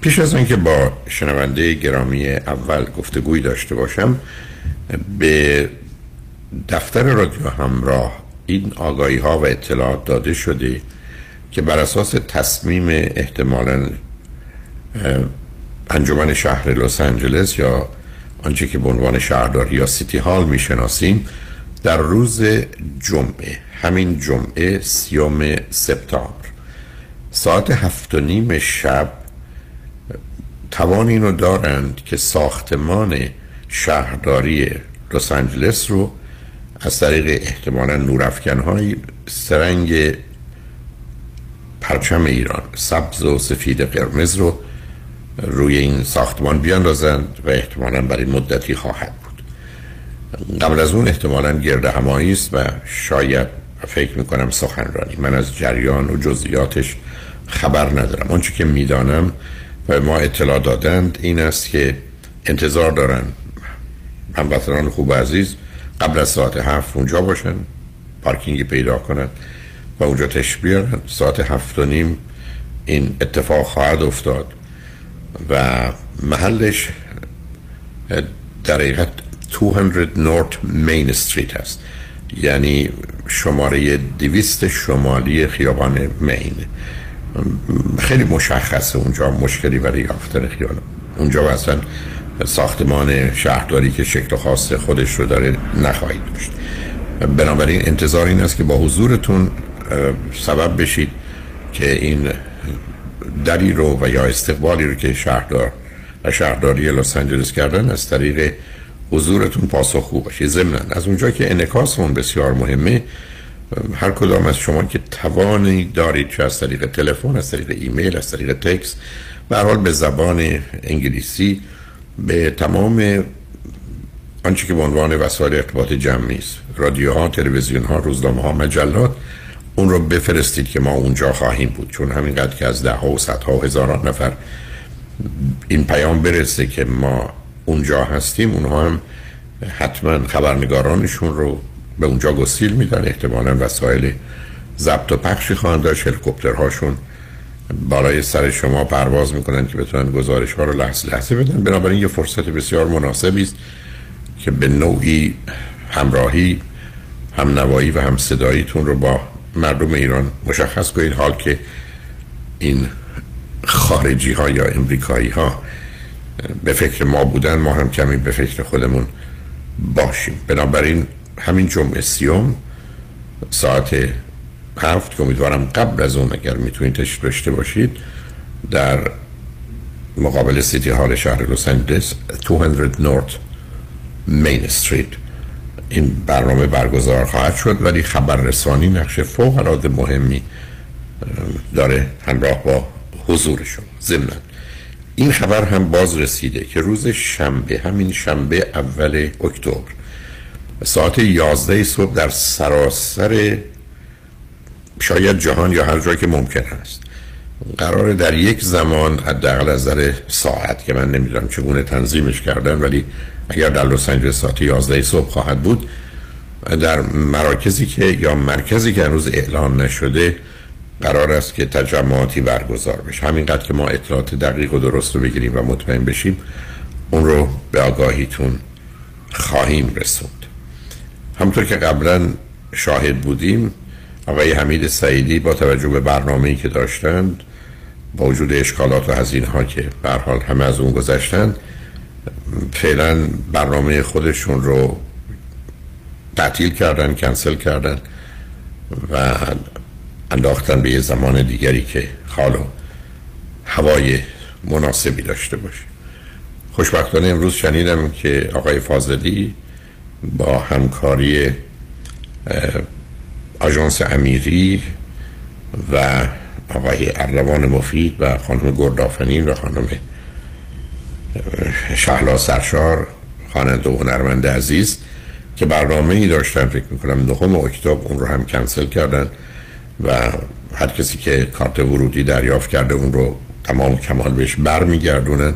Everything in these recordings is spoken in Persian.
پیش از اینکه با شنونده گرامی اول گفتگوی داشته باشم به دفتر رادیو همراه این آگاهی ها و اطلاعات داده شده که بر اساس تصمیم احتمالا انجمن شهر لس آنجلس یا آنچه که به عنوان شهرداری یا سیتی هال می‌شناسیم در روز جمعه همین جمعه سیوم سپتامبر ساعت هفت و نیم شب توان اینو دارند که ساختمان شهرداری لس آنجلس رو از طریق احتمالا نورافکن های سرنگ پرچم ایران سبز و سفید قرمز رو روی این ساختمان بیاندازند و احتمالا برای مدتی خواهد بود. قبل از اون احتمالا گرد همایی است و شاید فکر می‌کنم سخنرانی. من از جریان و جزئیاتش خبر ندارم. اونچه که می‌دانم و ما اطلاع دادند این است که انتظار دارن هموطنان خوب عزیز قبل از ساعت هفت اونجا باشن پارکینگی پیدا کنن و اونجا تش بیارن. ساعت هفت و نیم این اتفاق خواهد افتاد و محلش در حقیقت 200 نورت مین استریت هست یعنی شماره دویست شمالی خیابان مین. خیلی مشخصه اونجا مشکلی برای یافتن خیال اونجا اصلا ساختمان شهرداری که شکل خاص خودش رو داره نخواهید داشت. بنابراین انتظار این است که با حضورتون سبب بشید که این دری رو و یا استقبالی رو که شهردار و شهرداری لس آنجلس کردن از طریق حضورتون پاسخگو باشه ضمن از اونجا که انعکاس اون بسیار مهمه هر کدام از شما که توانی دارید چه از طریق تلفن از طریق ایمیل از طریق تکس به حال به زبان انگلیسی به تمام آنچه که به عنوان وسایل ارتباط جمعی است. رادیوها تلویزیون ها روزنامه ها مجلات اون رو بفرستید که ما اونجا خواهیم بود. چون همینقدر که از ده ها و صدها و هزاران نفر این پیام برسه که ما اونجا هستیم اونها هم حتما خبرنگارانشون رو به اونجا گسیل میدن احتمالا وسایل ضبط و پخشی خواهند داشت هلیکوپترهاشون بالای سر شما پرواز می‌کنن که بتونن گزارش ها رو لحظه لحظه بدن. بنابراین یه فرصت بسیار مناسبی است که به نوعی همراهی هم نوایی و هم صداییتون رو با مردم ایران مشخص کنید. حال که این خارجی ها یا امریکایی ها به فکر ما بودن ما هم کمی به فکر خودمون باشیم. بنابراین همین جمعه سیوم ساعت هفت که امیدوارم قبل از اون اگر می‌تونید داشته باشید در مقابل سیتی هال شهر لس آنجلس 200 نورت مین استریت. این برنامه برگزار خواهد شد ولی خبررسانی نقش فوق العاده مهمی داره همراه با حضور شما. ضمن این خبر هم باز رسیده که روز شنبه همین شنبه اول اکتبر ساعت 11 صبح در سراسر شاید جهان یا هر جایی که ممکن هست قرار در یک زمان حداقل از نظر ساعت که من نمی‌دونم چگونه تنظیمش کردن ولی اگر در لس آنجلس ساعت 11 صبح خواهد بود در مراکزی که یا مرکزی که هنوز اعلان نشده قرار است که تجمعاتی برگزار بشه. همینقدر که ما اطلاعات دقیق و درست رو بگیریم و مطمئن بشیم اون رو به آگاهیتون خواهیم رسوند. همطور که قبلا شاهد بودیم آقای حمید سعیدی با توجه به برنامه‌ای که داشتند با وجود اشکالات و هزینه که به حال همه از اون گذشتند فعلا برنامه خودشون رو تعطیل کردن کنسل کردن و انداختن به یه زمان دیگری که حال و هوای مناسبی داشته باشه. خوشبختانه امروز شنیدم که آقای فاضلی با همکاری آژانس امیری و آقای اردوان مفید و خانم گردافنین و خانم شهلا سرشار خواننده و هنرمند عزیز که برنامه ای داشتن فکر می‌کنم نهم اکتبر اون رو هم کنسل کردن و هر کسی که کارت ورودی دریافت کرده اون رو تمام کمال بهش برمیگردونن.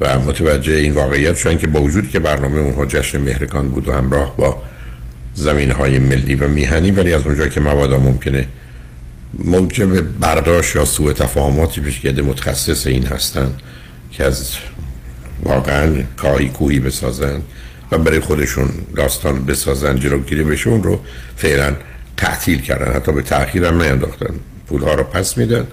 و متوجه این واقعیت شدن که با وجودی که برنامه اونها جشن مهرگان بود و همراه با زمین های ملی و میهنی ولی از اونجا که مبادا ممکنه موجب برداشت یا سوء تفاهماتی پیش که متخصص این هستن که از واقعا کاهی کوهی بسازن و برای خودشون داستان بسازن جلوگیری بشه اون رو فعلا تعطیل کردن حتی به تأخیر هم نینداختن. پول ها رو پس میدن.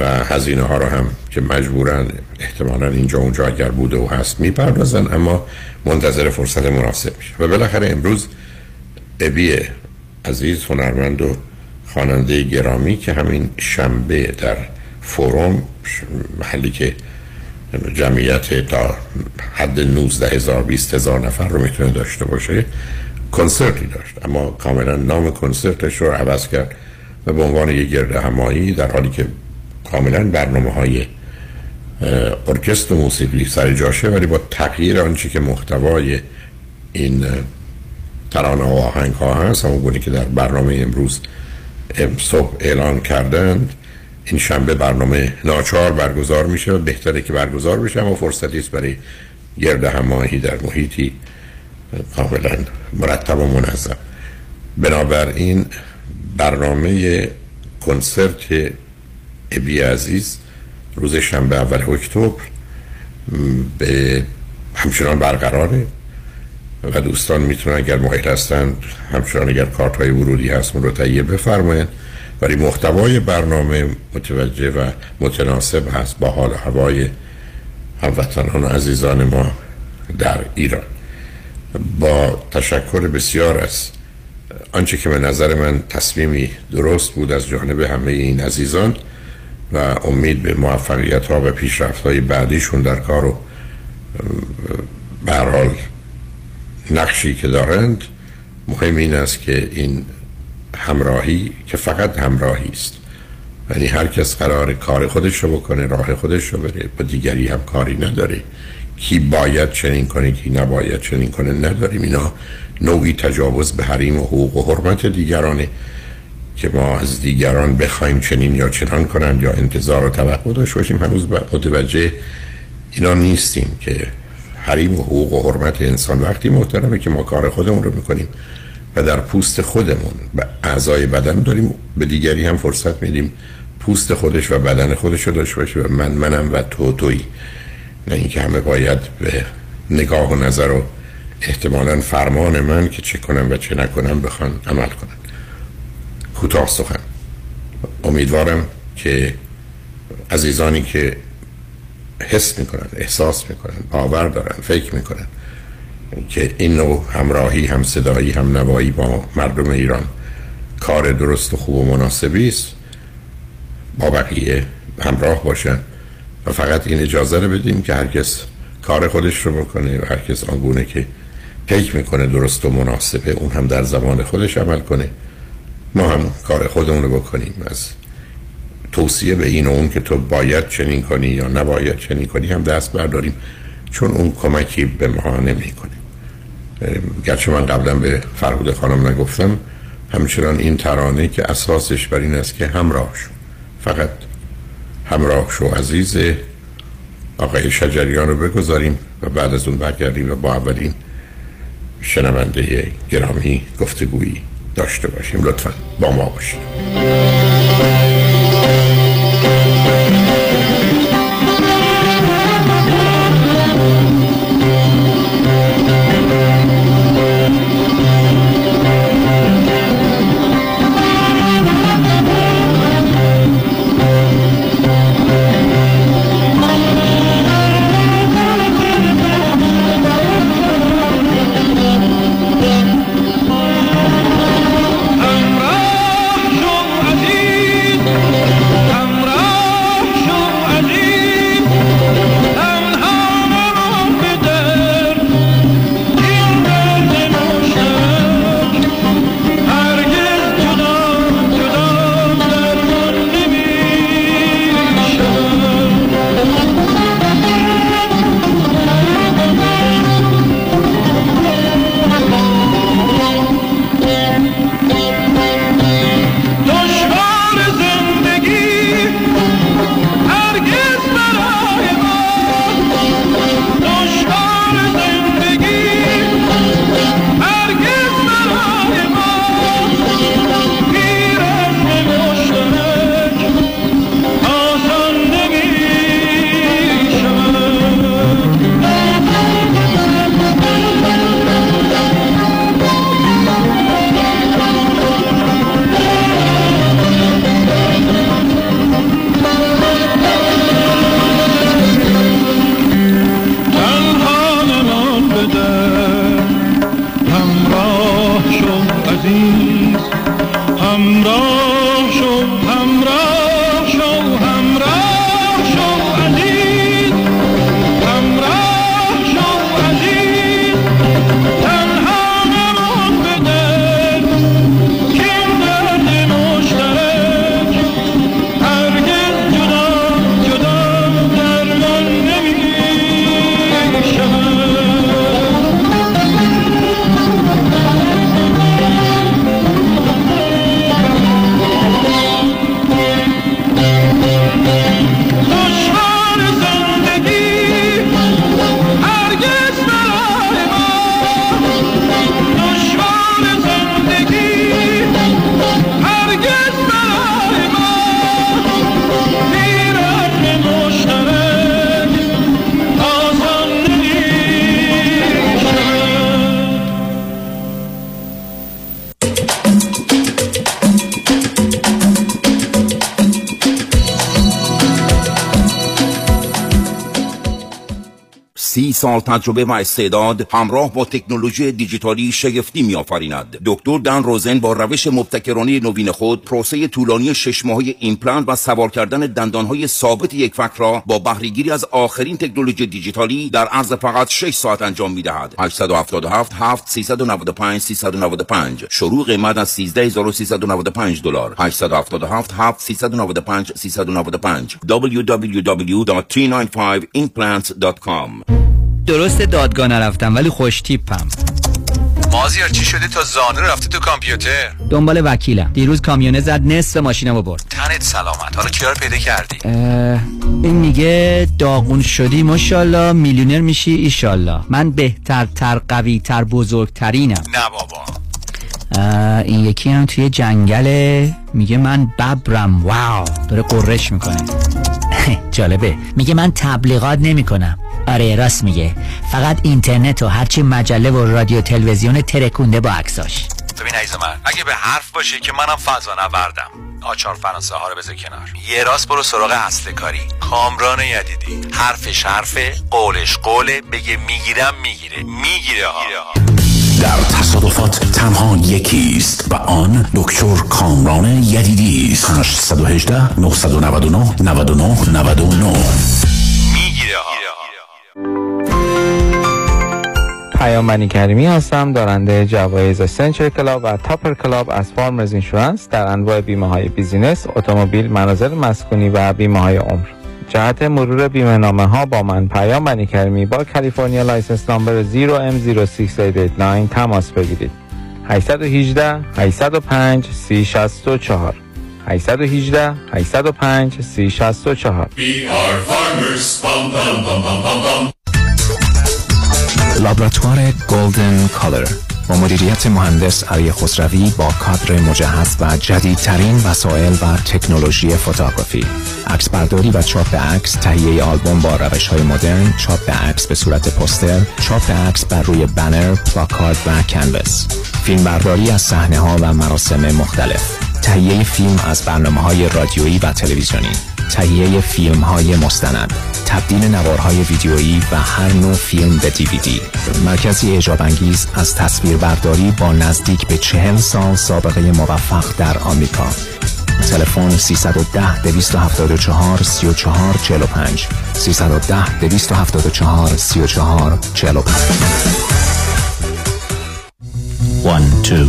و هزینه ها رو هم که مجبورن احتمالا اینجا اونجا اگر بوده و هست می‌پردازن اما منتظر فرصت مناسب میشه. و بالاخره امروز ابی عزیز هنرمند و خواننده گرامی که همین شنبه در فوروم محلی که جمعیت تا حد 19 هزار 20 هزار نفر رو می‌تونه داشته باشه کنسرتی داشت. اما کاملا نام کنسرتش رو عوض کرد و به عنوان یک گرد همایی در حالی که کاملا برنامه های ارکستر موسیقی سر جاشه ولی با تغییر آنچه که محتوای این ترانه و آهنگ ها هست همون گونه که در برنامه امروز صبح اعلان کردند این شنبه برنامه ناچار برگزار میشه و بهتره که برگزار بشه اما فرصتی است برای گرد هماهی در محیطی کاملا مرتب و منظم. بنابراین برنامه کنسرت ابی عزیز روز شنبه اول اکتبر به همچنان برقراره و دوستان می‌تونن اگر محیط هستن همچنان اگر کارت های ورودی هست رو تهیه بفرمایید ولی محتوای برنامه متوجه و متناسب هست با حال هوای هموطنان و عزیزان ما در ایران. با تشکر بسیار است آنچه که به نظر من تصمیمی درست بود از جانب همه این عزیزان و امید به موفقیت ها و پیشرفت های بعدیشون در کار و برحال نقشی که دارند مهم این است که این همراهی که فقط همراهی است. یعنی هر کس قرار کار خودش رو بکنه راه خودش رو بره با دیگری هم کاری نداره. کی باید چنین کنه کی نباید چنین کنه نداریم. اینا نوعی تجاوز به حریم و حقوق و حرمت دیگرانه. که ما از دیگران بخوایم چنین یا چنان کنند یا انتظار و توقع داشته باشیم هنوز متوجه اینا نیستیم که حریم و حقوق و حرمت انسان. وقتی محترمه که ما کار خودمون رو می‌کنیم و در پوست خودمون و اعضای بدن داریم به دیگری هم فرصت میدیم پوست خودش و بدن خودش رو داشته باشه و من منم و تو تویی نه اینکه همه باید به نگاه و نظر و احتمالا فرمان من که چه کنم و چه نکنم بخوان عمل کنن کوتاه سخن. امیدوارم که عزیزانی که حس می‌کنن احساس می‌کنن باور دارن فکر می‌کنن که این نوع همراهی هم صدایی هم نوایی با مردم ایران کار درست و خوب و مناسبی است. با بقیه همراه باشن و فقط این اجازه رو بدیم که هر کس کار خودش رو بکنه و هر کس آنگونه که پیک می‌کنه درست و مناسبه اون هم در زمان خودش عمل کنه. ما هم کار خودمون رو بکنیم. از توصیه به این و اون که تو باید چنین کنی یا نباید چنین کنی هم دست برداریم. چون اون کمکی به ما نمی‌کنه. گرچه من قبلا به فرهود خانم نگفتم همچنان این ترانه که اساسش بر این است که همراه شو. فقط همراه شو عزیز آقای شجریان رو بگذاریم و بعد از اون برگردیم و با اولین شنونده گرامی گفتگویی داشته باشیم لطفا. با ما باشید. تجربه و استعداد همراه با تکنولوژی دیجیتالی شگفتی میآفریند. دکتر دان روزن با روش مبتکرانه نوین خود پروسه طولانی شش ماهه ایمپلنت و سوار کردن دندانهای ثابت یک فک را با بهرهگیری از آخرین تکنولوژی دیجیتالی در عرض فقط 6 ساعت انجام می‌دهد. 877 7 395 395 شروع قیمت از 13395 دلار. 877 7 395 395 www.395implants.com درست دادگاه نرفتم ولی خوش تیپم. مازیار چی شدی تا زانو رفتی تو کامپیوتر؟ دنبال وکیلم. دیروز کامیونه زد نصف ماشینمو برد. تنت سلامت. حالا رو پیدا کردی؟ این میگه داغون شدی ماشاءالله. میلیونر میشی ایشالله من بهتر تر قوی تر بزرگترینم. نه بابا. این یکی هم توی جنگله میگه من ببرم. واو. داره قررش می‌کنه. جالبه. میگه من تبلیغات نمی‌کنم. آره راست میگه. فقط اینترنت و هرچی مجله و رادیو تلویزیون ترکونده با عکساش. ببین عزیز من اگه به حرف باشه که منم فضا نوردم. آچار فرانسه ها رو بذار کنار. یه راست برو سراغ اصل کاری. کامران یدیدی. حرفش حرفه قولش قوله. بگه می‌گیرم می‌گیره. می‌گیره ها. در تصادفات تنها یکی است و آن دکتر کامران یدیدی است. 818 999 99 99 پیام بنی کریمی هستم دارنده جوایز Century Club و Topper Club از Farmers Insurance در انواع بیمه های business، اتومبیل، منازل مسکونی و بیمه های عمر. جهت مرور بیمه نامه ها با من پیام بنی کریمی با کالیفرنیا license number 0M06889 تماس بگیرید. 818 805 3064 818 805 3064 لابراتوار Golden Color. با مدیریت مهندس علی خسروی با کادر مجهز و جدیدترین وسایل و تکنولوژی photography. عکس برداری و چاپ عکس تهیه آلبوم با روش های مدرن چاپ عکس به صورت پوستر چاپ عکس بر روی بنر پلاکارد و canvas فیلم برداری از صحنه ها و مراسم مختلف. تهیه فیلم از برنامه های رادیویی و تلویزیونی. تهیه فیلم های مستند. تبدیل نوارهای ویدیویی و هر نوع فیلم به دیویدی. مرکزی اعجاب انگیز از تصویر برداری با نزدیک به چهل سال سابقه موفق در آمریکا. تلفن 310 274 34 45 310 274 34 45 One, two,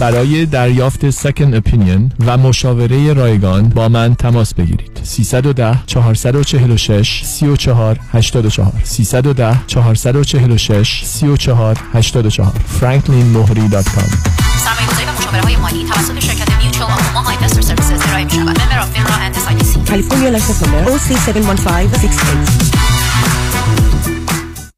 برای دریافت second opinion و مشاوره رایگان با من تماس بگیرید 310 446 34 84 310 446 34 84 franklinmohri.com سرمایه‌گذاری و مشاوره های مالی توسط شرکت Mutual of Omaha Investor Services ارائه می‌شود. member of FINRA and SIPC. California license number OC71568.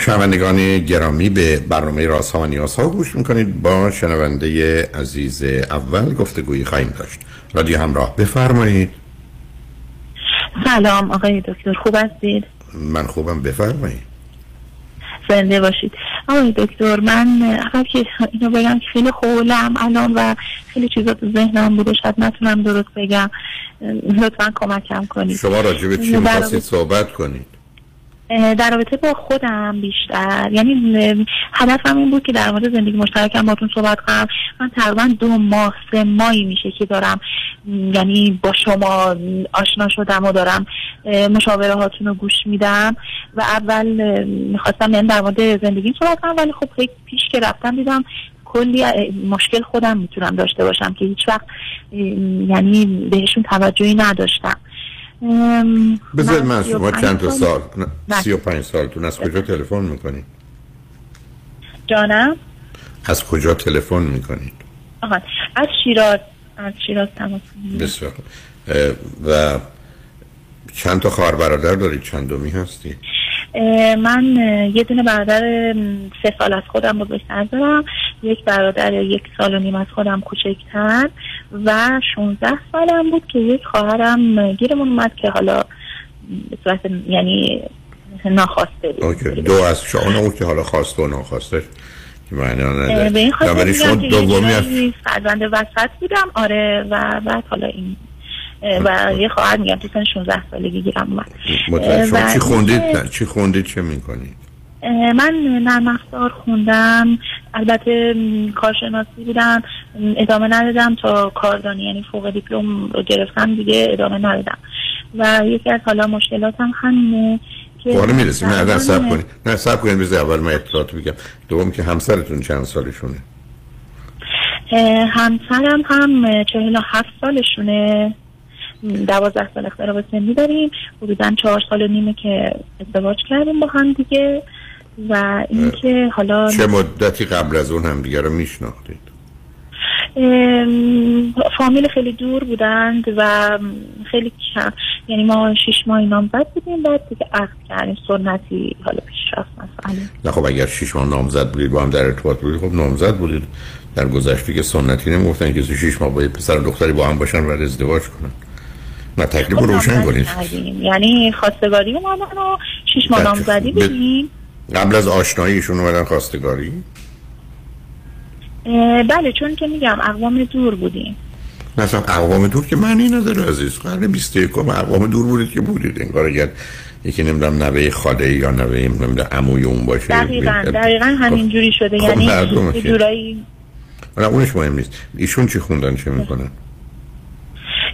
شنوندگان گرامی به برنامه راست ها و نیاز ها گوش می‌کنید. با شنونده عزیز اول گفتگویی خواهیم داشت. رادیو همراه بفرمایید. سلام آقای دکتر خوب هستید؟ من خوبم بفرمایید. زنده باشید. آقای دکتر من اول که اینو بگم که خیلی خولم الان و خیلی چیزا تو ذهنم بوده. شاید نتونم درست بگم. لطفا کمکم کنید. شما راجع به چی می‌خواستید صحبت کنید؟ در رابطه با خودم بیشتر. یعنی هدفم این بود که در مورد زندگی مشترکم باتون صحبت کنم. من تقریبا دو ماه سه ماهی میشه که دارم یعنی با شما آشنا شدم و دارم مشاوره هاتون رو گوش میدم. و اول می‌خواستم یعنی در مورد زندگی صحبت کنم ولی خب خیلی پیش که رفتم دیدم کلی مشکل خودم می‌تونم داشته باشم که هیچ وقت یعنی بهشون توجهی نداشتم. بذارید من شما چند تا سال- بله. سی و پنج سالتون از کجا تلفن می‌کنید جانم؟ از کجا تلفن می‌کنید آها از شیراز از شیراز تماس. بسیار و چند تا خواهر برادر دارید چند دومی هستی؟ اه، من یه دونه برادر سه سال از خودم بزرگتر دارم. یک برادر یک سال و نیم از خودم کوچکتر و 16 سالم بود که یک خواهرم اه، گیرمون اومد که حالا به صورت یعنی ناخواسته بود. دو از شما اون که حالا خواسته و ناخواسته. نداره به این خاطر دومی از فرزند وسط بودم. آره و بعد حالا این و یه خواهر میگم تو سن 16 سالگی گیرم اومد. متوجه چی خوندید؟ چی خوندید؟ چه می‌کنید؟ من نرم افزار خوندم. البته کارشناسی بودم. ادامه ندادم تا کاردانی یعنی فوق دیپلم رو گرفتم دیگه ادامه ندادم. و یکی از حالا مشکلاتم همینه که حالا می‌رسیم. نه نه سب کنید. نه سب کنید. بذار اول من اطلاعات بگم. دوم که همسرتون چند سالشونه؟ همسرم هم چهل و هفت سالشونه. دوازده سال اختلاف سنی داریم حدودا چهار سال و نیمه که ازدواج کردیم با هم دیگه. و اینکه حالا چه مدتی قبل از اون هم دیگه رو میشناختید؟ ام، فامیل خیلی دور بودند و خیلی کم. یعنی ما شش ماهی نامزد بودیم بعد دیگه عقد کردیم. سنتی حالا پیش رفت مسئله نه خب اگر شش ماه نامزد بودید با هم در ارتباط بودید خب نامزد بودید. در گذشته که سنتی نمی‌گفتن که شش ماه با یه پسر و دختری با هم باشن و ازدواج کنن. نه تکلیف رو روشن کنید. یعنی خواستگاری اومدن و شش ماه بچه نامزدی بودیم. قبل از آشناییشون اومدن خواستگاری؟ بله چون که میگم اقوام دور بودیم. اصلا اقوام دور که معنی نداره عزیز. قرن 21 اقوام دور بودید که بودید. انگار اگر یکی نمی‌دونم نوه خاله یا نوه نمی‌دونم عموی اون باشه دقیقا خب، دقیقا همین جوری شده. خب، یعنی. جورایی نه اونش مهم نیست. ایشون چی خوندن چه می‌کنن؟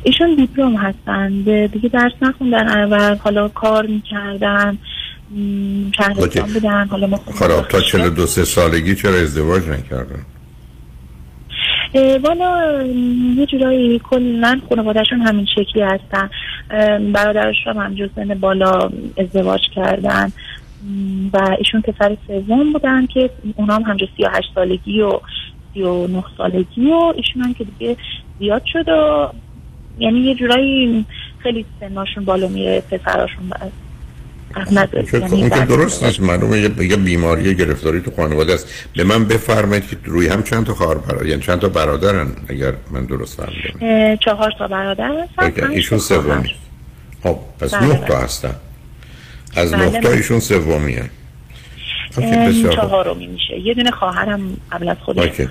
ایشون دیپلم هستند دیگه درس نخوندن و حالا کار می‌کردن شهرستان. بودن حالا ما خراب تا 42 سه سالگی چرا ازدواج نکردن؟ والا یه جورایی کلا خانوادهشون همین شکلی هستن. برادرش هم هم جز سن بالا ازدواج کردن. و ایشون پسر سوم بودن که اونا هم همجا 38 سالگی و 39 سالگی و ایشون هم که دیگه زیاد شد و یعنی یه جورایی خیلی سناشون بالا میره پسراشون بعد یعنی اون که بعد- درست نیست معلومه یه بیماری گرفتاری تو خانواده است. به من بفرمایید که روی هم چند تا خواهر برادر یعنی چند تا برادرن اگر من درست فهمیدم. چهار تا برادر هستن ایشون تا. سومی. خب پس بله، نه بله. تا هستن. از بله، نه تا بله. ایشون سومی هست اوکی ام، بسیار خوب چهارمی میشه. یه دونه خواهرم قبل از خودش اوکی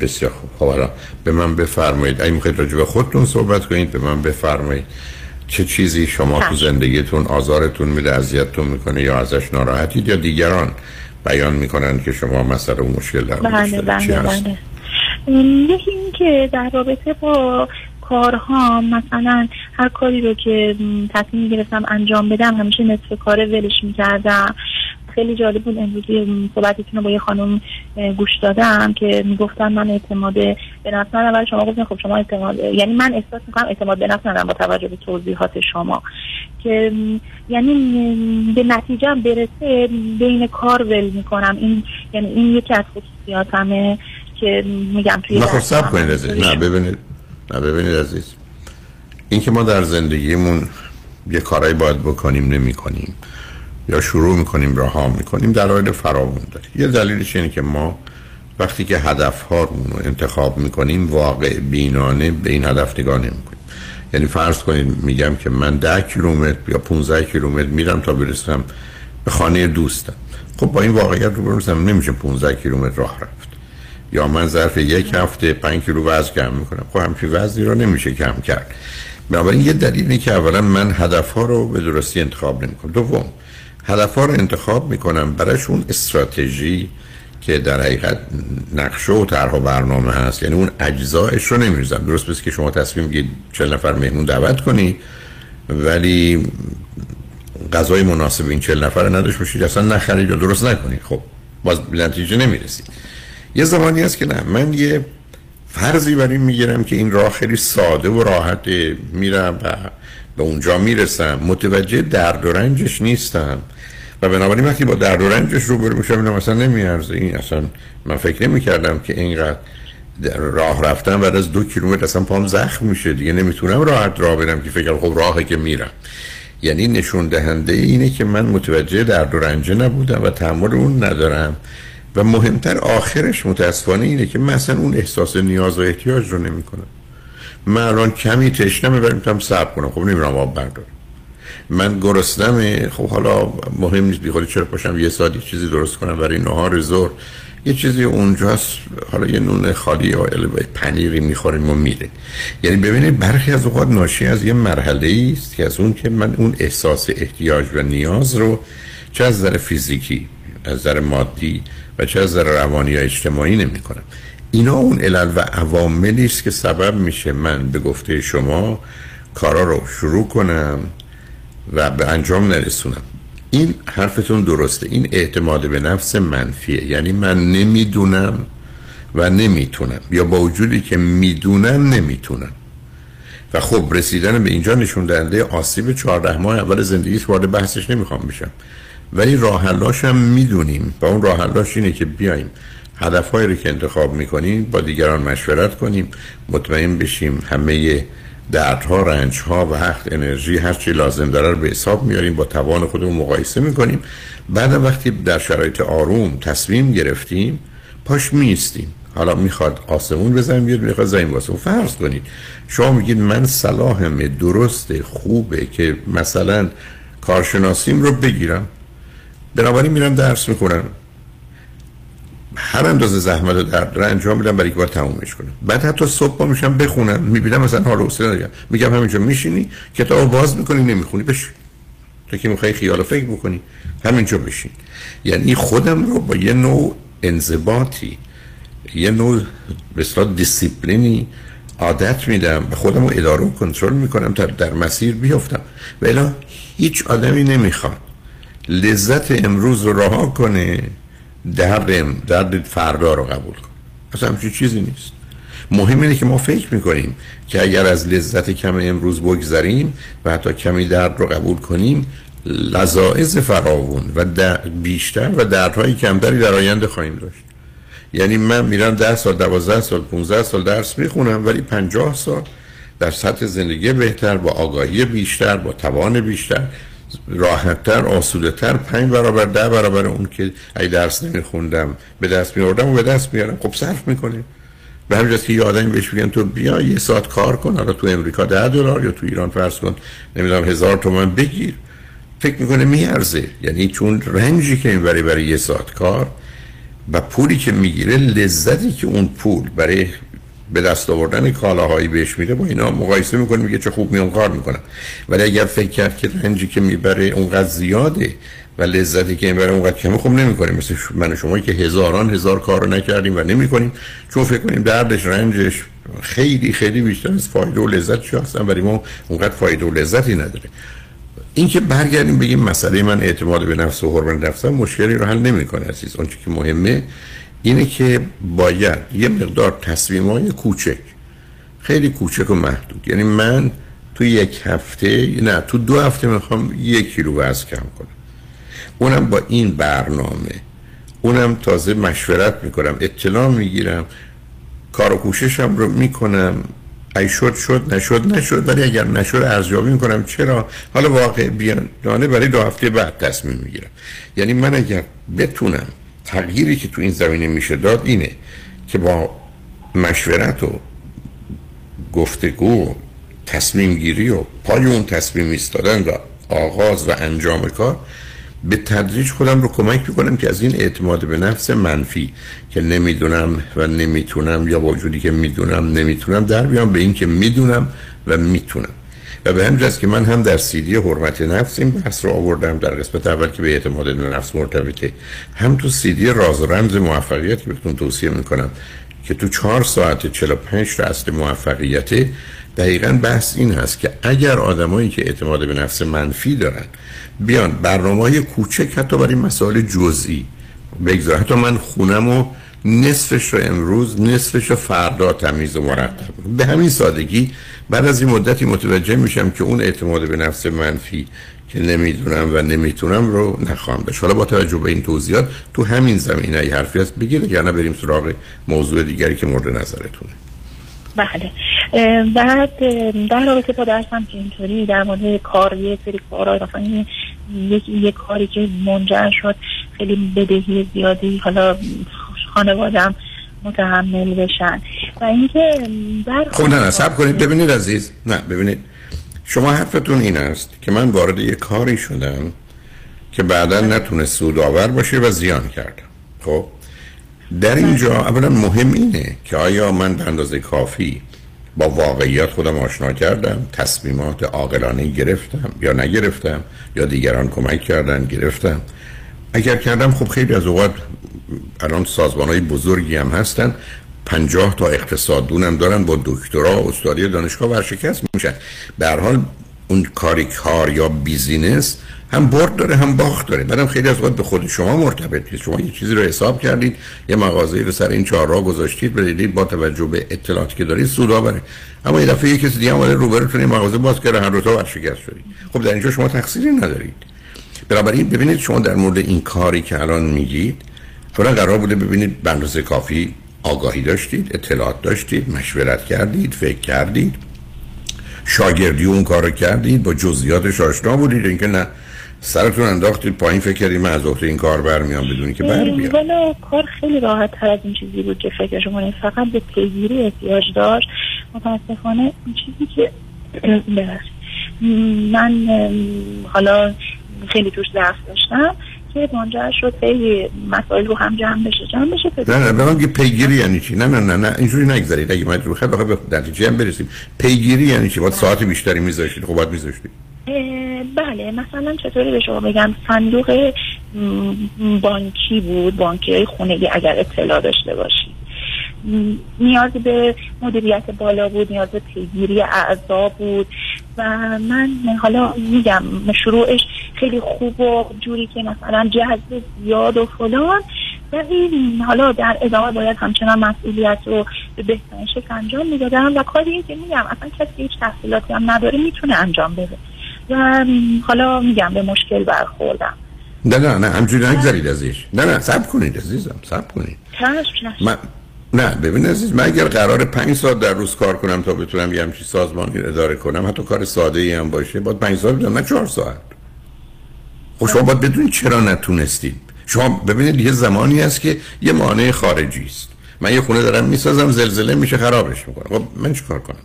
بسیار خوب. خب حالا به من بفرمایید. اگه می‌خواید راجع به خودتون صحبت کنید به من بفرمایید. چه چیزی شما تو چشم. زندگیتون آزارتون میده اذیتتون می‌کنه یا ازش ناراحتید؟ یا دیگران بیان می‌کنن که شما مسئله و مشکل در بله بله؟ بله. ام، یکی این که در رابطه با کارها مثلا هر کاری رو که تصمیم می‌گرفتم انجام بدم همیشه نصف کار ولش می‌کردم. خیلی جالب بود امروز صحبتتون رو با یه خانم گوش دادم که می‌گفتن من اعتماد به نفس ندارم. شما گفتین خب شما اعتماد یعنی من احساس می‌کنم اعتماد به نفس ندارم با توجه به توضیحات شما. که یعنی به نتیجه هم برسه بین کار ول می‌کنم. این یعنی این یکی از خصوصیاتمه که میگم توی نه خب کنید عزیز. نه ببینید نه ببینید عزیز. این که ما در زندگیمون یه کارایی باید بکنیم نمی کنیم یا شروع می‌کنیم رها می‌کنیم دلایل فراوون داره یه دلیلش اینه که ما وقتی که هدف رو انتخاب می‌کنیم واقع بینانه به این هدف نگاه نمی‌کنیم. یعنی فرض کنید میگم که من ده کیلومتر یا 15 کیلومتر میرم تا برسم به خانه دوستم. خب با این واقعیت رو برسم نمیشه 15 کیلومتر راه رفت. یا من ظرف یک هفته 5 کیلو وزن کم می‌کنم. خب همچین وزنی رو نمیشه کم کرد. بنابراین یه دلیلی که اولا من هدف ها رو به درستی انتخاب نمی‌کنم. دوم هدف ها رو انتخاب می‌کنم. برایش اون استراتژی که در حقیقت نقشه و طرح و برنامه هست. یعنی اون اجزایش رو نمیریزم. درست بس که شما تصمیم گیرید 40 نفر مهمون دعوت کنی ولی غذای مناسب این 40 نفر نداشت باشید. اصلا نخرید یا درست نکنید. خب باز به نتیجه نمی‌رسید. یه زمانی هست که نه. من یه فرضی بر این می‌گیرم که این راه خیلی ساده و راحت میرم و به اونجا می‌رسم. متوجه درد و رنجش نیستم. و بنابراین وقتی با درد و رنجش روبرو میشم اینم اصلا نمیارزه. این اصلا من فکر نمی‌کردم که اینقدر در راه رفتن بعد از دو کیلومتر اصلا پام زخم میشه دیگه. نمی‌تونم راحت راه برم که فکر خب راهه که میرم. یعنی نشون دهنده اینه که من متوجه درد و رنجه نبودم و تحمل اون ندارم. و مهمتر آخرش متاسفانه اینه که مثلا اون احساس نیاز و احتیاج رو نمی‌کنم. من الان کمی تشنمه ولی می‌تونم صبر کنم. خب نمیرم آب بردارم من گرسنمه. خب حالا مهم نیست بیخوری چرا پاشم یه ساعت یه چیزی درست کنم برای نهار زور. یه چیزی اونجاست حالا یه نون خالی یا پنیری می‌خوریم و میره یعنی ببینید برخی از اوقات ناشی از یه مرحله است که از اون که من اون احساس احتیاج و نیاز رو چه از نظر فیزیکی از نظر مادی و چه از نظر روانی یا اجتماعی نمی کنم اینا اون علل و عواملی است که سبب میشه من به گفته شما کارا رو شروع کنم و به انجام نرسونم. این حرفتون درسته. این اعتماد به نفس منفیه. یعنی من نمی‌دونم و نمی‌تونم. یا با وجودی که می‌دونم نمی‌تونم. و خب رسیدن به اینجا نشون دهنده آسیب 14 ماه اول زندگیش وارد بحثش نمی‌خوام بشم. ولی راه هم می‌دونیم. و اون راه اینه که بیایم هدفهایی رو که انتخاب می‌کنیم با دیگران مشورت کنیم مطمئن بشیم همه دردها رنجها و حق انرژی هر چی لازم داره رو به حساب میاریم با توان خودمون مقایسه می‌کنیم. بعد وقتی در شرایط آروم تصمیم گرفتیم پاش میستیم حالا می‌خواد آسمون بزنیم بیاد می‌خواد زمین واسه فرض کنید. شما میگید من صلاحم درست خوبه که مثلا کارشناسیم رو بگیرم. بنابراین میرم درس می‌کنم هر اندازه زحمت و رو انجام میدم برای که باید تمومش کنم. بعد حتی صبح با میشم بخونم می‌بینم مثلا حال حوصله ندارم. میگم همینجا میشینی کتاب باز می‌کنی نمی‌خونی بشین. تو که می‌خوای خیال فکر بکنی همینجا بشین. یعنی خودم رو با یه نوع انضباطی یه نوع به دیسیپلینی عادت میدم و خودم رو اداره و کنترل می‌کنم تا در مسیر بیفتم و هیچ آدمی نمی‌خواد لذت امروز رو رها کنه درد درد فردا رو قبول کن. اصلا همچین چیزی نیست. مهم اینه که ما فکر می‌کنیم که اگر از لذت کم امروز بگذریم و حتی کمی درد رو قبول کنیم لذاعز فراوون و بیشتر و دردهای کمتری در آینده خواهیم داشت. یعنی من میرم ده سال دوازده سال 15 سال درس می‌خونم ولی پنجاه سال در سطح زندگی بهتر با آگاهی بیشتر با توان بیشتر راحتتر آسودتر پنج برابر ده برابر اون که ای درس نمیخوندم به دست میاردم و به دست میارم خب صرف می‌کنه به همین که یه آدمی بهش بگن تو بیا یه ساعت کار کن حالا تو امریکا ده دلار یا تو ایران فرض کن نمی‌دونم هزار تومن بگیر. فکر می‌کنه میارزه. یعنی چون رنجی که این برای برای یه ساعت کار و پولی که می‌گیره لذتی که اون پول برای به دست آوردن کالاهایی بهش میده با اینا مقایسه می‌کنه میگه چه خوب میان کار می‌کنم ولی اگر فکر کرد که رنجی که می‌بره اونقدر زیاده و لذتی که می‌بره اونقدر کمه خوب نمی‌کنه. مثل من و شما که هزاران هزار کار رو نکردیم و نمی‌کنیم. چون فکر کنیم دردش رنجش خیلی خیلی بیشتر از فایده و لذت هستن ولی ما اونقدر فایده و لذتی نداره این که برگردیم بگیم مسئله من اعتماد به نفس و حرمت نفسم مشکلی رو حل نمی‌کنه عزیز. اون که مهمه اینه که باید یه مقدار تصمیم های کوچک خیلی کوچک و محدود. یعنی من تو یک هفته نه تو دو هفته می‌خوام یک کیلو وزن کم کنم. اونم با این برنامه اونم تازه مشورت می‌کنم اطلاع می‌گیرم کار و کوششم رو می‌کنم. ای شد شد نشد نشد ولی اگر نشد ارزیابی می‌کنم. چرا؟ حالا واقع بیانانه برای دو هفته بعد تصمیم می‌گیرم. یعنی من اگر بتونم تغییری که تو این زمینه میشه داد اینه که با مشورت و گفتگو تصمیم گیری و پای اون تصمیم ایستادن و آغاز و انجام کار به تدریج خودم رو کمک می‌کنم که از این اعتماد به نفس منفی که نمی‌دونم و نمی‌تونم یا وجودی که می‌دونم نمی‌تونم در بیام به این که می‌دونم و می‌تونم. و به همین که من هم در سیدی حرمت نفس این بحث رو آوردم در قسمت اول که به اعتماد به نفس مرتبطه هم تو سیدی راز و رمز موفقیت که بهتون توصیه می‌کنم که تو چهار ساعت 45 تا اصل موفقیت دقیقا بحث این هست که اگر آدمایی که اعتماد به نفس منفی دارن بیان برنامه های کوچک حتی برای مسائل جزئی بگذار. حتی من خونم و نصفش رو امروز نصفش رو فردا تمیز و مرتب. به همین سادگی بعد از این مدتی متوجه میشم که اون اعتماد به نفس منفی که نمی‌دونم و نمی‌تونم رو نخواهم داشت. حالا با توجه به این توضیحات تو همین زمینه ای حرفی هست. بگیر نه بریم سراغ موضوع دیگری که مورد نظرتونه. بله. بعد در رابطه با درسم که اینطوری در مورد کار یه سری کارهای مثلا یه کاری که منجر شد خیلی بدهی زیادی حالا خانوادم متحمل بشن. و اینکه در خب نه نه سب کنید. ببینید عزیز نه ببینید. شما حرفتون این است که من وارد یه کاری شدم که بعدا نتونه سودآور باشه و زیان کردم. خب در اینجا اولا مهم اینه که آیا من به اندازه کافی با واقعیت خودم آشنا کردم تصمیمات عاقلانه گرفتم یا نگرفتم یا دیگران کمک کردن گرفتم. اگر کردم خب خیلی از اوقات الان سازمان های بزرگی هم هستن. پنجاه تا اقتصاددونم دارن با دکترا استادی دانشگاه ورشکست میشن. به هر حال اون کاری کار یا بیزینس هم برد داره هم باخت داره. بعدم خیلی از وقت به خود شما مرتبط نیست. شما یه چیزی رو حساب کردید یه مغازه رو سر این چهار راه گذاشتید بدید با توجه به اطلاعاتی که دارید سودآوره اما یه دفعه یه کسی دیگه اومده روبروتون این مغازه باز کرده هر دو تا ورشکست شدید. خب در اینجا شما تقصیری ندارید. بنابراین ببینید شما در مورد این کاری که الان میگید اولا قرار بوده ببینید به اندازه کافی آگاهی داشتید اطلاعات داشتید مشورت کردید فکر کردید شاگردی اون کارو کردید با جزئیاتش آشنا بودید اینکه نه سرتون انداختید پایین فکر کردید من از این کار برمیام بدونی که بر بیام. والا کار خیلی راحت تر از این چیزی بود که فکر شما فقط به پیگیری احتیاج داشت. متاسفانه این چیزی که من حالا خیلی توش ضعف داشتم. که منجر شد خیلی مسائل رو هم جمع بشه. جمع بشه نه نه به من پیگیری یعنی چی؟ نه نه نه نه اینجوری نگذارید اگه من رو خیلی به نتیجه هم برسیم. پیگیری یعنی چی؟ باید ساعت بیشتری میذاشتید خب باید میذاشتید. بله مثلا چطوری به شما بگم؟ صندوق بانکی بود بانکی خونگی اگر اطلاع داشته باشید. نیاز به مدیریت بالا بود نیاز به پیگیری اعضا بود و من حالا میگم شروعش خیلی خوب و جوری که مثلا جذب زیاد و فلان. ولی حالا در ادامه باید همچنان مسئولیت رو به بهترین شکل انجام می‌دادم و کاری که میگم اصلا کسی هیچ تحصیلاتی هم نداره می‌تونه انجام بده. و حالا میگم به مشکل برخوردم. نه نه نه همجوری نگذارید ازش نه نه سب کنید عزیزم سب کنید. من نه ببین عزیز من اگر قرار پنج ساعت در روز کار کنم تا بتونم یه همچی سازمانی اداره کنم حتی کار ساده ای هم باشه باید پنج ساعت بدم نه چهار ساعت. خب شما باید بدونید چرا نتونستید. شما ببینید یه زمانی هست که یه مانع خارجی است. من یه خونه دارم می‌سازم زلزله میشه خرابش می‌کنم خب من چیکار کنم؟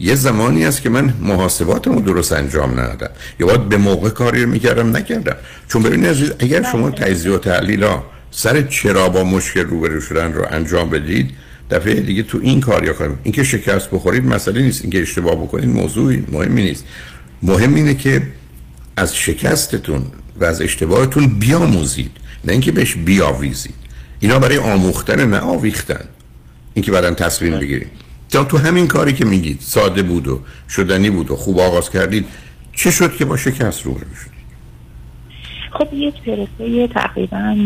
یه زمانی است که من محاسباتمو درست انجام ندادم. یا باید به موقع کاری رو می‌کردم نکردم. چون ببینید عزیز اگر شما تجزیه و تحلیلا سر چرا با مشکل روبرو شدن رو انجام بدید دفعه دیگه تو این کار یا کنیم اینکه شکست بخورید مسئله نیست اینکه اشتباه بکنید موضوعی مهمی نیست. مهم اینه که از شکستتون و از اشتباهتون بیاموزید نه اینکه بهش بیاویزید. اینا برای آموختن نه آویختن. اینکه بعدا تصمیم تا تو همین کاری که میگید ساده بود و شدنی بود و خوب آغاز کردید چه شد که با شکست رو شد؟ خب یک پرسه تقریبا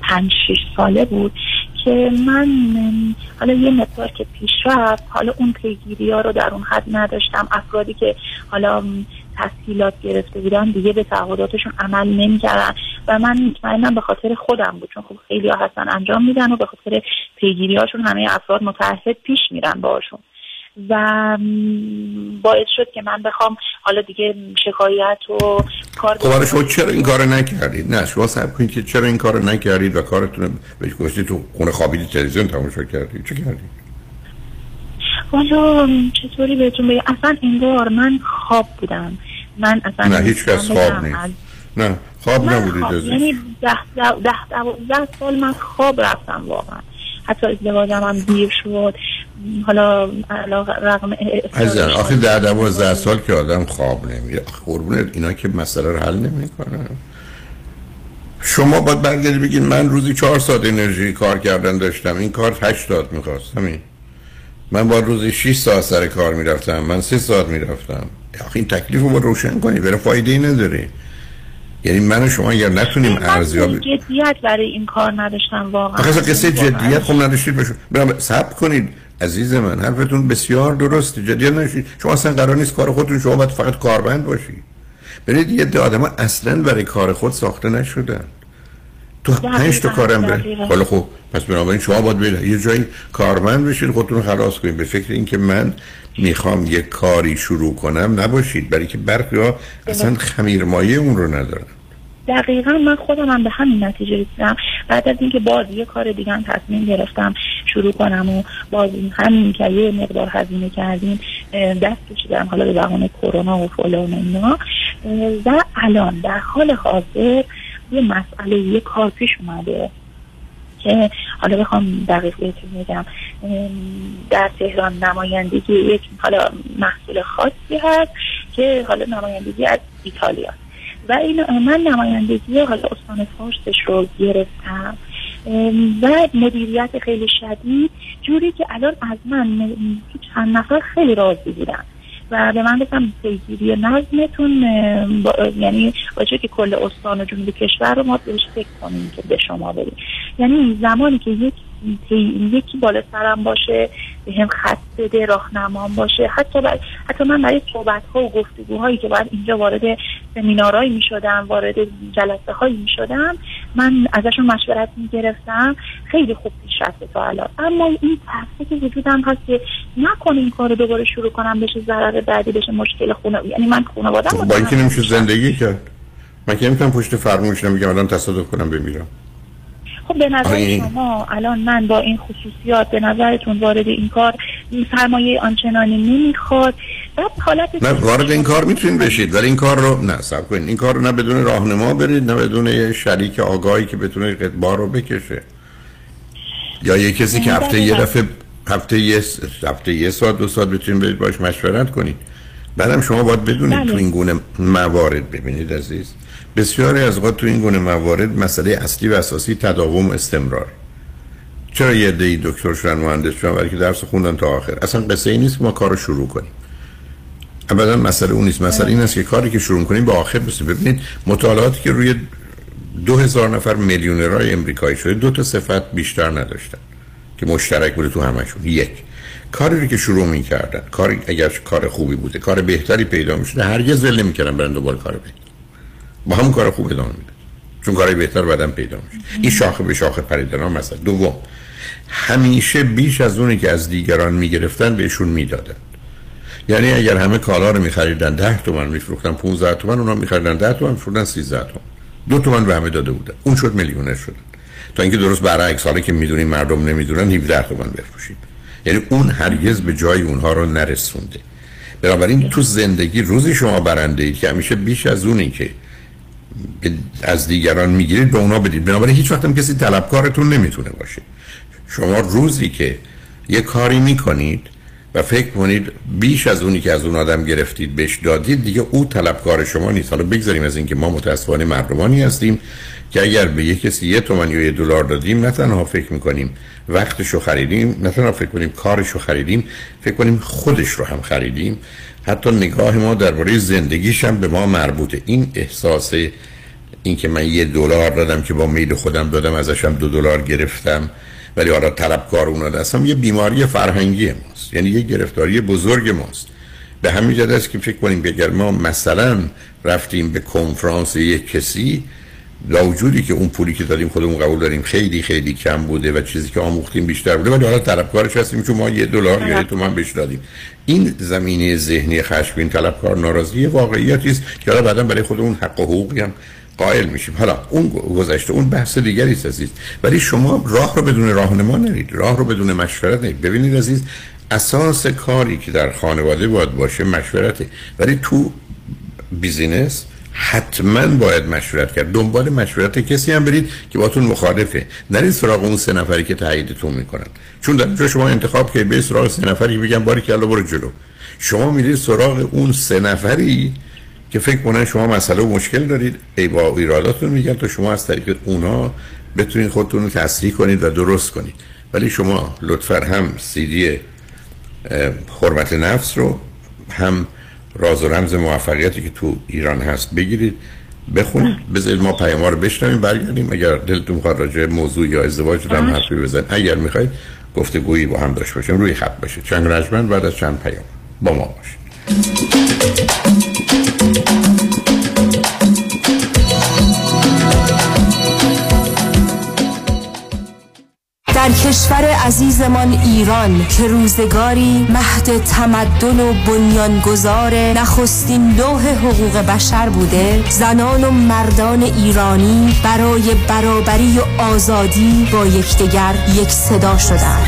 پنج شش ساله بود که من حالا یه مقدار که پیش رفت حالا اون پیگیری ها رو در اون حد نداشتم. افرادی که حالا تسهیلات گرفته بودن دیگه به تعهداتشون عمل نمی‌کردن و من مطمئنم به خاطر خودم بود چون خب خیلی ها هستن انجام میدن و به خاطر پیگیری هاشون همه افراد متحد پیش میرن باشون و باعث شد که من بخوام حالا دیگه شکایت و کار خب شما چرا این کارو نکردید؟ نه شما سب کنید که چرا این کارو نکردید و کارتون بهش گوشتی تو خونه خوابیدی تلویزیون تماشا کردید؟ چه کردید؟ والا چطوری بهتون بگم؟ اصلا انگار من خواب بودم. من اصلا نه هیچ کس خواب نیست. نه خواب نبودید خواب. یعنی ده, ده, ده, سال من خواب رفتم واقعا. حتی ازدواجم هم دیر شد. حالا رقم عزیزم آخه در دوازده سال که آدم خواب نمیره. قربونت اینا که مسئله رو حل نمی‌کنن. شما باید برگردی بگید من روزی چهار ساعت انرژی کار کردن داشتم. این کار هشت ساعت می‌خواست. همین. من با روزی 6 ساعت سر کار می‌رفتم. من سه ساعت می‌رفتم. آخه این تکلیف رو با روشن کنی. برای فایده ای نداره. یعنی من و شما اگر نتونیم ارزیابی جدیت برای این کار نداشتم واقعا. آخه قصه جدیت خب نداشتید بشون برام صبر کنید. عزیز من حرفتون بسیار درسته جدیت نداشتید شما اصلا قرار نیست کار خودتون شما باید فقط کارمند باشید برید یه ده آدم اصلا برای کار خود ساخته نشدن. تو پنج تا کارم بره حالا خب پس بنابراین شما باید بره یه جایی کارمند بشید خودتون خلاص کنید به فکر اینکه من می‌خوام یه کاری شروع کنم نباشید. برای که برخی ها اصلا خمیرمایه اون رو ندارن. دقیقا من خودم هم به همین نتیجه رسیدم. بعد از اینکه باز یه کار دیگه هم تصمیم گرفتم شروع کنم و باز همین که یه مقدار هزینه کردیم دست کشیدم حالا به بهانه کرونا و فلان اینا. و الان در حال حاضر یه مسئله یه کار پیش اومده که حالا بخوام دقیق بهتون بگم. در تهران نمایندگی یک حالا محصول خاصی هست که حالا نمایندگی از ایتالیا. و این من نمایندگی حالا استان فارسش رو گرفتم. و مدیریت خیلی شدید جوری که الان از من چند نفر خیلی راضی بودن. و به من گفتم پیگیری نظمتون با- یعنی باشه که کل استان و جنوب کشور رو ما بهش فکر کنیم که به شما بریم. یعنی زمانی که یک یکی بالا سرم باشه به هم خط بده راهنمام باشه. حتی بر... حتی من برای صحبت ها و گفتگوهایی که باید اینجا وارد سمینارهایی می شدم وارد جلسه هایی می شدم من ازشون مشورت می گرفتم خیلی خوب پیش رفته تا الان. اما این ترسه که وجودم هست که نکنه این کار رو دوباره شروع کنم بشه ضرر بعدی بشه مشکل خونه. یعنی من خانوادم با اینکه نمیشه زندگی کرد. من که نمی‌تونم پشت فرمونش نمیگم الان تصادف کنم بمیرم. خب به نظر آره. شما الان من با این خصوصیات به نظرتون وارد این کار سرمایه آنچنانی نمی‌خواد. بعد حالت نه وارد این کار می‌تونید بشید ولی این کار رو نه سب کنید. این کار رو نه بدون راهنما برید نه بدون یه شریک آگاهی که بتونه بار رو بکشه. یا یه کسی که هفته یه دفعه هفته یه هفته یه ساعت دو ساعت بتونید برید باش مشورت کنید. بعدم شما باید بدونید بله. تو این گونه موارد ببینید عزیز. بسیاری از اوقات تو این گونه موارد مسئله اصلی و اساسی تداوم و استمرار. چرا یه دی دکتر شدن مهندس شدن؟ ولی که درس خوندن تا آخر. اصلا قصه ای نیست ما کار رو شروع کنیم. ابدا مسئله اون نیست. مسئله این است که کاری که شروع کنیم به آخر برسیم. ببینید مطالعاتی که روی دو هزار نفر میلیونرهای امریکایی شده دو تا صفت بیشتر نداشتن که مشترک بوده تو همشون یک کاری رو که شروع می‌کردن کاری اگر کار خوبی بوده کار بهتری پیدا می‌شده هرگز ول نمی‌کردن برن دنبال کار بهتر با همون کار خوب ادامه میدن چون کارهای بهتر بعدم پیدا میشه. این شاخه به شاخه پریدن ها مثلا دوم همیشه بیش از اونی که از دیگران می‌گرفتن بهشون می‌دادن. یعنی اگر همه کالا رو میخریدن 10 تومن میفروختن 15 تومن اونا میخریدن 10 تومن میفروختن 13 تومن. دو تومن به همه داده بودن. اون شد میلیونر شدن تا اینکه درست برعکس حالا که می‌دونیم مردم نمی‌دونن 17 تومن بفروشید یعنی اون هرگز به جای اونها رو نرسونده. بنابراین تو زندگی روزی شما برنده اید که همیشه بیش از اونی که از دیگران می‌گیرید به اونا بدید. بنابراین هیچ وقت هم کسی طلبکارتون نمی‌تونه باشه. شما روزی که یه کاری می‌کنید و فکر کنید بیش از اونی که از اون آدم گرفتید بهش دادید دیگه او طلبکار شما نیست. حالا بگذاریم از اینکه ما متاسفانه مردمانی هستیم که اگر به یه کسی یه تومن یا یه دلار دادیم نه تنها فکر می‌کنیم وقتشو خریدیم نه تنها فکر کنیم کارشو خریدیم فکر کنیم خودش رو هم خریدیم. حتی نگاه ما درباره زندگیش هم به ما مربوطه. این احساس اینکه من یه دلار دادم که با میل خودم دادم ازشم دو دلار گرفتم. ولی حالا طلبکار اونا هستم یه بیماری فرهنگی ماست. یعنی یه گرفتاری بزرگ ماست. به همین جد است که فکر کنیم اگر ما مثلا رفتیم به کنفرانس یک کسی با وجودی که اون پولی که دادیم خودمون قبول داریم خیلی خیلی کم بوده و چیزی که آموختیم بیشتر بوده. ولی حالا طلبکارش هستیم چون ما یه دلار یا یه تومن بهش دادیم. این زمینه ذهنی خشمگین طلبکار ناراضی واقعیتی است که حالا بعدا برای خودمون حق و حقوقی هم قائل میشیم. حالا اون گذشته اون بحث دیگری است عزیز. ولی شما راه رو بدون راهنما نرید. راه رو بدون مشورت نرید. ببینید عزیز اساس کاری که در خانواده باید باشه مشورته ولی تو بیزینس حتما باید مشورت کرد. دنبال مشورت کسی هم برید که باتون مخالفه. نرید سراغ اون سه نفری که تاییدتون می‌کنن. چون در شما انتخاب کردید برید سراغ سه نفری که بگن باری که برو جلو. شما میرید سراغ اون سه نفری که فکر کنن شما مسئله و مشکل دارید. ای با ایراداتون میگن تا شما از طریق اونا بتونید خودتون رو تصریح کنید و درست کنید. ولی شما لطفا هم سیدی حرمت نفس رو هم راز و رمز موفقیتی که تو ایران هست بگیرید. بخونید بذارید ما پیام رو بشنویم برگردیم. اگر دلتون می‌خواد راجع موضوع یا ازدواج رو هم حرفی بزنید. اگر می‌خواید گفتگویی با هم داشته باشیم روی خط باشید چند رجمن بعد از چند پیام. با ما باشید در کشور عزیزمان ایران که روزگاری مهد تمدن و بنیانگذار نخستین لوح حقوق بشر بوده زنان و مردان ایرانی برای برابری و آزادی با یکدیگر یک صدا شدند.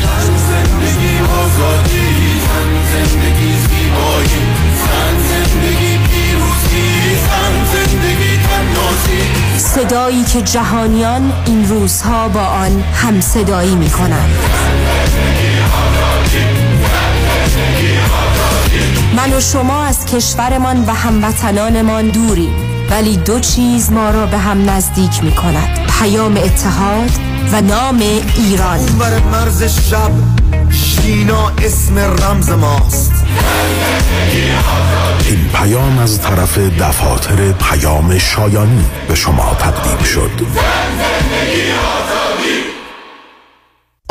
صدایی که جهانیان این روزها با آن همصدایی می کنند من و شما از کشورمان و هموطنانمان دوریم ولی دو چیز ما را به هم نزدیک می کند پیام اتحاد و نام ایران. مرز شب شینا اسم رمز ماست. این پیام از طرف دفاتر پیام شایانی به شما تقدیم شد.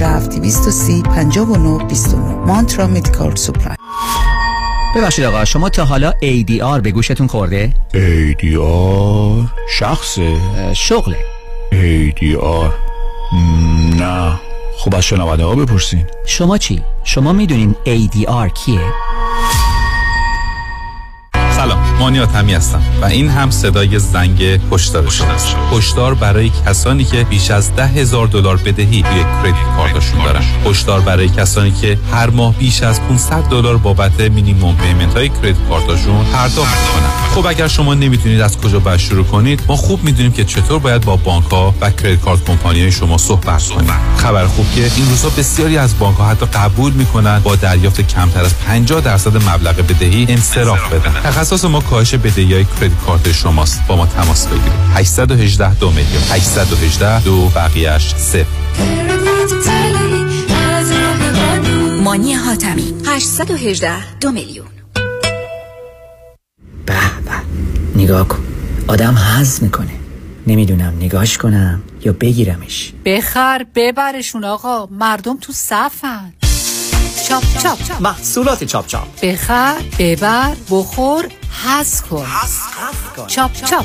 230 59 29 Mantra Medical Supply ببخشید آقا شما تا حالا ADR به گوشتون خورده؟ ADR شخصه شغله ADR نه خب از شنونده ها بپرسین شما چی؟ شما می‌دونین ADR کیه؟ سلام مانیات همی هستم و این هم صدای زنگ هشدار شماست هشدار برای کسانی که بیش از ده هزار دلار بدهی روی credit card شون دارن. هشدار برای کسانی که هر ماه بیش از 500 دلار بابت minimum payment های credit card شون پرداخت کنن خب اگر شما نمی‌تونید از کجا باید شروع کنید ما خوب می‌دونیم که چطور باید با بانک ها و کردیت کارت کمپانی شما صحبت کنید خبر خوب که این روزها بسیاری از بانک ها حتی قبول می‌کنن با دریافت کمتر از 50 درصد مبلغ بدهی انصراف بدن. تخصص ما کاهش بدهی های کردیت کارت شماست. با ما تماس بگیرید. 818 دو میلیون. 818 دو بقیهش صفر. مانی حاتمی. 818 دو میلیون. به به. نگاه کن. آدم حز می‌کنه. نمی‌دونم نگاش کنم یا بگیرمش. بخر ببرشون آقا. مردم تو صفن. چاپ چاپ. محصولات چاپ چاپ. بخر ببر بخور حز کن. چاپ چاپ.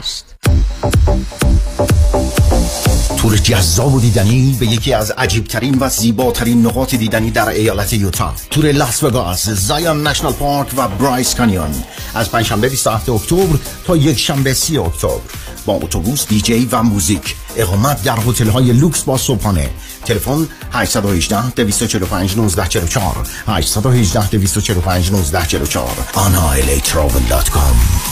تور جذاب و دیدنی به یکی از عجیبترین و زیباترین نقاط دیدنی در ایالت یوتا تور لاس وگاس Zion National Park و Bryce Canyon. از پنجشنبه 27 اکتبر تا یک شنبه 30 اکتبر. با اتوبوس دیجی و موزیک. اقامت در هتل های لوکس با صبحانه. تلفن 818 245 1944 818 245 1944 anailatravel.com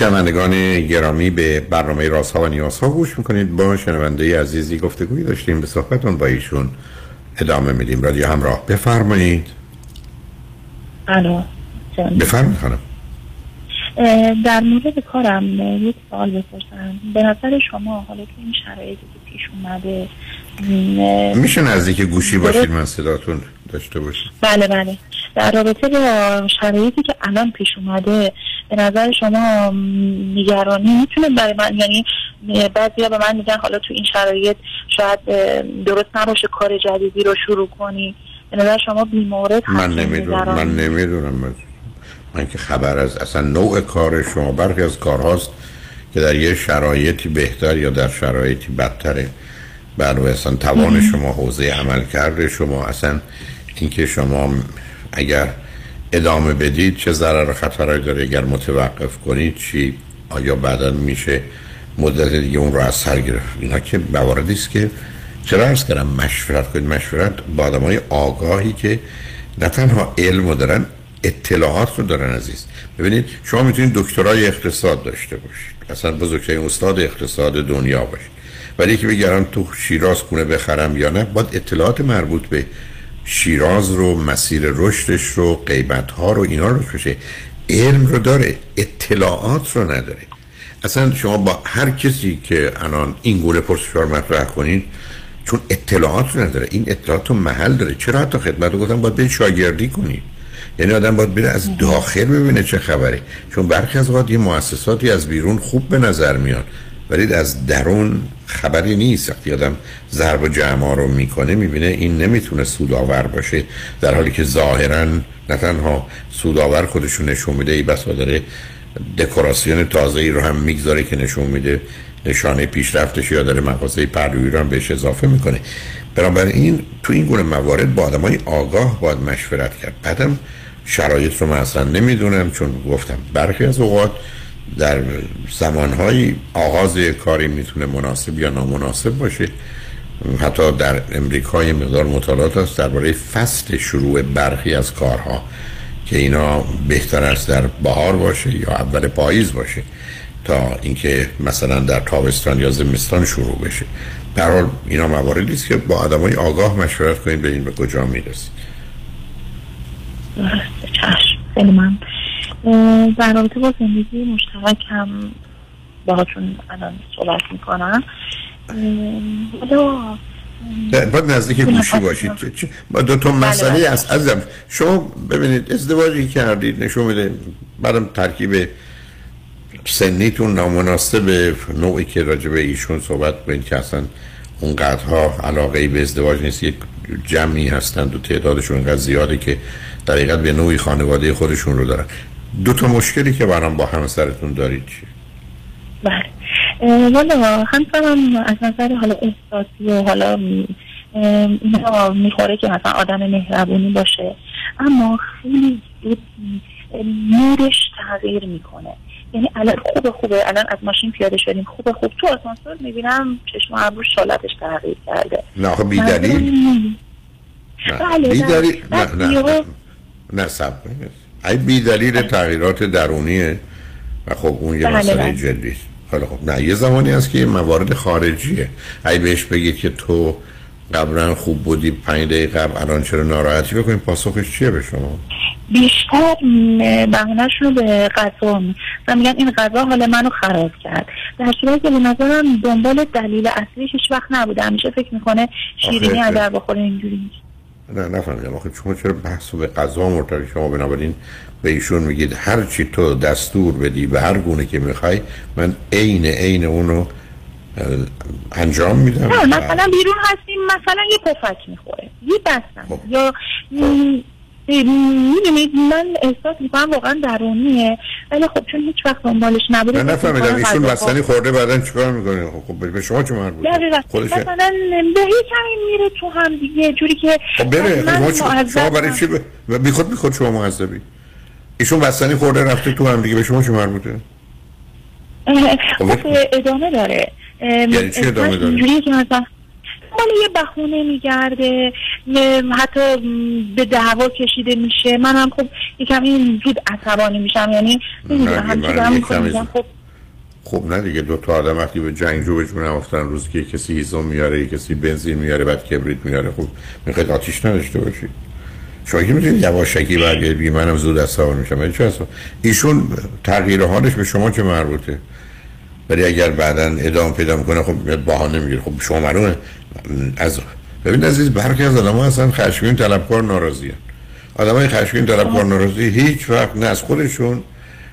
شنوندگان گرامی به برنامه رازها و نیازها گوش می‌کنید. با شنونده عزیزی گفتگوی داشتیم. به صحبتون با ایشون ادامه میدیم. رادیو همراه بفرمایید. الو. بفرمایید خانم. در مورد کارم یک سوال بپرسم. به نظر شما حالا تو این شرایطی که پیش اومده میشه نزدیک گوشی باشید؟ من صداتون داشته باشید بله بله. در رابطه با شرایطی که الان پیش اومده به نظر شما نگرانی می‌تونه برای من؟ یعنی بعضیا به من میگن حالا تو این شرایط شاید درست نباشه کار جدیدی رو شروع کنی. به نظر شما بیمورد من نمی‌دونم من نمی‌دونم. من, من که خبر از اصلا نوع کار شما برخی از کارهاست که در یه شرایطی بهتر یا در شرایطی بدتره. بعد اصلا توان شما حوزه عمل کرده شما اصلا اینکه شما اگر ادامه بدید چه ضرر و خطرهایی داره اگر متوقف کنید؟ چی؟ آیا بعدا میشه مدت دیگه اون رو از سر گرفت؟ اینا که مواردی است که چرا ارز کردم مشورت کنید؟ مشورت با آدم های آگاهی که نه تنها علم رو دارن اطلاعات رو دارن عزیز. ببینید شما می‌تونید دکترای اقتصاد داشته باشید. اصلا بزرگترین استاد اقتصاد دنیا باشید. ولی که بگرم تو شیراز خونه بخرم یا نه باید اطلاعات مربوط به شیراز رو مسیر رشدش رو قیمت ها رو اینا رو بشه علم رو داره اطلاعات رو نداره. اصلا شما با هر کسی که الان این گونه پرسشوار مطرح کنید چون اطلاعات رو نداره. این اطلاعات رو محل داره. چرا حتی خدمت رو گفتم باید به شاگردی کنید یعنی آدم باید بره از داخل ببینه چه خبره. چون برخی از اوقات یه مؤسساتی از بیرون خوب به نظر میاد. ولی از درون خبری نیست. وقتی آدم ضرب و جمع رو می‌کنه می‌بینه این نمی‌تونه سودآور باشه. در حالی که ظاهرا نه تنها سودآور خودشون نشون میده ای بسا داره دکوراسیون تازه ای رو هم می‌گذاره که نشون میده نشانه پیشرفتش یا داره مغازه پهلویی رو هم بهش اضافه می‌کنه. بنابراین تو این گونه موارد با آدم های آگاه باید مشورت کرد. بعدم شرایط رو من اصلا نمی‌دونم چون گفتم برخی از اوقات در زمانهای آغاز کاری می‌تونه مناسب یا نامناسب باشه. حتی در امریکا یه مقدار مطالعات هست درباره فصل شروع برخی از کارها که اینا بهتر است در بهار باشه یا اول پاییز باشه تا اینکه مثلا در تابستان یا زمستان شروع بشه. در حال اینا مواردی است که با آدمای آگاه مشورت کنید ببینید به کجا می‌رسید. در رابطه با زندگی مشترک هم باهاتون الان صحبت می‌کنم. حالا باید نزدیک گوشی باشید. با دو تا مسئله است. عزیزم شما ببینید ازدواجی کردید نشون میده بعدم ترکیب سنیتون نامناسب نوعی که راجع به ایشون صحبت کنید که اصلا اونقدرها علاقه به ازدواج نیست. یک جمعی هستند و تعدادشون انقدر زیاده که در به نوعی خانواده خودشون رو دارن. دو تا مشکلی که برام با همسرتون دارید چیه؟ بله. والا همسرم از نظر حالا احساسی و حالا اینا می‌خوره که مثلا آدم مهربونی باشه. اما خیلی مودش تغییر می‌کنه. یعنی الان خوبه خوبه. الان از ماشین پیاده شدیم. خوبه خوب. تو آسانسور می‌بینم چشم و ابروش شالتش تغییر کرده. نه آخه بی دلیل. بله بله. نه نه نه سب ای بی دلیل تغییرات درونیه. و خب اون یه بله، مسئله بله. جدی. است حالا خب نه یه زمانی هست که موارد خارجیه. ای بهش بگید که تو قبلا خوب بودی پنج دقیقه قبل الان چرا ناراحتی؟ بکنید پاسخش چیه به شما؟ بیشتر بهانهشون رو به غذا و میگن این غذا حال منو خراب کرد. در صورتی که به نظرم دنبال دلیل اصلیش هیچ وقت نبوده. همیشه فکر می‌کنه شیرینی اگر بخوره اینجوری میشه نه نفهمیدم. آخه شما چرا بحث به قضا مرتبط؟ شما بنابراین به ایشون میگید هر چی تو دستور بدی به هر گونه که می‌خوای من عین عین اونو انجام میدم. نه مثلا بیرون هستیم مثلا یه پفک می‌خوره. یه بستم. یا می‌دونید من احساس می‌کنم واقعا درونیه. ولی خب چون هیچ وقت دنبالش نبوده من نفهمیدم ایشون بستنی خورده بعدا چیکار می‌کنه؟ خب به شما چه مربوطه؟ خودشه. مثلا به یه کمی میره تو هم دیگه. جوری که خب بره. من شما, چ- معذب شما برای چی ب... بی خود بی خود شما معذبی. ایشون بستنی خورده رفته تو هم دیگه. به شما چه مربوطه؟ خب، خب ادامه داره. یعنی چی ادامه داره؟ مالا یه بهونه میگرده حتی به دعوا کشیده میشه. منم خب یکم این زود عصبانی میشم یعنی نمی‌دونم خب خب نه دیگه دو تا آدم وقتی به جنگجو به جون افتن روز که کسی هیزم میاره کسی بنزین میاره بعد کبریت میاره. خب می‌خواید آتیش نداشته باشید شما که می‌تونید یواشکی برگردید بگید منم زود عصبانی میشم. ولی چه؟ ایشون تغییر حالش به شما چه مربوطه. ولی اگر بعدا ادامه پیدا می‌کنه خب بهانه می‌گیره. خب شما معلومه از ببین عزیز برخی از آدم ها اصلا خشمگین طلبکار ناراضی آدم های خشمگین طلبکار ناراضی هیچ وقت نه از خودشون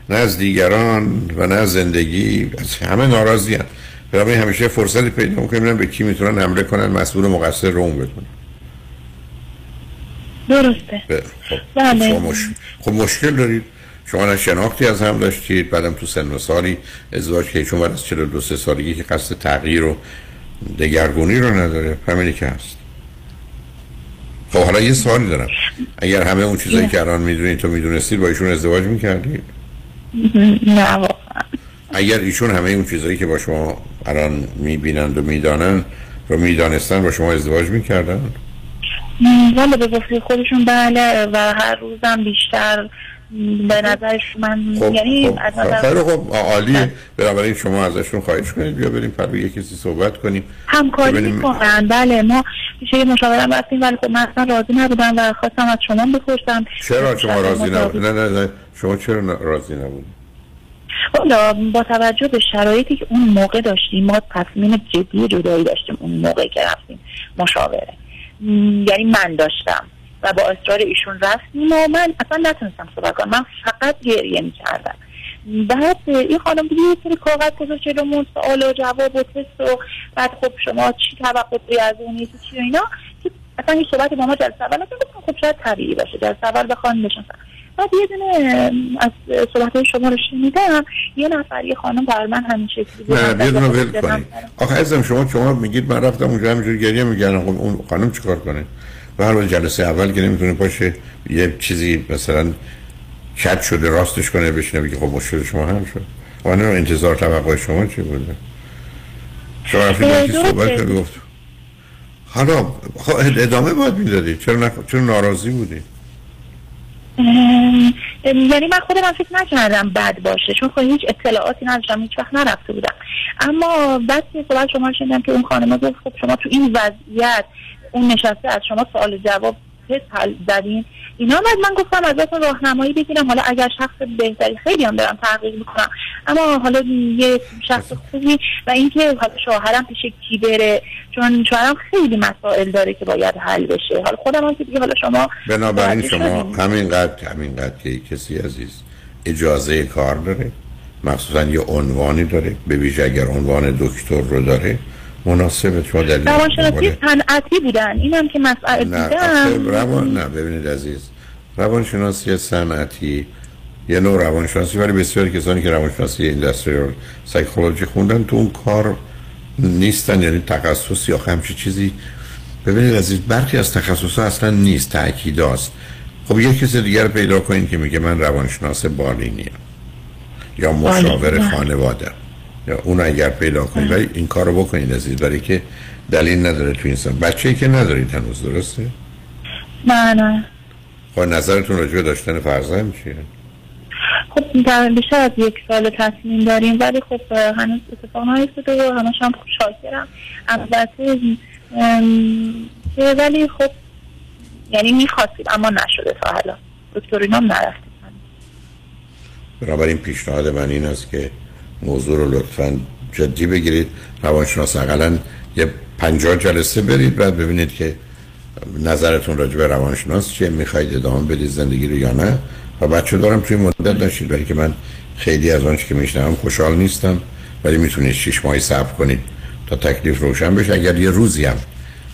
نه از دیگران و نه از زندگی از همه ناراضی هستند برای همیشه فرصتی پیدا می‌کنن به کی می‌تونن حمله کنن مسئول مقصر رو اون بدونن. درسته. خب بله. شما مش... خب مشکل دارید. شما نه شناختی از هم داشتید بعدم تو سن و سالی ازدواج که چون بعد از 42 سه سالگی که قصد تغییر و دگرگونی رو نداره همینی که هست. خب حالا یه سوالی دارم. اگر همه اون چیزایی که الان می‌دونید تو می‌دونستید با ایشون ازدواج می‌کردید نه واقعا. اگر ایشون همه اون چیزایی که با شما الان می‌بینند و می‌دانند رو می‌دانستن با شما ازدواج می‌کردن؟ والا به گفته خودشون بله و هر روزم بیشتر به نظرش من خب یعنی خب از خب نظر خیلی خب عالیه. بنابراین شما ازشون خواهش کنید. بیا بریم پر روی یه کسی صحبت کنیم. همکاری می‌کنن. بله ما میشه یه مشاورم رفتیم ولی خب من اصلا راضی نبودم و خواستم از شما بپرسم. چرا شما راضی نبودید نه نه نه. شما چرا راضی نبودید حالا با توجه به شرایطی که اون موقع داشتیم ما تصمیم جدی جدایی داشتیم اون موقع که رفتیم مشاوره. یعنی من داشتم. و با اصرار ایشون رفتیم و من اصلا نتونستم صحبت کنم. من فقط گریه می‌کردم. بعد این خانم دیگه یه سری کاغذ گذاشت جلومون سوال و جواب و تست و بعد خب شما چی توقع داری از اون چی و اینا. که اصلا این صحبت با ما جلسه اول گفتم خب شاید طبیعی باشه. جلسه اول بخوان بشناسن بعد یه دونه از صحبت های شما رو شنیدم. یه نفر یه خانم بر من همین شکلی. نه بیا رو ول کنید. آخه عزیزم شما شما میگید من رفتم اونجا همینجوری گریه میگن خب اون خانم چیکار کنه؟ و هر جلسه اول که نمی‌تونه باشه یه چیزی مثلا کج شده راستش کنه بشینه بگه خب مشکل شما هم شد. و نه انتظار توقع شما چی بوده؟ شما رفتید صحبت گفت. حالا خب ادامه باید می‌دادید چرا نخ... چرا ناراضی بودی؟ یعنی من خودم فکر نکردم بد باشه چون خب هیچ اطلاعاتی نداشتم هیچ وقت نرفته بودم. اما بعد که صحبت شما رو شنیدم که اون خانم گفت خب شما تو این وضعیت اون نشسته از شما سوال جواب حل زدین. اینا بعد من گفتم ازتون راهنمایی بگیرم. حالا اگر شخص بهتری خیلی هم دارم تحقیق می‌کنم. اما حالا یه شخص خوبی و اینکه حالا شوهرم پیش کی بره؟ چون شوهرم خیلی مسائل داره که باید حل بشه. حالا خودم هم که دیگه حالا شما بنابراین شما. همینقدر همینقدر که کسی عزیز اجازه کار داره مخصوصا یه عنوانی داره به ویژه اگر عنوان دکتر رو داره مناسبه شما دلیل روانشناسی صنعتی بودن. اینم که مسئله دیدم. روان نه ببینید عزیز. روانشناسی صنعتی یه نوع روانشناسی ولی بسیاری کسانی که روانشناسی اینداستریال سایکولوژی خوندن تو اون کار نیستن یعنی تخصصی یا همچی چیزی. ببینید عزیز برخی از تخصص اصلا نیست تاکید است خب یه کسی دیگر پیدا کنید که میگه من روانشناس بالینیم یا مشاور. خانواده. یا اون اگر پیدا کنید ولی این کار رو بکنید عزیز برای که دلیل نداره تو انسان. بچه که ندارید هنوز درسته؟ نه نه. خب نظرتون راجع داشتن فرزند چیه؟ خب بیشتر از یک سال تصمیم داریم ولی خب هنوز اتفاق نیفتاده و همش هم خوب شاکرم. البته ولی خب یعنی می‌خواستیم اما نشده تا حالا. دکترینام نرفتیم بنابراین پیشنهاد من این است که موضوع رو لطفا جدی بگیرید. روانشناس اقلا یه پنجاه جلسه برید بعد ببینید که نظرتون راجع به روانشناس چیه می‌خواید ادامه بدید زندگی رو یا نه. و بچه دارم توی مدت داشتید برای که من خیلی از آنچه که میشنم خوشحال نیستم ولی می‌تونید شش ماهی صبر کنید تا تکلیف روشن بشه. اگر یه روزی هم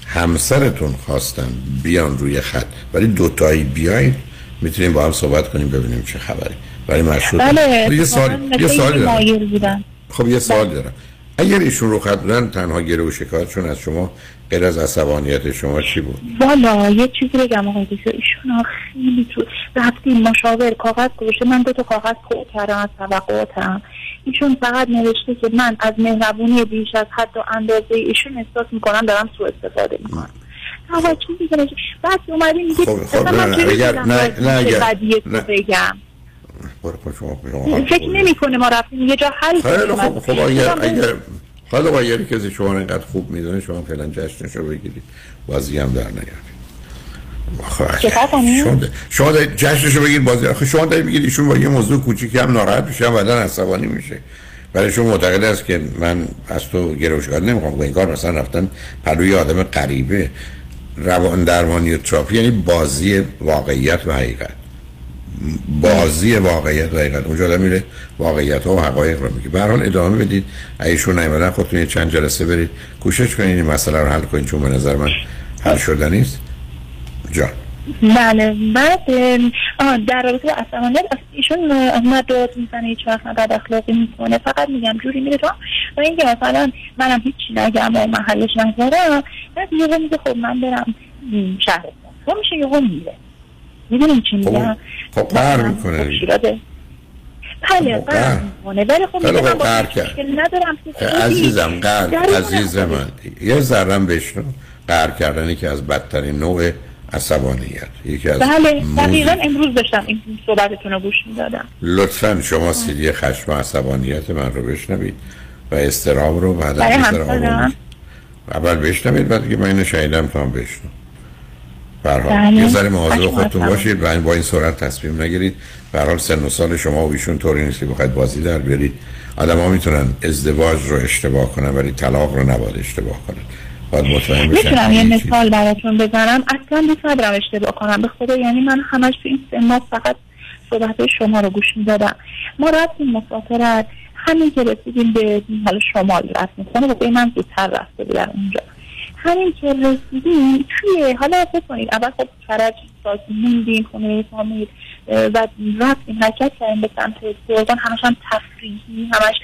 همسرتون خواستن بیان روی خط ولی دوتایی بیاین می‌تونیم با هم صحبت کنیم ببینیم چه خبری. ولی مشروط بله یه سال یه سال دارم. خب یه سوال دارم. اگر ایشون رو خط بودن تنها گره و شکایتشون از شما غیر از عصبانیت شما چی بود؟ والا یه چیزی بگم آقای دکتر. ایشون ها خیلی تو رفتیم مشاور کاغذ گذاشته. من دو تا کاغذ پر کردم از توقعاتم. ایشون فقط نوشته که من از مهربونی بیش از حد و اندازه ایشون احساس می‌کنم دارم سوء استفاده می‌کنم. آقا چیزی که بعد اومدی میگه خب، خب، نه، چجوری اگر- نه، نه، اگر- نه. برو شما شما فکر بزنید. نمی‌کنه ما رفتیم یه جا حل خیلی. خب خب اگر اگر حالا اگر کسی شما اینقدر خوب می‌دونه شما فعلا جشنش رو بگیرید بازی هم در نیارید؟ شما شما دارید جشنش رو بگید بازی آخه شما دارید بگید ایشون با یه موضوع کوچیکی هم ناراحت میشه هم بعدا عصبانی میشه برای شما معتقد است که من از تو شکایت نمی‌خوام این کار مثلا رفتن پلوی آدم غریبه روان درمانی و تراپی یعنی بازی واقعیت و حقیقت بازی واقعیت حقیقت. اونجا آدم میره واقعیت ها و حقایق رو میگه. به ادامه بدید. ایشون نیومدن خودتون یه چند جلسه برید. کوشش کنید این مسئله رو حل کنید چون به نظر من حل شدنی است جان. بله بعد در رابطه با عصبانیت ایشون داد می‌زنه هیچ وقت بد اخلاقی می‌کنه فقط میگم جوری میره تو. و اینکه مثلا منم هیچی نگم و محلش نذارم بعد یهو میگه خب من برم شهرستان تو میشه یهو میره. می‌دونیم چی میگم؟ خب قهر می‌کنه بله خب، قهر. می‌کنه. ولی خب خب، با قهر کرد. ندارم. عزیزم قهر درون عزیز خودش. من. یه ذرم بشنو. قهر کردنی که از بدترین نوع عصبانیت. یکی از بله دقیقا امروز داشتم این صحبتتون رو گوش می‌دادم. لطفا شما سیدی خشم و عصبانیت من رو بشنوید و استرام رو بعد استرام رو اول بشنوید بعد که من اینو شنیدم تا هم برحال بله. یه ذره مواظب و خودتون. باشید و با این سرعت تصمیم نگیرید. برحال سن و سال شما و ایشون طوری نیست که بخواید بازی در بیارید. آدم ها می‌تونن ازدواج رو اشتباه کنن ولی طلاق رو نباید اشتباه کنن. باید مطمئن بشن می‌تونم یه مثال براتون بزنم. اصلا دوست ندارم اشتباه کنم. به خدا یعنی من همش تو این سن فقط صحبت شما رو گوش می‌دادم. ما رفتیم مسافرت. همین که رسیدیم به حالا شمال رفتیم. خونه بقیه من زودتر رفته بودن اونجا. همین که رسیدیم توی حالا فکر کنید اول خب کرج ساکی موندیم خونه فامیل و رفتیم حرکت کردیم به سمت گردان همش هم تفریحی همش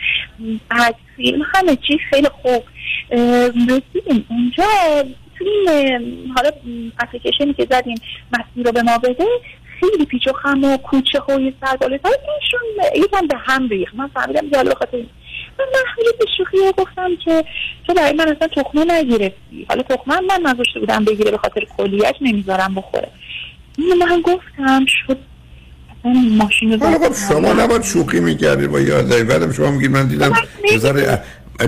فیلم همه چیز خیلی خوب رسیدیم اونجا توی این حالا اپلیکیشنی که زدیم مسیر رو به ما بده خیلی پیچ و خم و کوچه های سرباله ها ایشون یکم به هم ریخت من فهمیدم دیگه حالا به خاطر این. من محمولی به شوخی گفتم که تو برای من اصلا تخمه نگرفتی. حالا تخمه من نذاشته بودم بگیره به خاطر کلیت نمی‌ذارم بخوره. من گفتم شد. ماشین. خب شما نباید شوخی می‌کردید با یه آدمی. بعدم شما میگید من دیدم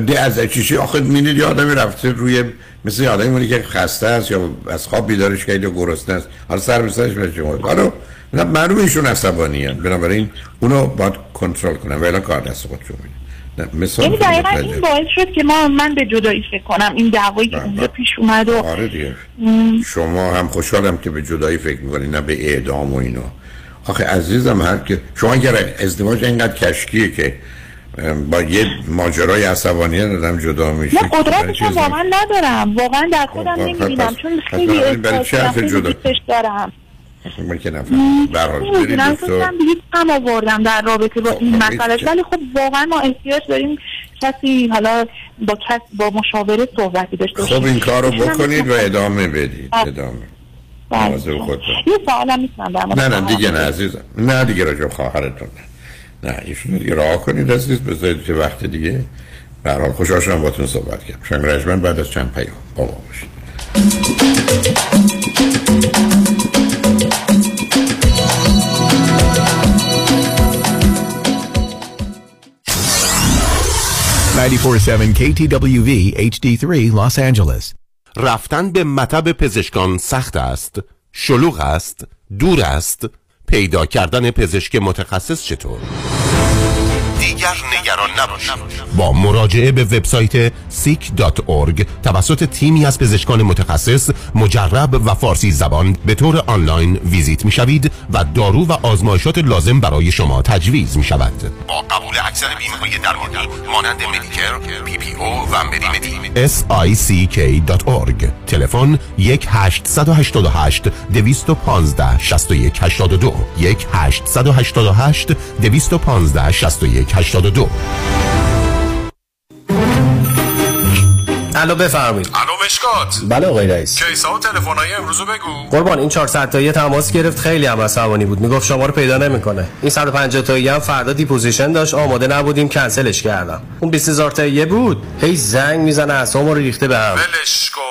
ده از چیشی آخه می‌دید یه آدمی رفته روی مثل آدمی مونی که خسته است یا از خواب بیدارش کرد یا گرسنه است. حالا سر به سرش شما. حالا نه معلومه ایشون عصبانی هست بنابراین اونو باید کنترل کنم ولی کار دست خودشون میده نه مثال یعنی خیلی دقیقا متوجه. این باعث شد که ما من به جدایی فکر کنم. این دعوایی که اونجا پیش اومد و آره دیگه. شما هم خوشحالم که به جدایی فکر می‌کنید نه به اعدام و اینا. آخه عزیزم هر که شما اگر ازدواج اینقدر کشکیه که با یه ماجرای عصبانیت آدم جدا میشه نه که قدرتش واقعا ندارم. واقعا در خودم خب، نمی‌بینم. چون خیلی احساس دارم. من که نفهم به هر حال برید نمی‌دونم دکتر. کم آوردم در رابطه با این خب، مسئله. هیچ- ولی خب واقعا ما احتیاج داریم کسی حالا با کس با مشاوره صحبتی داشته خب این کار رو هم بکنید و. ادامه بدید بله. ادامه. بله. یه سوالم می‌تونم نه نه دیگه نه؟ عزیزم. نه دیگه راجع خواهرتون نه. نه ایشون دیگه راه کنید عزیز بذارید که وقت دیگه. به هر حال خوشحال شدم باتون صحبت کردم. شنگ رجمن بعد از چند پیام. با ما باشید. KTWV HD3 Los Angeles. رفتن به مطب پزشکان سخت است شلوغ است دور است پیدا کردن پزشک متخصص چطور دیگر نگران نباشید. با مراجعه به وبسایت seek.org توسط تیمی از پزشکان متخصص مجرب و فارسی زبان به طور آنلاین ویزیت می شوید و دارو و آزمایشات لازم برای شما تجویز می شود با قبول اکثر بیمه های درمانی مانند Medicare، PPO و Medi-Medi sick.org تلفن 1 888 215 61 82 1 888 215 61 82 الو بفرمایید. الو مشکات. بله آقای رئیس. case ا و تلفن‌های امروزو بگو. قربان این 400 تایی تماس گرفت. خیلی هم عصبانی بود. می‌گفت شما رو پیدا نمی‌کنه. این 150 تایی هم فردا deposition داشت. آماده نبودیم. کنسلش کردم. اون 20000 تایی بود. هی زنگ می‌زنه اعصابم رو ریخته به هم. ولش کن.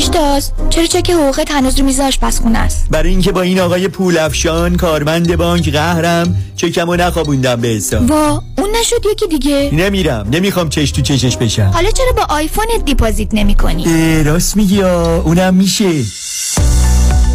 پیشتاز چرا چک حقوقت هنوز رو میز آشپزخونه است؟ برای اینکه با این آقای پولافشان کارمند بانک قهرم چکمو نخوابوندم به حساب. وا اون نشد یکی دیگه. نمیرم. نمی‌خوام چش تو چشش بشم. حالا چرا با آیفونت deposit نمی کنی؟ راست میگی اونم میشه.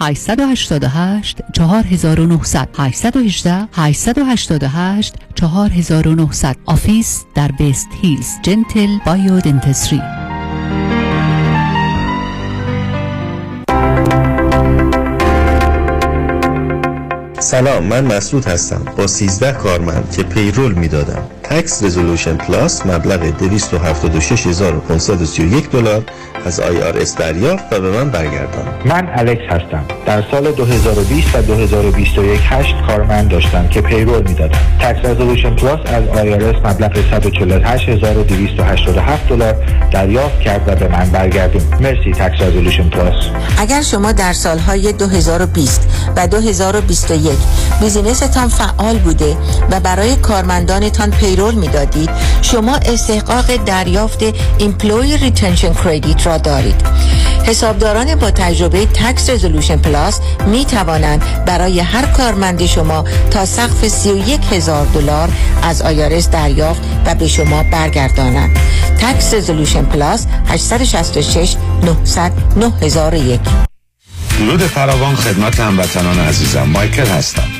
888 4900 818 888 4900 office در West Hills. Gentle Biodentistry سلام من مسعود هستم. با 13 کارمند که payroll می‌دادم. Tax Resolution Plus مبلغ 276531 دلار از IRS دریافت و به من برگردان. من Alex هستم. در سال 2020 و 2021 هشت کارمند داشتم که payroll می‌دادم. Tax Resolution Plus از IRS مبلغ 148287 دلار دریافت کرد و به من برگردون. مرسی Tax Resolution Plus اگر شما در سالهای 2020 و 2021 business تان فعال بوده و برای کارمندانتان payroll می‌دادید شما استحقاق دریافت Employee Retention Credit را دارید. حسابداران با تجربه Tax Resolution Plus می توانند برای هر کارمند شما تا سقف 31 هزار دلار از IRS دریافت و به شما برگردانند. تکس رزولوشن پلاس 866 900 9001 درود فراوان خدمت هموطنان عزیزم مایکل هستم.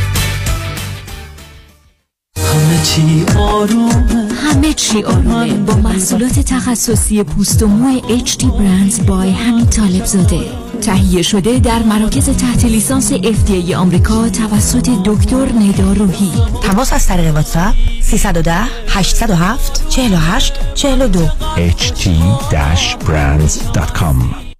همه چی آرومه. همه چی آرومه. با محصولات تخصصی پوست و مو HD Brands بای همین طالب زاده. تهیه شده در مراکز تحت لیسانس FDA آمریکا توسط دکتر ندا روحی. تماس از طریق واتساپ 310 807 48 42 ht-brands.com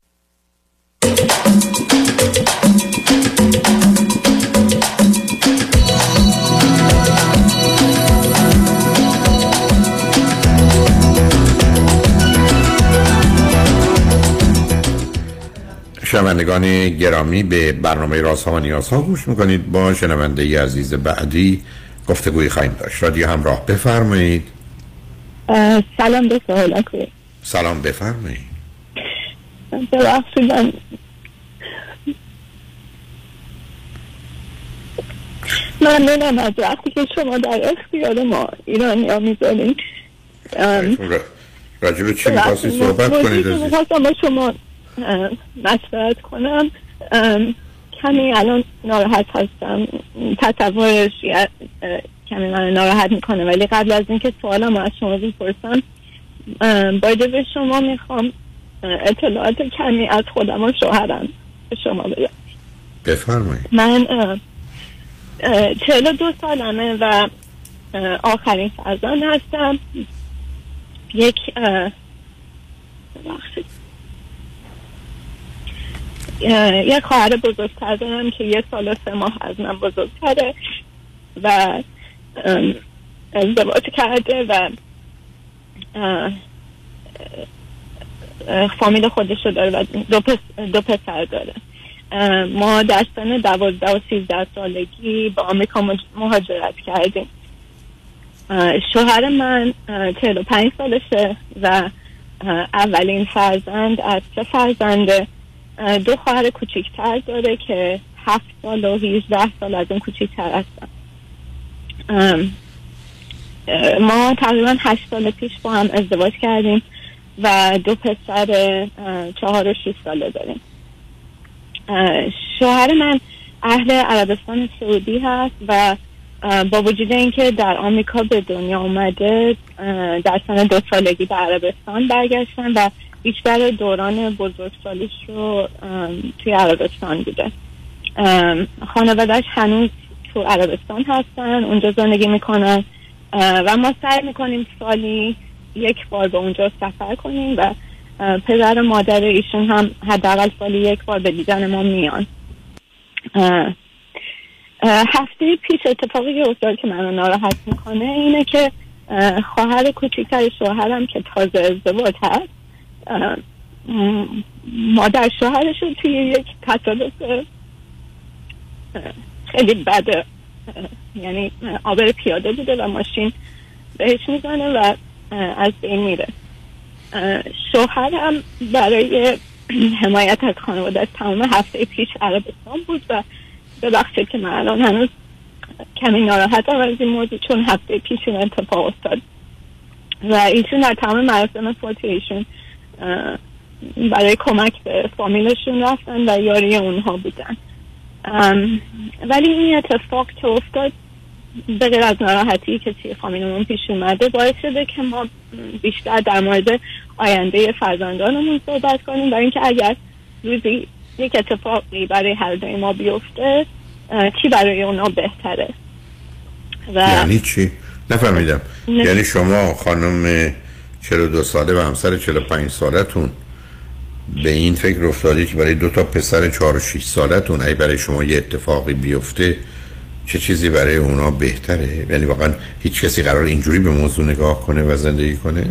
شنوندگان گرامی به برنامه راست ها و نیاز ها گوش می‌کنید. با شنونده ی عزیز بعدی گفتگوی خواهیم داشت. رادیو همراه بفرمایید. سلام به سوال سلام بفرمایید. ببخشید. من ممنونم از وقتی که شما در اختیار ما ایرانی ها می‌ذارین راجب چی می‌خواستی صحبت کنید؟ می‌خواستم با شما مشورت کنم. کمی الان ناراحت هستم. اه، کمی من ناراحت می‌کنه ولی قبل از اینکه سوالم از شما بپرسم ام، با به شما می‌خوام اطلاعات کمی از خودم و شوهرم به شما بگم بفرمایید. من چهل دو سالمه و آخرین فرزند هستم. یک ببخشید. یک خواهر بزرگتر دارم که یه سال و سه ماه از من بزرگتره و ازدواج کرده و فامیل خودش رو داره و دو, پس- دو پسر داره. ما در سن دوازده و سیزده سالگی به آمریکا مهاجرت کردیم. شوهر من چهل و پنج سالشه و اولین فرزند از سه فرزنده. دو خواهر کوچیکتر داره که هفت سال و هیجده سال از اون کوچیکتر هستن. ما تقریبا هشت سال پیش با هم ازدواج کردیم و دو پسر چهار و شیش ساله داریم. شوهر من اهل عربستان سعودی هست و با وجود اینکه در آمریکا به دنیا اه، در سن دو سالگی به عربستان برگشتن و بیشتر دوران بزرگسالیش رو توی عربستان بوده. خانوادهش هنوز تو عربستان هستن اونجا زندگی می‌کنن و ما سعی می‌کنیم سالی یک بار به اونجا سفر کنیم و پدر و مادر ایشون هم حداقل سالی یک بار به دیدن ما میان. هفته پیش اتفاقی که افتاد که منو ناراحت می‌کنه اینه که اه، خواهر کوچیکتر شوهرم که تازه ازدواج هست مادر شوهرش رو توی یک تصادف خیلی بده یعنی آبر پیاده بوده و ماشین بهش می‌زنه و از بین میره. شوهرم برای حمایت از خانواده تمام هفته پیش عربستان بود و ببخشید که من الان هنوز کمی ناراحتم از این موضوع چون هفته پیش این اتفاق افتاد. و ایشون در تمام مراسم فوتی ایشون برای کمک به فامیلشون رفتن و یاری اونها بودن ولی این اتفاق که افتاد به غیر از ناراحتی که توی فامیلمون پیش اومده باعث شده که ما بیشتر در مورد آینده فرزندانمون صحبت کنیم و اینکه اگر روزی یک اتفاقی برای هر دوی ما بیفته چی برای اونا بهتره و یعنی چی؟ نفهمیدم نه. یعنی شما خانم 42 ساله و همسر 45 سالتون. به این فکر افتادید که برای دو تا پسر 4 و 6 سالتون اگه برای شما یه اتفاقی بیفته چه چیزی برای اونا بهتره؟ یعنی واقعا هیچ کسی قرار اینجوری به موضوع نگاه کنه و زندگی کنه؟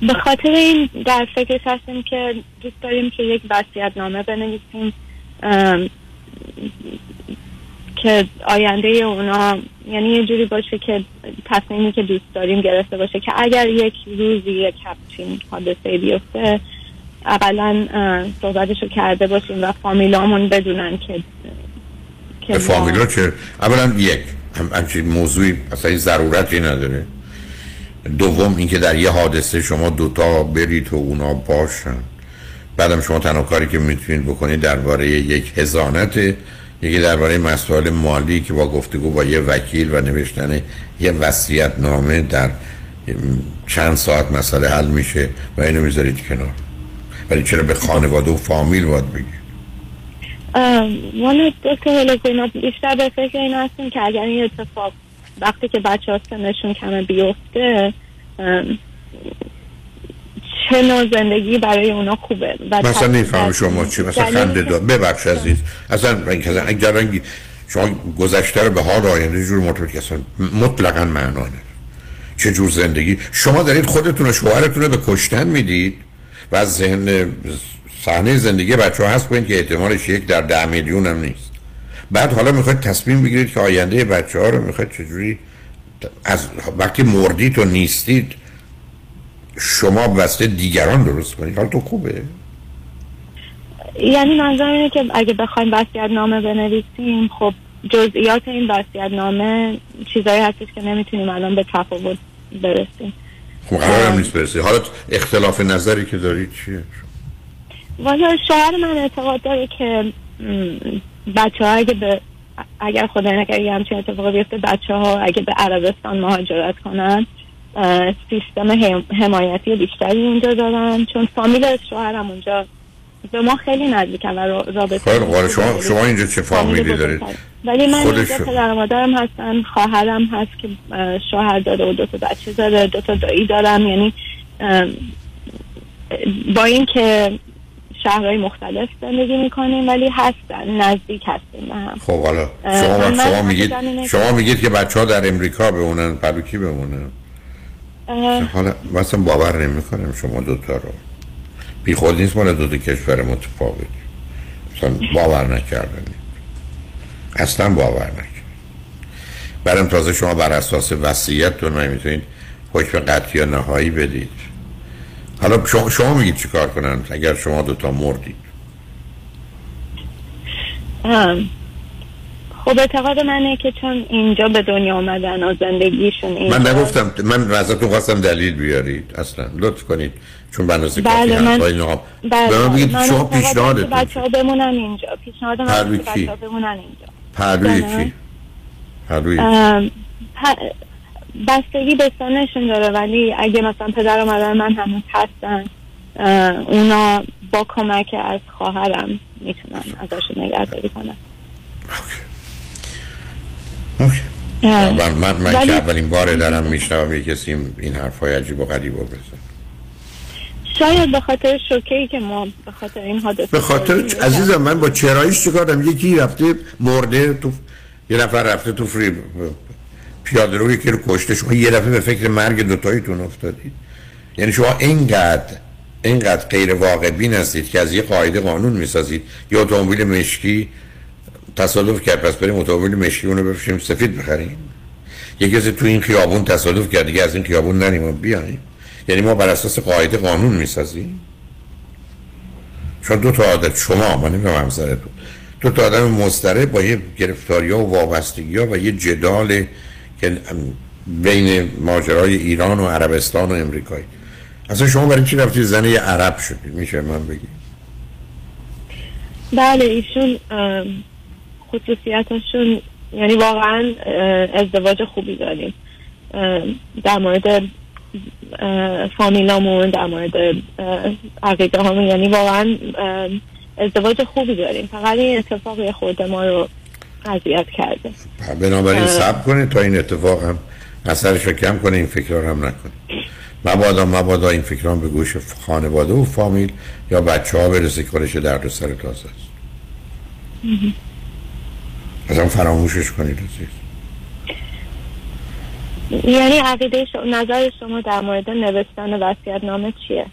به خاطر این در فکرش هستیم که دوست داریم که یک وصیت نامه بنویسیم که آینده اونا یعنی یه جوری باشه که تصمیمی که دوست داریم گرفته باشه که اگر یک روزی یک همچین حادثه بیفته اقلا صحبتشو کرده باشیم و فامیلامون بدونن که که فامیلا چه اولا یک هم همچین موضوعی اصلا ضرورتی نداره. دوم اینکه در یه حادثه شما دوتا برید و اونا باشن. بعدم شما تنها کاری که می‌تونید بکنید درباره یک هزانت یکی درباره مسائل مالی که با گفتگو با یه وکیل و نوشتن یه وصیت نامه در چند ساعت مسئله حل میشه و اینو می‌ذارید کنار. ولی چرا به خانواده و فامیل باید بگید؟ والا دکتر هلوزینا بیشتر به فکر این هستیم که اگر این اتفاق وقتی که بچه ها سنشون کمه بیفته چه نوع زندگی برای اونا خوبه و مثلا در- شما چی مثلا خنده دار. ببخش عزیز. اصلا اگر رنگی شما گذشته رو به حال آینده جور مرتبط که اصلا مطلقا معنا نداره. چه جور زندگی؟ شما دارید خودتون و شوهرتون رو به کشتن می‌دید و از ذهن صحنه زندگی بچه ها هست کنید که احتمالش یک در ده میلیون هم نیست. بعد حالا می‌خواید تصمیم بگیرید که آینده بچه ها رو می‌خواید چجوری از وقتی مردید و نیستید شما بسته دیگران درست کنید. حال تو خوبه؟ یعنی منظورم اینه که اگه بخوایم وصیت نامه بنویسیم خب جزئیات این وصیت نامه چیزایی هستش که نمی‌تونیم الان به تفاوت برسیم. خب قرار هم نیست برسید حالا اختلاف نظری که دارید چیه؟ والا شوهر من اعتقاد داره که بچه ها اگه به اگر خدا نکرد یه همچین اتفاقی بیفته بچه ها اگه به عربستان مهاجرت کنن اه، سیستم حمایتی بیشتری اونجا دارن. چون فامیل شوهرم اونجا به ما خیلی نزدیکن و را- رابطه خیلی حالا شما شما اینجا چه فامیلی دارید؟ ولی من اینجا. پدر مادرم هستن خواهرم هست که شوهر داره و دو تا بچه داره دو تا دایی دارم. یعنی با اینکه شهرهای مختلف زندگی می‌کنیم ولی هستن نزدیک هستیم به هم. خب حالا شما شما میگید شما میگید که بچه ها در امریکا بمونن پلو کی بمونن. حالا مثلا باور نمی‌کنم شما دوتا رو. بی خود نیست مال دو کشور متفاوت. مثلا باور نکردنی. اصلا باور نکرد برم تازه شما بر اساس وصیتتون نمی‌تونید حکم قطعی یا نهایی بدید. حالا شما, شما میگید چیکار کنن اگر شما دوتا مردید. خب اعتقاد منه که چون اینجا به دنیا آمدن و زندگیشون اینجا من نگفتم من ازتون خواستم دلیل بیارید. اصلا لطف کنید. چون کافی بله، من- بله به من بگید من شما پیشنهادتون بچه ها بمونن اینجا. پیشنهاد من پروی؟ بچه ها بمونن اینجا. پهلوی جانم؟ کی؟ پهلوی ام، پ- بستگی به سنشون داره ولی اگه مثلا پدر و مادر من هنوز هستن اونا با کمک از خواهرم می‌تونن ازشون نگهداری کنن. من من, من ولی- که اولین بار دارم میشنوم یه کسی این حرفای عجیب و غریب رو بزن. شاید به خاطر شوکه که ما به خاطر این حادثه به خاطر. عزیزم من با چراییش چیکار دارم؟ یکی رفته مرده تو یه نفر رفته تو فری پیاده روی که رو کشته. شما یه دفعه به فکر مرگ دوتاییتون افتادید یعنی شما اینقدر اینقدر غیر واقع بین هستید که از یه قاعده قانون می‌سازید. یه اتومبیل مشکی تصادف کرد. پس بریم اتومبیل مشکی اونو بفروشیم. سفید بخریم. یه کسی تو این خیابون تصادف کرد. دیگه از این خیابون نریم و بیایم. یعنی ما بر اساس قاعده قانون می‌سازیم. چون دو تا عادت شما من نمی‌دونم همسرتون. دو تا آدم مضطرب با یه گرفتاری و وابستگی ها و یه جدال که بین ماجرای ایران و عربستان و امریکایی اصلا شما برای چی رفتی زنه یه عرب شدی؟ میشه من بگی بله ایشون خصوصیتشون یعنی واقعا ازدواج خوبی داریم. در مورد فامیلامون در مورد عقیده هامون یعنی واقعا ازدواج خوبی داریم. فقط این اتفاق خورده ما رو اذیت کرده. بنابراین. صبر کنید تا این اتفاق هم اثرش رو کم کنه این فکر رو هم نکنید مبادا مبادا این فکر هم به گوش خانواده و فامیل یا بچه ها برسه که درد سر تازه است. اصلا فراموشش کنید. یعنی عقیده شما نظر شما در مورد نوشتن وصیت نامه چیه؟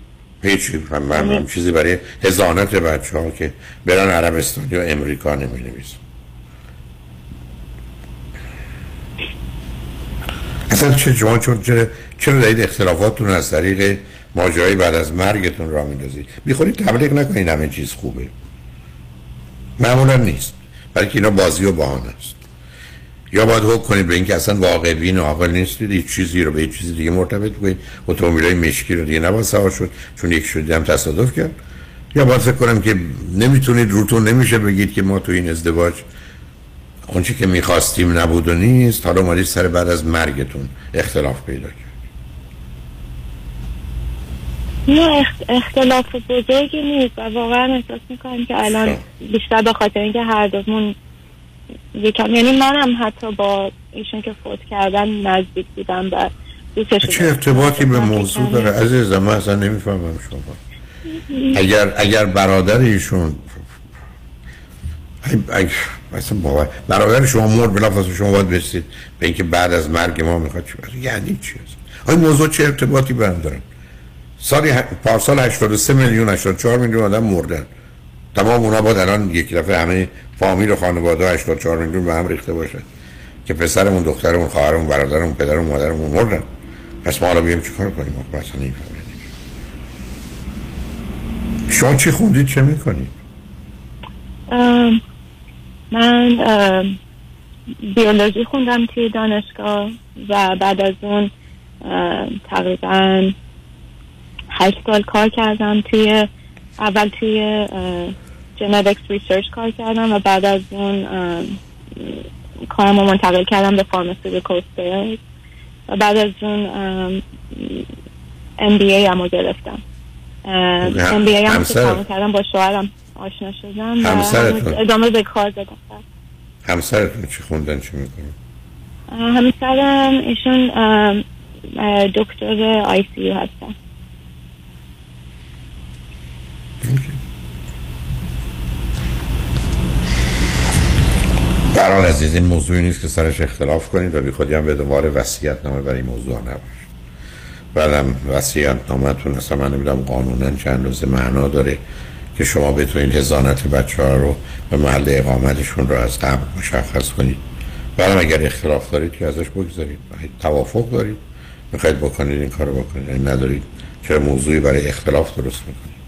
هیچی. من, من, من چیزی برای هزانت بچه ها که برن عربستان یا امریکا نمی نویسم اصلا چه شما چون چرا چرا دارید اختلافاتتون از طریق ماجرای بعد از مرگتون را میندازید؟ بیخورید تبلیغ نکنید همه چیز خوبه. معمولا نیست. بلکه اینا بازی و بهانه است. یا باید حکم کنید به اینکه اصلا واقع بین و عاقل نیستید هیچ چیزی رو به هیچ چیزی دیگه مرتبط کنید. اتومبیل های مشکی رو دیگه نباید سوار شد چون یک شدی هم تصادف کرد. یا باید فکر کنم که نمی‌تونید روتون نمیشه بگید که ما تو این ازدواج اونچه که می‌خواستیم نبود و نیست. حالا اومدید سر بعد از مرگتون اختلاف پیدا کرد. نه اخ- اختلاف بزرگی نیست و واقعا احساس می‌کنم که الان بیشتر به خاطر اینکه هر دومون یکم یعنی منم حتی با ایشون که فوت کردن نزدیک بودم و دوستشون چه ارتباطی به موضوع داره؟ عزیزم من اصلا نمی‌فهمم شما. اگر اگر برادر ایشون اصلا باور برادر شما مرد بلافاصله شما باید برسید به اینکه بعد از مرگ ما می‌خواد چی. یعنی چی؟ هست آیا موضوع چه ارتباطی به هم دارن سالی ه... پارسال 83 میلیون 84 میلیون آدم مردن. تمام اونا با الان یک دفعه همه فامیل و خانواده 84 میلیون به هم ریخته باشه که پسرمون دخترمون خواهرمون برادرمون پدرمون مادرمون مردن. پس ما حالا بیایم چیکار کنیم؟ اصلا نمی‌فهمیم. شما چی خوندید؟ چه می‌کنید؟ من بیولوژی خوندم توی دانشگاه و بعد از اون تقریبا هشت سال کار کردم توی اول توی genetics research کار کردم و بعد از اون کارم رو منتقل کردم به pharmaceutical sales و بعد از اون ام، MBA هم رو گرفتم. ام، هم- MBA هم که تمام کردم با شوهرم آشنا شدم همسرتون؟ ادامه به کار دادم. همسرتون چی خوندن چی می‌کنن؟ همسرم ایشون دکتر آی سی یو هستن. در حال عزیز این موضوعی نیست که سرش اختلاف کنید و بی خودی هم به دوباره وصیت نامه برای موضوع نباشه بعدم وصیت نامتون اصلا من نمی‌دونم قانونا چند روز معنا داره که شما بتونید هزانت بچه ها رو به محل اقامتشون رو از قبل مشخص کنید. بعدم اگر اختلاف دارید که ازش بگذارید. اگه توافق دارید. می‌خواید بکنید این کارو بکنید. اگه ندارید چرا موضوعی برای اختلاف درست می‌کنید؟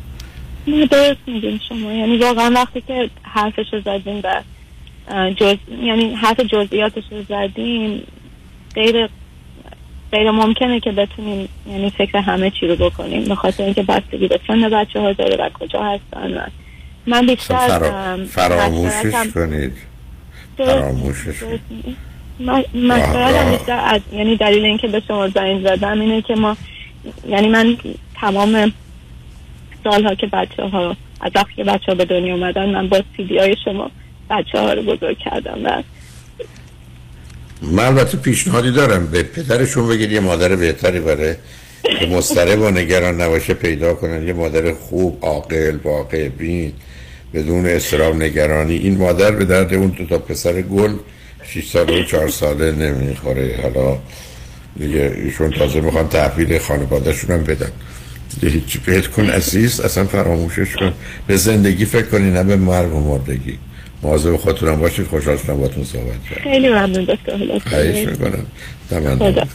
نه درست میگین شما. یعنی واقعا وقتی که حرفش رو زدیم و جز یعنی حرف جزئیاتش رو زدیم غیر غیر ممکنه که بتونیم یعنی فکر همه چی رو بکنیم. به خاطر اینکه بستگی به سن بچه ها داره و کجا هستن و من بیشتر فرا... ام، فراموشش کنید. فراموشش درست میگی. م- مشورتم بیشتر از یعنی دلیل اینکه به شما زنگ زدم اینه که ما یعنی من تمام سالها که بچه ها از وقتی که بچه ها به دنیا اومدن من با سی های شما بچه ها رو بزرگ کردم و من البته پیشنهادی دارم به پدرشون بگید یه مادر بهتری برای که مضطرب و نگران نباشه پیدا کنن. یه مادر خوب عاقل واقع بین بدون اضطراب نگرانی. این مادر به درد اون دو تا پسر گل 6 ساله و 4 ساله نمی‌خوره. حالا دیگه ایشون تازه می‌خوان تحویل خانوادهشون هم بدن. فکر کن عزیز اصلا فراموشش کن. به زندگی فکر کنی نه به مرگ و مردگی. مواظب خودتونم باشید خوشحال شدم باتون صحبت کردم. خیلی ممنون دکتر هلاس. خواهش می‌کنم. تمام.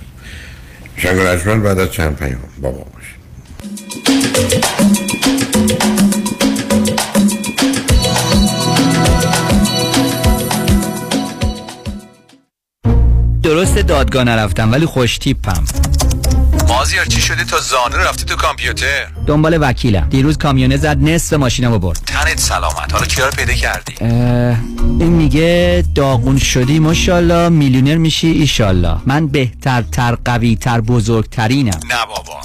شنگ رجمن بعد از چند پیام با ما باشید. درست دادگاه نرفتم ولی خوش تیپم. مازیار چی شده تا زانو رفتی تو کامپیوتر. دنبال وکیلم. دیروز کامیونه زد نصف ماشینمو برد. تنت سلامت. حالا کیا رو پیدا کردی؟ این میگه داغون شدی ماشاءالله. میلیونر میشی ایشالله من بهترتر قویتر بزرگترینم. نه بابا.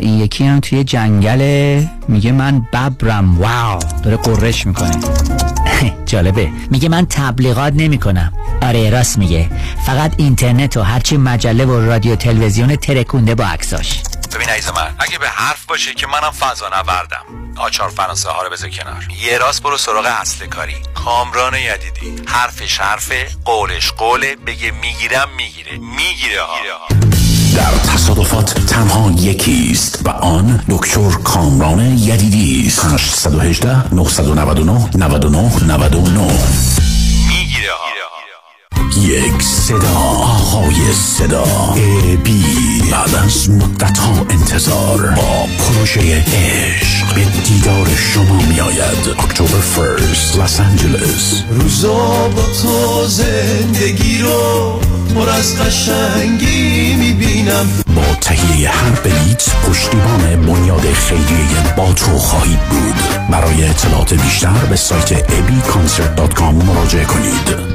این یکی هم توی جنگله میگه من ببرم. واو داره قررش می‌کنه. جالبه. میگه من تبلیغات نمی‌کنم. آره راست میگه. فقط اینترنت و هرچی مجله و رادیو تلویزیون ترکونده با عکساش. ببین عزیز من اگه به حرف باشه که منم فضا نوردم آچار فرانسه ها رو بذار کنار. یه راست برو سراغ اصل کاری. کامران یدیدی. حرفش حرفه قولش قوله. بگه می‌گیرم می‌گیره. می‌گیره ها. در تصادفات تنها یکیست و آن دکتر کامران یدیدی است. 818 999 99 99 می‌گیره یک صدا آقای صدا. ای بی بعد از مدت ها انتظار با پروژه عشق به دیدار شما می آید اکتبر فرست لس آنجلس. روزا با تو زندگی رو پر از قشنگی می‌بینم. با تهیه هر بلیت پشتیبان بنیاد خیریه با تو خواهید بود. برای اطلاعات بیشتر به سایت abconcert.com مراجعه کنید.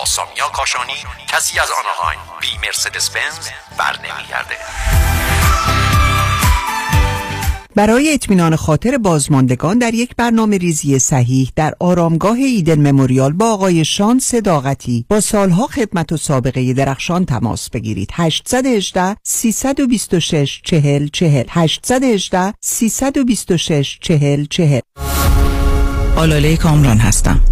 با سامیا کاشانی کسی از Anaheim بی Mercedes-Benz بر نمیگرده برای اطمینان خاطر بازماندگان در یک برنامه ریزی صحیح در آرامگاه Eden Memorial با آقای شان صداقتی با سالها خدمت و سابقه درخشان تماس بگیرید. 818 326 40 40 818 326 40 40 آلاله کامران هستم.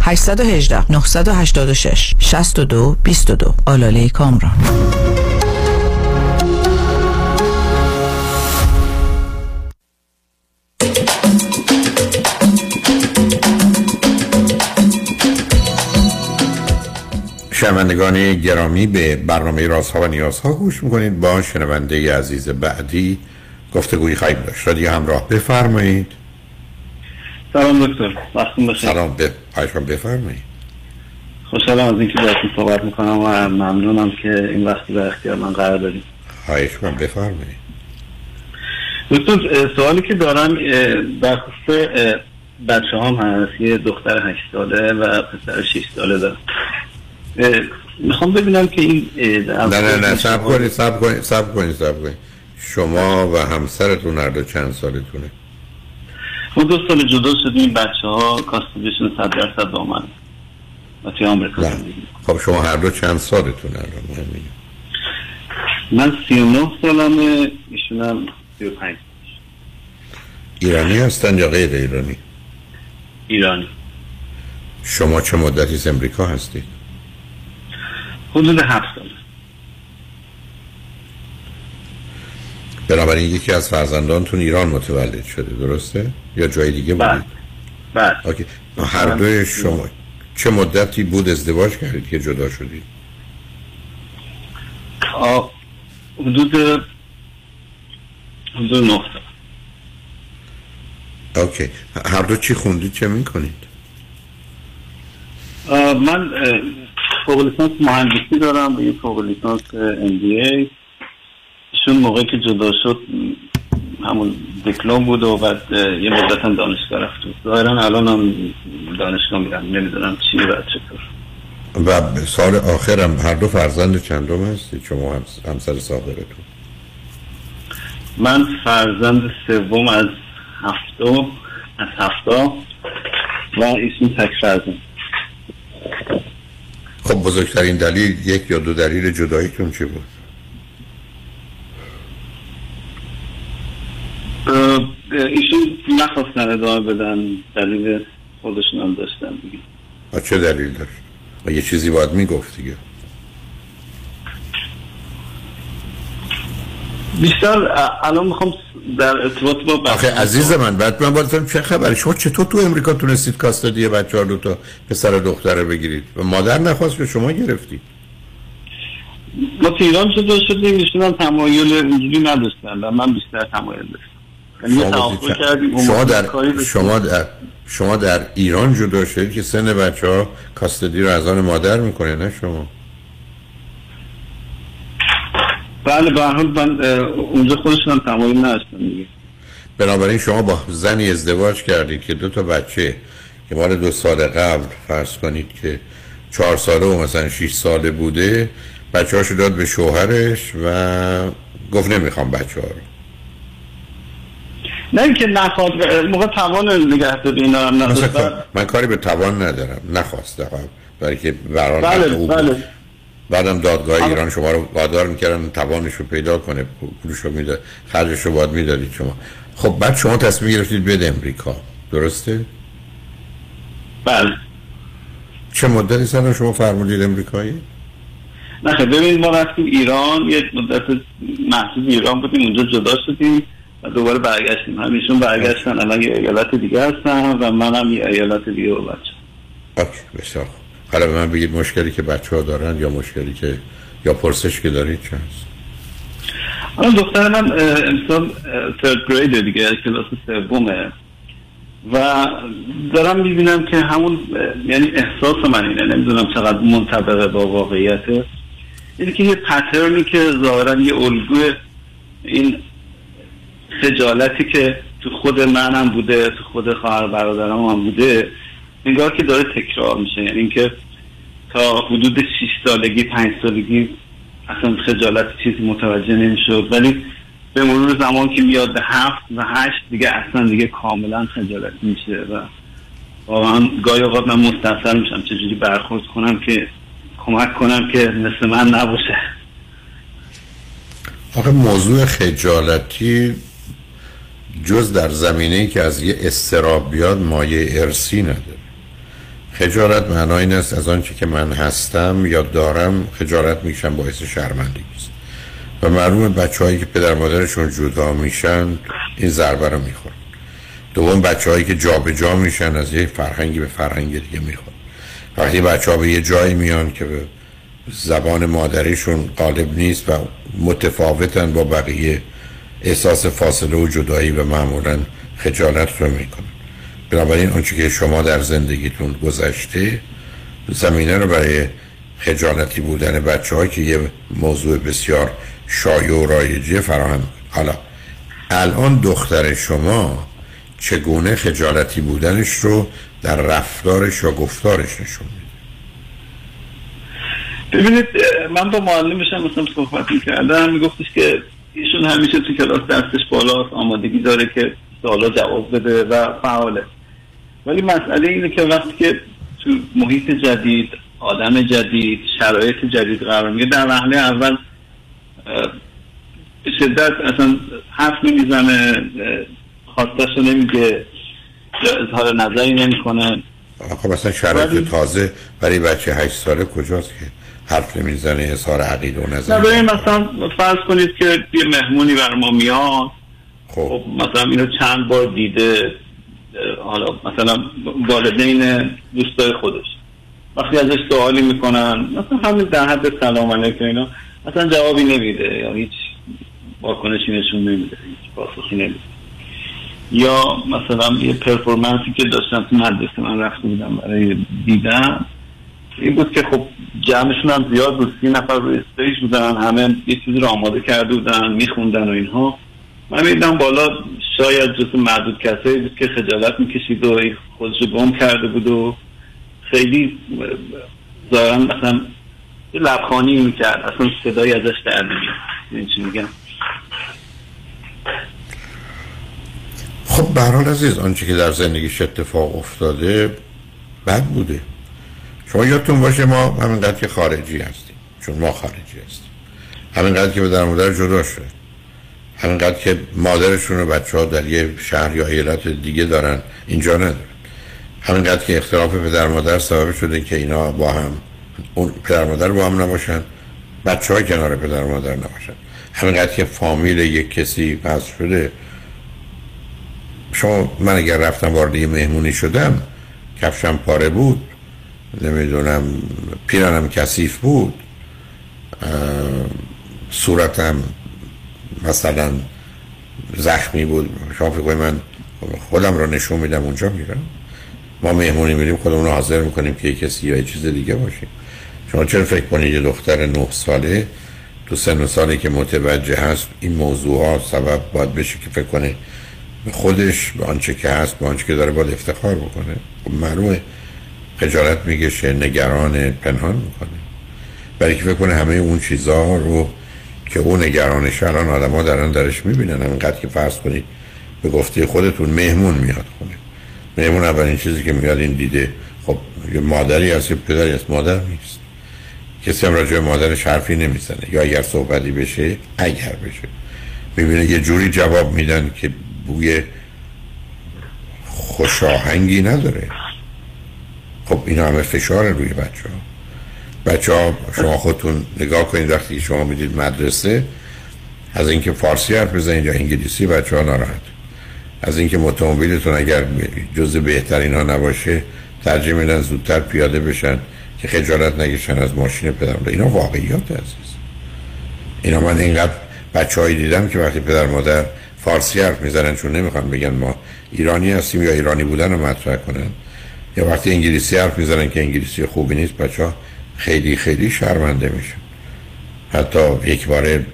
818 986 62 22 آلاله کامران. شنوندگان گرامی به برنامه رازها و نیازها گوش می‌کنید. با شنونده عزیز بعدی گفتگویی خواهیم داشت. رادیو همراه بفرمایید. سلام دکتر. وقتون بخیر. سلام. به پایشان بفرمایید. خوشحالم از اینکه باهاتون صحبت می‌کنم و ممنونم که این وقتی در اختیار من قرار دادیم خواهش من بفرمایید. دکتر سوالی که دارم در خصوص بچه هم هست یه دختر هشت ساله و پسر شش ساله دارم. می‌خوام ببینم که این نه نه نه سب کنید سب کنید سب کنید سب کنید. شما و همسرتون هر دو چند سالتونه؟ ما دو سال جدا شدیم بچه ها کاستیبیشن صد درصد با من. و توی آمریکا زندگی خب شما هر دو چند سالتون الان؟ من سی و نه سالمه ایشونم سی و پنج. ایرانی هستن یا غیر ایرانی؟ ایرانی. شما چه مدتی از امریکا هستید؟ حدود هفت سال بنابراین یکی از فرزندانتون ایران متولد شده درسته؟ یا جای دیگه بودید؟ بله اوکی. هر دوی شما چه مدتی بود ازدواج کردید که جدا شدید؟ حدود حدود نه اوکی هر دو چی خوندید چه می‌کنید؟ من فوق لیسانس مهندسی دارم و یه فوق لیسانس ام ایشون موقعی که جدا شد همون دیپلم بود و بعد یه مدت هم دانشگاه رفت ظاهرا الان هم دانشگاه میرم نمی‌دونم چی و چطور و سال آخرم هر دو فرزند چندم هستید شما هم همسر سابقتون. من فرزند سوم از هفتم از هفتا و ایشون تک فرزند. خب بزرگترین دلیل یک یا دو دلیل جداییتون چی بود؟ نمی‌خواستن ادامه بدن دلیل خودشون هم داشتن دیگه. چه دلیل داشت؟ یه چیزی باید می‌گفت دیگه. بیشتر الان می‌خوام در ارتباط با آخه عزیز من بعد من باید چه خبره شما چطور تو امریکا تونستید کاستادی بچه ها دو تا پسر و دختره بگیرید؟ و مادر نخواست که شما گرفتید. ما تو ایران جدا شدیم؟ ایشون هم تمایل اینجوری نداشتن و من بیشتر تمایل داشتم. شما؟ کردیم شما در شما در شما در ایران جدا شدید که سن بچه ها کاستدی رو از آن مادر می‌کنه نه شما؟ بله به حال من اونجا خودشون هم تمایل نداشتن دیگه. بنابراین شما با زنی ازدواج کردید که دو تا بچه که مال دو سال قبل فرض کنید که چهار ساله و مثلا شیش ساله بوده بچه هاشو داد به شوهرش و گفت نمی‌خوام بچه ها رو. نه اینکه نخواد موقع توان نگهداری اینا هم من کاری به توان ندارم نخواست دارم برای که برای بله بله. بعدم دادگاه ایران شما رو وادار می‌کردن توانش رو پیدا کنه پولش رو می‌داد خرجش رو باید می‌دادید شما. خب بعد شما تصمیم گرفتید بیاد امریکا. درسته؟ بله. چه مدتی سن شما فرمودید امریکایی؟ نه خب ببینید ما رفتیم ایران یه مدت محدود ایران بودیم اونجا جدا شدیم. دوباره برگشتیم. همیشون برگشتن. الان یه ایالت دیگه هستن و منم یه ایالت دیگه با بچه بسیار. حالا به من بگید مشکلی که بچه ها دارن یا مشکلی که یا پرسش که دارید چه هست؟ الان دختر من امسال ترد گرید دیگه کلاس سومه. و دارم می‌بینم که همون یعنی احساس من اینه. نمی‌دونم چقدر منطبقه با واقعیته اینه که یه پترنی که ظاهرا یه الگوی این خجالتی که تو خود منم بوده تو خود خواهر برادرم هم بوده انگار که داره تکرار میشه. یعنی اینکه تا حدود 6 سالگی 5 سالگی اصلا خجالت چیزی متوجه نمی‌شد. ولی به مرور زمان که میاد به هفت و هشت دیگه اصلا دیگه کاملا خجالت میشه و واقعا گاهی اوقات من مستاصل میشم چجوری برخورد کنم که کمک کنم که مثل من نباشه. آخه موضوع خجالتی جز در زمینه که از یه استراب بیاد مایه ارسی نداره خجالت معنای این است از آنچه که من هستم یا دارم خجالت میشم باعث شرمندگی است. و معلوم بچه هایی که پدر مادرشون جدا میشن این ضربه رو می‌خورن. دوم بچه هایی که جابجا جا میشن از یه فرهنگی به فرهنگ دیگه می‌خورن. وقتی بچه ها به یه جایی میان که به زبان مادریشون غالب نیست و متفاوتن با بقیه احساس فاصله و جدایی و معمولا خجالت رو می‌کنن بنابراین آنچه که شما در زندگیتون گذشته زمینه رو برای خجالتی بودن بچه که یه موضوع بسیار شایع و رایجی فراهم. حالا الان دختر شما چگونه خجالتی بودنش رو در رفتارش و گفتارش نشون میده ببینید من با معلمش هم مثلا صحبت می‌کردم میگفتش که ایشون همیشه تو کلاس دستش بالاست آمادگی داره که سوالا جواب بده و فعاله. ولی مسئله اینه که وقتی که تو محیط جدید آدم جدید شرایط جدید قرار میگه در وهله اول به شدت اصلا حرف نمی‌زنه خواستش رو نمیگه اظهار نظری نمی‌کنه. آخه مثلا شرایط تازه برای بچه هشت ساله کجاست که؟ حرف نمی‌زنه اظهار عقیده و نه نظر ببین مثلا فرض کنید که یه مهمونی بر ما میاد خب. مثلا اینو چند بار دیده حالا مثلا والدین دوستای خودش. وقتی ازش سوالی می‌کنن مثلا همین در حد سلام علیکم اینا اصلا جوابی نمیده یا هیچ واکنشی نشون نمیده هیچ پاسخی نمیده. یا مثلا یه پرفورمنسی که داشتم تو مدرسه من رفته بودم برای دیدن این بود که خب جمعشون هم زیاد بود. سی نفر روی استیج بودن همه یه چیزی رو آماده کرده بودن میخوندن و اینها. من میدم بالا شاید جز معدود کسایی بود که خجالت می‌کشید و خودش گم کرده بود و خیلی ظاهرا مثلا لبخانی می‌کرد. اصلا صدایی ازش در نمیاد این چی میگم؟ خب به هر حال عزیز آنچه که در زندگیش اتفاق افتاده بد بوده. شما یادتون باشه ما همینقدر که خارجی هستیم چون ما خارجی هستیم. همینقدر که به در مادر جدا شد. همینقدر که مادرشون و بچه ها در یه شهر یا ایالت دیگه دارن اینجا ندارن. همینقدر که اختلاف پدر مادر سبب شده که اینا با هم اون پدر مادر با هم نباشن بچه های کنار پدر مادر نباشن. همینقدر که فامیل یک کسی پس شده شما من اگر رفتم وارد یه مهمونی شدم کفشم پاره بود نمی‌دونم پیرانم کثیف بود. صورتم مثلا زخمی بود. شما فکر من خودم رو نشون میدم اونجا میرم. ما مهمونی میریم خودمون رو حاضر می‌کنیم که کسی یا چیز دیگه باشیم شما چرا فکر کنید یه دختر نه ساله تو سن و سالی که متوجه هست این موضوع ها سبب باید بشه که فکر کنه خودش به آنچه که هست به آنچه که داره باید افتخار بکنه؟ خب معلومه. خجالت میگشه نگران پنهان می‌کنه. برای که فکر همه اون چیزها رو که اون نگرانش الان آدم ها دارن درش می‌بینن. همینقدر که فرض کنید به گفته خودتون مهمون میاد خونه. مهمون اولین چیزی که میاد این دیده. خب یه مادری هست یه پدری هست. مادر نیست. کسی هم راجع مادرش حرفی نمی‌زنه. یا اگر صحبتی بشه اگر بشه. می‌بینه یه جوری جواب میدن که بوی خوشاهنگی نداره. خب این همه فشار روی بچه ها بچه ها شما خودتون نگاه کنید وقتی شما می‌دید مدرسه از اینکه فارسی حرف بزنید یا انگلیسی بچه ها ناراحت. از اینکه اتومبیلتون اگر جز بهترین ها نباشه ترجیح میدن زودتر پیاده بشن که خجالت نگیشن از ماشین پدر اینا واقعیات عزیز. اینا من اینقدر بچه هایی دیدم که وقتی پدر مادر فارسی حرف می‌زنن چون نمی‌خوان بگن ما ایرانی هستیم یا ایرانی بودن رو مطرح کنن. یا وقتی انگلیسی حرف می‌زنن که انگلیسی خوبی نیست بچه ها خیلی خیلی شرمنده میشن. حتی یک بار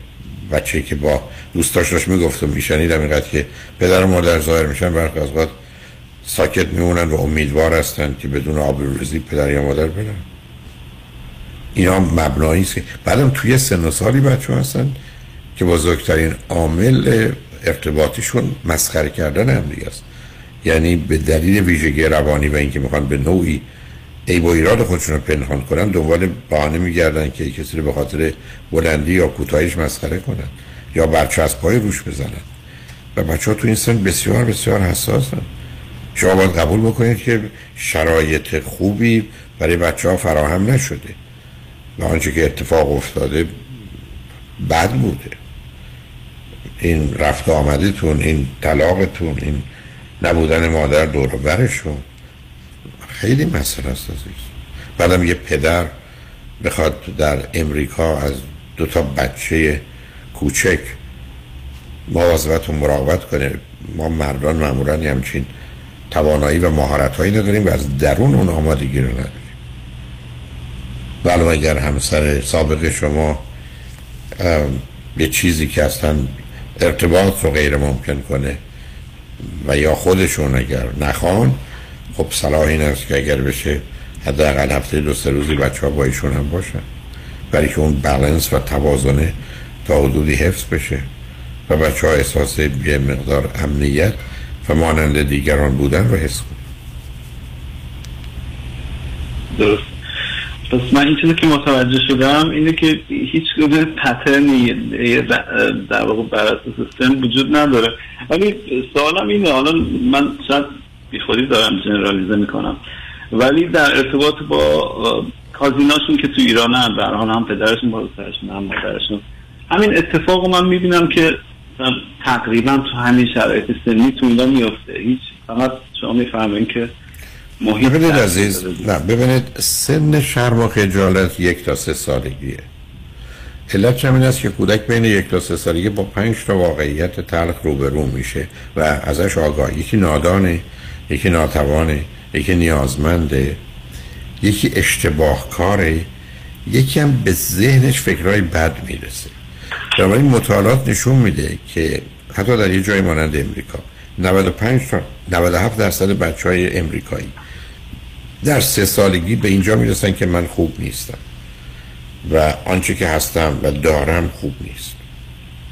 بچه که با دوستاش داشت می‌گفتم میشنیدم اینقدر که پدر و مادر ظاهر میشن برخی از وقت ساکت میمونن و امیدوار هستن که بدون آبروریزی پدر یا مادر برن. اینا مبنایی است بعدم توی سن و سالی بچه هستن که بزرگترین عامل ارتباطیشون مسخره کردن هم دیگه است. یعنی به دلیل ویژگی روانی و اینکه می‌خوان به نوعی ای با ایراد خودشون رو پنهان کنن دنبال بهانه میگردن که کسی رو به خاطر بلندی یا کوتاهیش مسخره کنن یا برچسب های روش بزنن. و بچه ها تو این سن بسیار بسیار حساسن. شما باید قبول بکنید که شرایط خوبی برای بچه ها فراهم نشده و آنچه که اتفاق افتاده بد بوده. این رفت آمدیتون این طلاقتون این نبودن مادر دور برشون. خیلی مسئله است عزیز. بعدم یه پدر بخواد در امریکا از دو تا بچه کوچک مواظبت و مراقبت کنه. ما مردان معمولا همچین توانایی و مهارت هایی نداریم و از درون اون آمادگی رو نداریم. ولی اگر همسر سابق شما یه چیزی که اصلا ارتباط رو غیر ممکن کنه و یا خودشون اگر نخوان خب صلاح این است که اگر بشه حداقل هفته دو سه روزی بچه ها با ایشون هم باشن. برای که اون بالانس و توازنه تا حدودی حفظ بشه و بچه ها احساس یه مقدار امنیت و مانند دیگران بودن رو حس کنن. درست. پس من این چیزی که متوجه شدم اینه که هیچ گونه پترنی در واقع بر سیستم وجود نداره. ولی سوالم اینه حالا من شاید بی خودی دارم جنرالیزه می‌کنم. ولی در ارتباط با کازیناشون که تو ایران هم در حال هم پدرشون با سرشون هم مادرشون. همین اتفاق من می‌بینم که تقریبا تو همین شرایط سنی تو اینا میفته هیچ فقط شما می‌فهمین که محیط ببینید عزیز نه ببینید سن شرم و خجالت یک تا سه سالگیه. علت همین است که کودک بین یک تا سه سالگی با پنج تا واقعیت تلخ روبرو میشه و ازش آگاه یکی نادانه یکی ناتوانه یکی نیازمنده یکی اشتباه کاره یکی هم به ذهنش فکرهای بد می‌رسه. بنابراین مطالعات نشون میده که حتی در یه جای مانند امریکا 95 تا 97 درصد بچه های امریکایی در سه سالگی به اینجا می‌رسن که من خوب نیستم. و آنچه که هستم و دارم خوب نیست.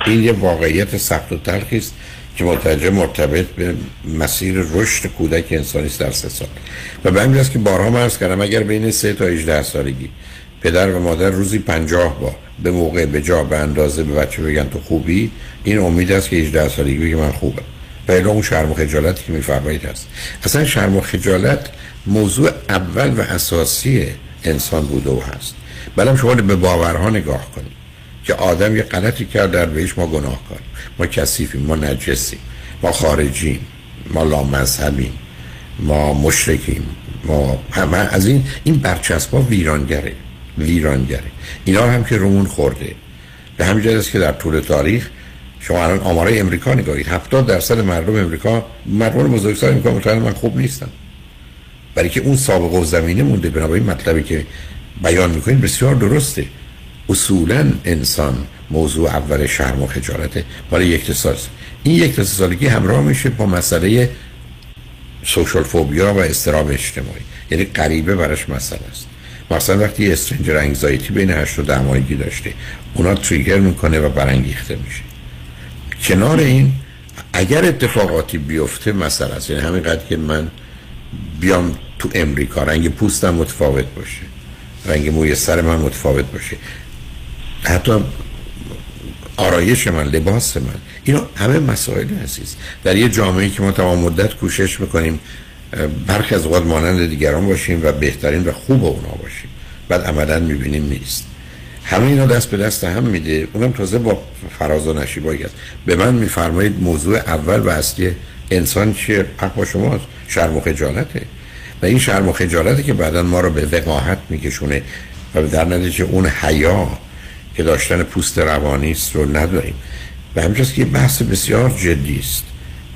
این یه واقعیت سخت و تلخی است که متوجه مرتبط به مسیر رشد کودک انسانی است در سه سال. و به همین که بارها مرز کردم اگر بین سه تا 18 سالگی پدر و مادر روزی پنجاه بار به موقع به جا به اندازه به بچه بگن تو خوبی این امید است که 18 سالگی بگه من خوبم. و اون شرم و خجالتی که میفرمایید هست. اصلا شرم و خجالت موضوع اول و اساسی انسان بوده و هست. بلم شما به باورها نگاه کنید که آدم یه غلطی کرد در بهش ما گناه کنیم ما کثیفیم ما نجسیم ما خارجیم ما لامذهبیم ما مشرکیم ما همه از این این برچسبا ویرانگره ویرانگره. اینا هم که رومون خورده. به همین است که در طول تاریخ شما الان آمارای امریکا نگاهید 70 درصد مردم امریکا مردم بزرگسال امریکا مطمئن من خوب نیستم برای که اون سابقه و زمینه مونده بنابراین مطلبی که بیان می‌کنید بسیار درسته. اصولا انسان موضوع اول شرم و خجالته. برای یک سال این یک سالگی همراه میشه با مسئله سوشال فوبیا و استراب اجتماعی. یعنی غریبه براش مسئله است. مثلا وقتی استرنجر انگزایتی بین 8 و 10 ماهگی داشته اونا تریگر می‌کنه و برانگیخته میشه. کنار این اگر اتفاقاتی بیفته مسئله است. یعنی همینقدر که من بیام تو امریکا رنگ پوستم متفاوت باشه. رنگ موی سر من متفاوت باشه. حتی آرایش من لباس من. اینا همه مسائل عزیز. در یه جامعه که ما تمام مدت کوشش می‌کنیم برخی از اوقات مانند دیگران باشیم و بهترین و خوب اونا باشیم. بعد عملا می‌بینیم نیست. همه اینا دست به دست هم میده. اونم تازه با فراز و نشیبایی است به من میفرمایید موضوع اول و اصلی انسان چیه؟ حق با شماست. شرم و خجالته. و این شرم و خجالته که بعدا ما رو به وقاحت میکشونه و در نتیجه اون حیا که داشتن پوست روانی است رو نداریم. و همچنین که بحث بسیار جدی است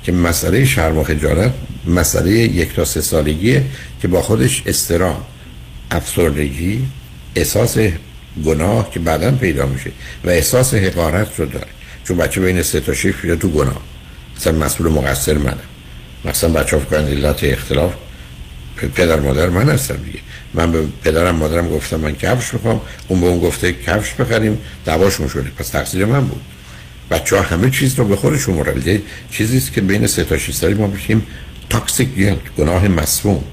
که مسئله شرم و خجالت مسئله یک تا سه سالگیه که با خودش استرام افسردگی احساس گناه که بعدا پیدا میشه و احساس حقارت رو داره. چون بچه بین سه تا شیش تو گناه. مثلا مسئول مقصر منم مثلا بچه ها فکرند اختلاف پدر مادر من هستم دیگه. من به پدرم مادرم گفتم من کفش می‌خوام. اون به اون گفته کفش بخریم. دعواشون شده. پس تقصیر من بود. بچه ها همه چیز رو به خودشون مرده چیزی است که بین سه تا 6 سالی ما بشیم تاکسیک گناه مسموم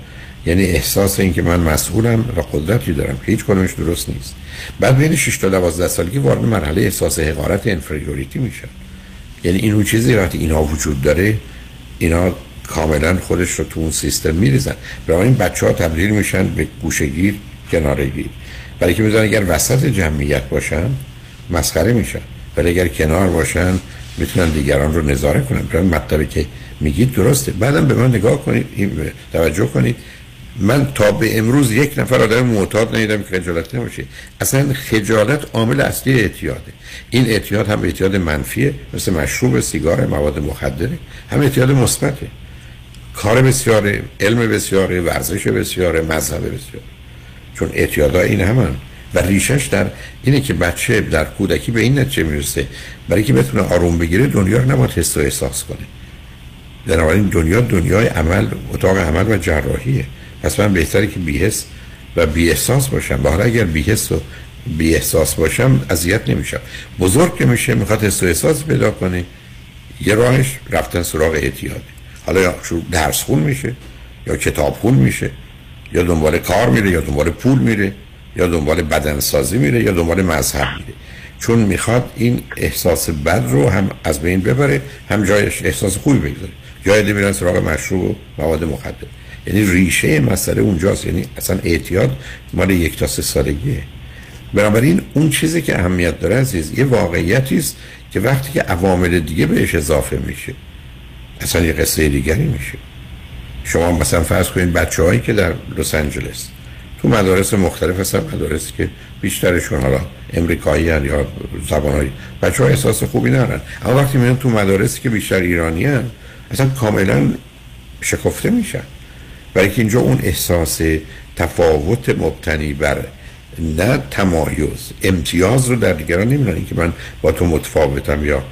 یعنی احساس این که من مسئولم و قدرتی دارم که هیچ کنونش درست نیست. بعد بین 6 تا 12 سالگی وارد مرحله احساس حقارت انفریوریتی میشن یعنی این اون چیزی وقتی اینا وجود داره اینا کاملا خودش رو تو اون سیستم میریزن. برای این بچه ها تبدیل میشن به گوشگیر کنارگیر برای که میزن اگر وسط جمعیت باشن مسخره میشن. ولی اگر کنار باشن می‌تونن دیگران رو نظاره کنن. برای مطلبی که میگید درسته. بعدم به من نگاه کنید توجه کنید. من تا به امروز یک نفر آدم معتاد ندیدم که خجالت نباشه. اصلا خجالت عامل اصلی اعتیاده. این اعتیاد هم اعتیاد منفیه مثل مشروب سیگار مواد مخدره. هم اعتیاد مثبته. کار بسیاره علم بسیاره ورزش بسیاره مذهب بسیاره. چون اعتیادها این همان و ریشش در اینه که بچه در کودکی به این نتیجه می‌رسه. برای که بتونه آروم بگیره دنیا رو نباید حس و احساس کنه. بنابراین دنیا دنیای عمل اتاق عمل و جراحیه. پس من بهتره که بیهست و بی احساس باشم. و حالا اگر بیهست و بی احساس باشم اذیت نمیشم. بزرگ که میشه می‌خواد حس و احساس پیدا کنه یه راهش رفتن سراغ اعتیاده حالا یا درس خون میشه یا کتاب خون میشه یا دنبال کار میره یا دنبال پول میره یا دنبال بدنسازی میره یا دنبال مذهب میره. چون می‌خواد این احساس بد رو هم از بین ببره هم جایش احساس خوبی بگذاره. جای میرن سراغ مشروب و مواد مخدر. یعنی ریشه مسئله اونجاست. یعنی اصلا اعتیاد مال یک تا سه سالگیه. بنابراین اون چیزی که اهمیت داره عزیز یه واقعیتی است که وقتی که عوامل دیگه بهش اضافه میشه اصلا یه قصه دیگری میشه. شما مثلا فرض کنید بچه هایی که در لس آنجلس تو مدارس مختلف هستن مدارسی که بیشترشون حالا امریکایی هن یا زبان های بچه های احساس خوبی ندارن. اما وقتی میان تو مدارسی که بیشتر ایرانی هن اصلا کاملا شکفته میشن. برای که اینجا اون احساس تفاوت مبتنی بر نه تمایز امتیاز رو در دیگران نمی‌دونن. که من با تو متفاوتم یا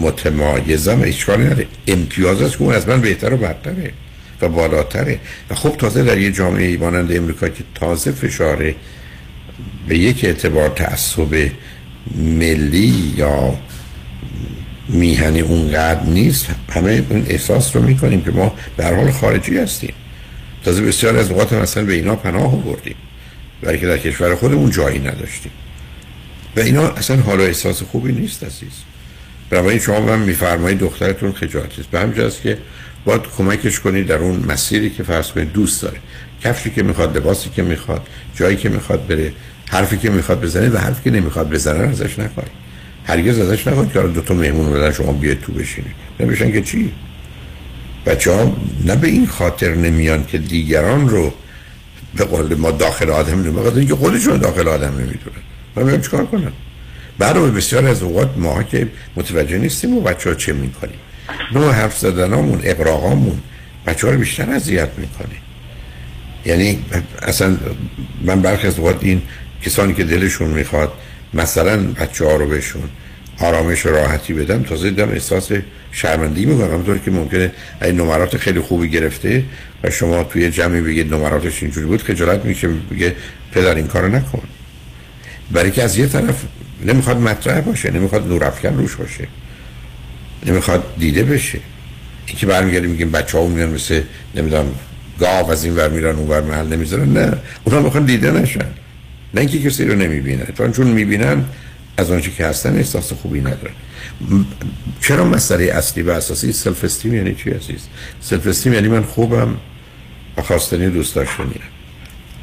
متمایزم اشکالی نداره. امتیاز است که از من بهتر و برتره و بالاتره. و خب تازه در یه جامعه مانند امریکا که تازه فشاره به یک اعتبار تعصب ملی یا میهنی اونقدر نیست همه اون احساس رو می‌کنیم که ما در حال خارجی هستیم. تازه بسیار از اوقات مثلا به اینا پناه بردیم برای که در کشور خودمون جایی نداشتیم. و اینا اصلا حال و احساس خوبی نیست عزیز. برای شما من میفرمایید دخترتون خجالتی است به همجاست که باید کمکش کنید در اون مسیری که فرض کنید دوست داره. کفشی که می‌خواد لباسی که می‌خواد جایی که می‌خواد بره حرفی که می‌خواد بزنه و حرفی که نمی‌خواد بزنه ازش نخواهید. هرگز ازش نخواهید که دو تا مهمون بدن شما بیاید تو بشینید. نمیشن که چی؟ بچه ها نه به این خاطر نمیان که دیگران رو به قول ما داخل آدم نمی‌دونن اینکه خودشون داخل آدم نمی‌دونن. میگم چیکار کنم؟ برای بسیار از اوقات ما که متوجه نیستیم و بچه ها چه می‌کنیم. نوع حرف زدنامون اقراقامون بچه ها رو بیشتر اذیت می‌کنه. یعنی اصلا من برخی از اوقات این کسانی که دلشون می‌خواد مثلا بچه ها رو بهشون آرامش و راحتی بدم. تازه دیدم احساس شرمندگی می‌کنم. همونطور که ممکنه این نمرات خیلی خوبی گرفته و شما توی جمعی بگید نمراتش اینجوری بود خجالت میشه بگه پدر این کارو نکن. برای که از یه طرف نمی‌خواد مطرح باشه نمی‌خواد نورافکن روش باشه نمی‌خواد دیده بشه. این که برمیگردیم میگیم بچه ها میان مثل نمی‌دونم گاو از این ور میرن اون ور محل نمی‌ذارن. نه اونا می‌خوان دیده نشن. نه اینکه کسی رو نمی‌بینن. چون می‌بینن از آنچه که هستن احساس خوبی ندارن چرا مسئله اصلی و اساسی self-esteem یعنی چی عزیز؟ self-esteem یعنی من خوبم و خواستنی دوست داشتنی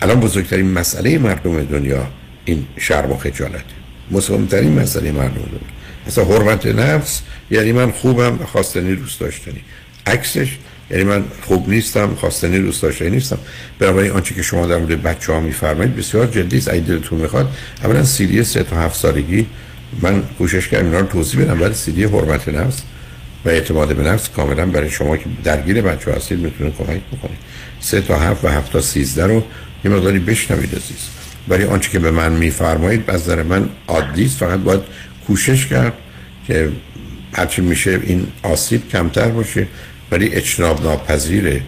الان بزرگترین مسئله مردم دنیا این شرم و خجالت. مسلمترین مسئله مردم دنیا. مثلا حرمت نفس یعنی من خوبم و خواستنی دوست داشتنی. عکسش. یعنی من خوب نیستم خواستنی دوست داشتنی نیستم. برای آنچه که شما در مورد بچه ها میفرمایید بسیار جدی است. دلتون می‌خواد. اولا سیدی سه تا هفت سالگی. من کوشش کردم اینا رو توضیح بدم ولی سیدی حرمت نفس و اعتماد به نفس کاملا برای شما که درگیر بچه هستید می‌تونه کمک بکنه. سه تا هفت و هفت تا سیزده رو یه مقداری بشنوید عزیز. برای آنچه که به من میفرمایید از نظر من عادی است. فقط باید کوشش کرد که هرچی میشه این آسیب کمتر باشه. ولی اجناب ناپذیره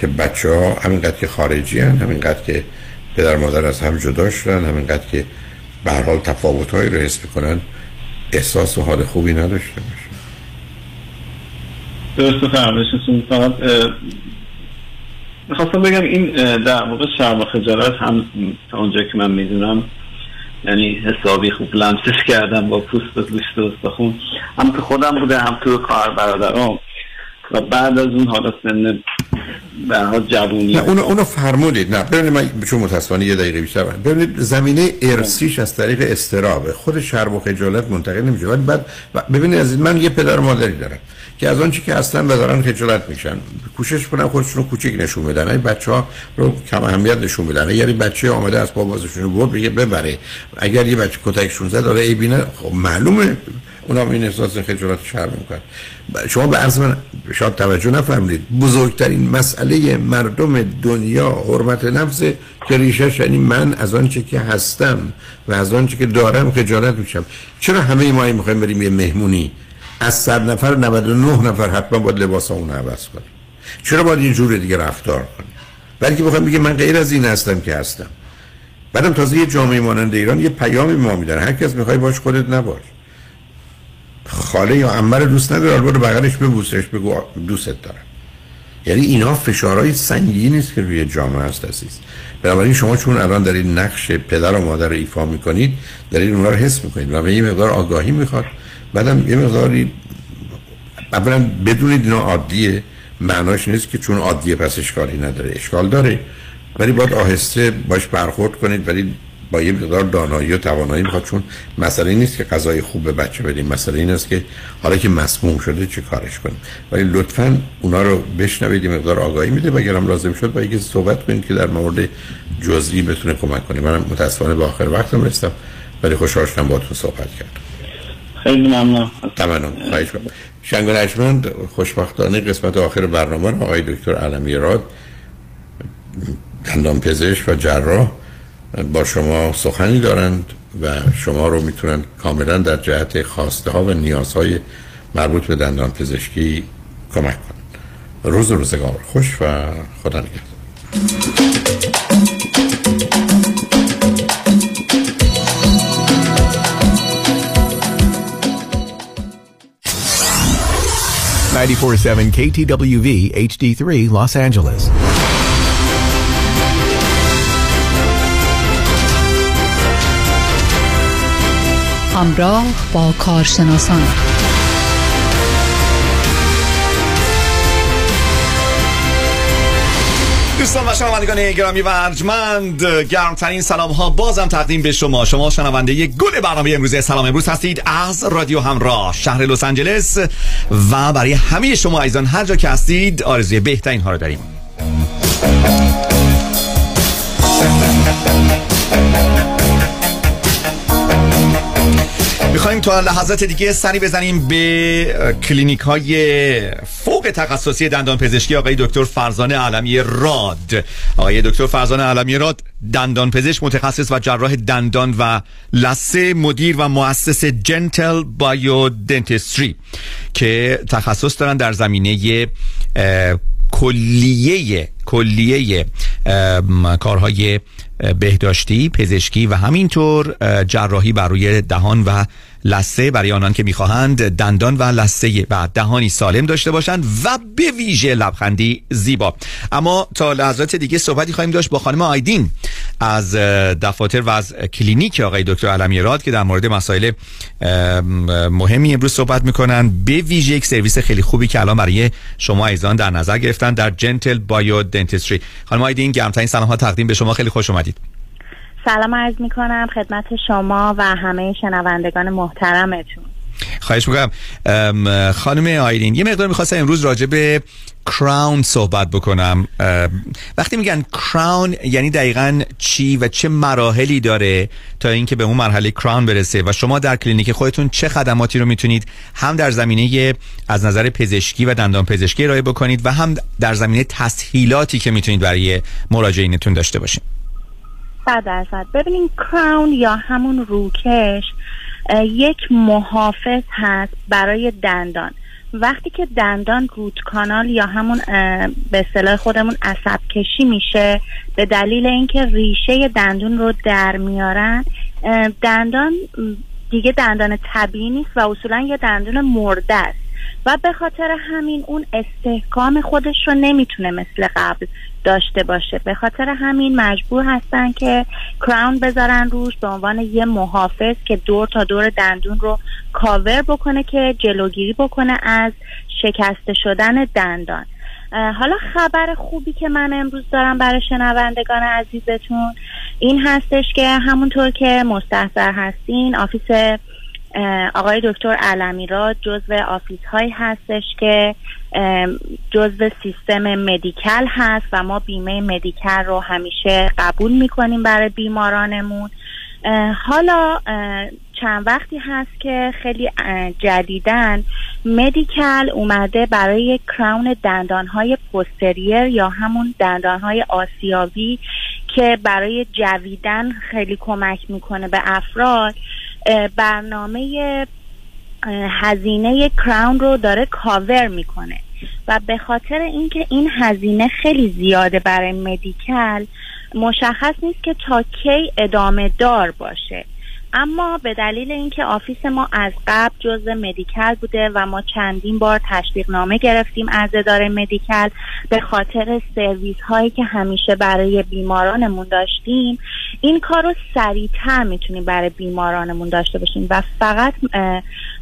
که بچه ها همینقدر که خارجی هن همینقدر که پدر مادر از هم جدا شدن همینقدر که به حال تفاوت هایی رو حس بکنن احساس و حال خوبی نداشته باشه. درست فرمایشتون فقط می‌خواستم بگم این در موقع شرم و خجالت هم تا اونجا که من می‌دونم یعنی حسابی خوب لمسش کردم با پوست و گوشت و استخون هم تو خودم بوده هم تو کار برادرام و بعد از اون حالا سن به جوونی نه اونو, اونو فرمودید. نه ببینید من چون متاسفانه یه دقیقه بیشتر ببینید زمینه ارسیش از طریق استرابه. خود شرم و خجالت منتقل نمیشه. ولی بعد ببینید از من یه پدر مادری دارم که از آنچه که هستن و دارن خجالت میشن. کوشش کنن خودشون رو کوچیک نشون بدن. این بچه ها رو کم اهمیت نشون بدن. اگر این بچه آمده از پا بازشون رو برد ببره. اگر یه بچه کتکشون زد داره ای بینه خب معلومه. اونا این احساس خجالت شرم می‌کنن. شما به عرض من شاید توجه نفهمید بزرگترین مسئله مردم دنیا حرمت نفس که ریشش یعنی من از آنچه که هستم و از آنچه که دارم خجالت میشم چرا همه ما می‌خوایم بریم یه مهمونی؟ از صد نفر 99 نفر حتما باید لباس اون عوض کنیم. چرا باید یه جور دیگه رفتار کنیم؟ بلکه بخوام بگه من غیر از این هستم که هستم. بعدم تازه یه جامعه مانند ایران یه پیامی ما میدن. هر کس می‌خوای باش خودت نباش. خاله یا عمر دوست نداره برو بغلش ببوسش بگو دوستت دارم. یعنی اینا فشارهای سنگینی نیست که روی جامعه هست عزیز. بنابراین شما چون الان در این نقش پدر و مادر رو ایفا می‌کنید این اونها رو حس می‌کنید و یه مقدار آگاهی می‌خواد. بعدم یه مقداری اولا بدونید اینا عادیه معناش نیست که چون عادیه پس اشکالی نداره اشکال داره. ولی باید آهسته باش برخورد کنید ولی با یه مقدار دانایی و توانایی می‌خواد چون مسئله نیست که غذای خوب به بچه بدیم. مسئله این است که حالا که مسموم شده چه کارش کنیم. ولی لطفا اونا رو بشنوید یه مقدار آگاهی میده و اگرم لازم شد با یکی صحبت کنید که در مورد جزئی بتونه کمک کنیم منم متاسفانه به آخر وقتم رسیدم ولی خوشحال شدم باهاتون صحبت کردم. خیلی ممنون. تمام خوشبختانه قسمت آخر برنامه آقای دکتر علمی راد دندان پزشک و جراح با شما سخنی دارند و شما رو می‌تونن کاملا در جهت خواسته ها و نیازهای مربوط به دندان پزشکی کمک کنند روز روزگار خوش و خدا نگهدار Ninety-four-seven KTWV HD3 Los Angeles. همراه با کارشناسان. دوستان و شنوندگان گرامی و ارجمند گرمترین سلام ها بازم تقدیم به شما. شما شنونده گل برنامه امروز سلام امروز هستید از رادیو همراه شهر لس آنجلس و برای همه شما عزیزان هر جا که هستید آرزوی بهترین ها رو داریم. می‌خوایم تا لحظات دیگه سری بزنیم به کلینیک های فوق تخصصی دندان پزشکی آقای دکتر فرزانه علمی راد. آقای دکتر فرزانه علمی راد دندان پزشک متخصص و جراح دندان و لسه مدیر و مؤسس جنتل بایو دنتستری که تخصص دارن در زمینه کلیه کلیه کارهای بهداشتی پزشکی و همینطور جراحی بر روی دهان و لسه برای آنان که می‌خواهند دندان و لسه و دهانی سالم داشته باشند و به ویژه لبخندی زیبا. اما تا لحظات دیگه صحبتی خواهیم داشت با خانم آیدین از دفاتر و از کلینیک آقای دکتر علمی راد که در مورد مسائل مهمی امروز صحبت می‌کنن به ویژه یک سرویس خیلی خوبی که الان برای شما عزیزان در نظر گرفتن در Gentle Bio Dentistry خانم آیدین گرمترین سلام ها تقدیم به شما. خیلی خوش اومدید. سلام عرض می کنم خدمت شما و همه شنوندگان محترمتون. خواهش می‌کنم. خانم آیرین یه مقدار می‌خواستم امروز راجع به کراون صحبت بکنم. وقتی میگن کراون یعنی دقیقا چی و چه مراحلی داره تا اینکه به اون مرحله کراون برسه و شما در کلینیک خودتون چه خدماتی رو می‌تونید هم در زمینه از نظر پزشکی و دندان پزشکی ارائه بکنید و هم در زمینه تسهیلاتی که می‌تونید برای مراجعینتون داشته باشید صد درصد. ببینین کراون یا همون روکش یک محافظ هست برای دندان. وقتی که دندان روت کانال یا همون به اصطلاح خودمون عصب کشی میشه به دلیل اینکه ریشه دندون رو در میارن دندان دیگه دندان طبیعی نیست و اصولا یه دندون مرده است. و به خاطر همین اون استحکام خودش رو نمی‌تونه مثل قبل داشته باشه. به خاطر همین مجبور هستن که crown بذارن روش به عنوان یه محافظ که دور تا دور دندون رو کاور بکنه که جلوگیری بکنه از شکسته شدن دندان. حالا خبر خوبی که من امروز دارم برای شنوندگان عزیزتون این هستش که همونطور که مستحضر هستین office آقای دکتر علمی راد جزو office هایی هستش که جزو سیستم Medi-Cal هست و ما بیمه Medi-Cal رو همیشه قبول می‌کنیم برای بیمارانمون. حالا چند وقتی هست که خیلی جدیدن مدیکل اومده برای کراون دندانهای پوستریر یا همون دندانهای آسیابی که برای جویدن خیلی کمک می‌کنه به افراد. برنامه هزینه کراون رو داره کاور می‌کنه. و به خاطر اینکه این هزینه خیلی زیاده برای مدیکل مشخص نیست که تا کی ادامه دار باشه. اما به دلیل اینکه office ما از قبل جزء Medi-Cal بوده و ما چندین بار تشویق نامه گرفتیم از اداره Medi-Cal به خاطر سرویس هایی که همیشه برای بیمارانمون داشتیم این کار رو سریعتر می‌تونیم برای بیمارانمون داشته باشیم و فقط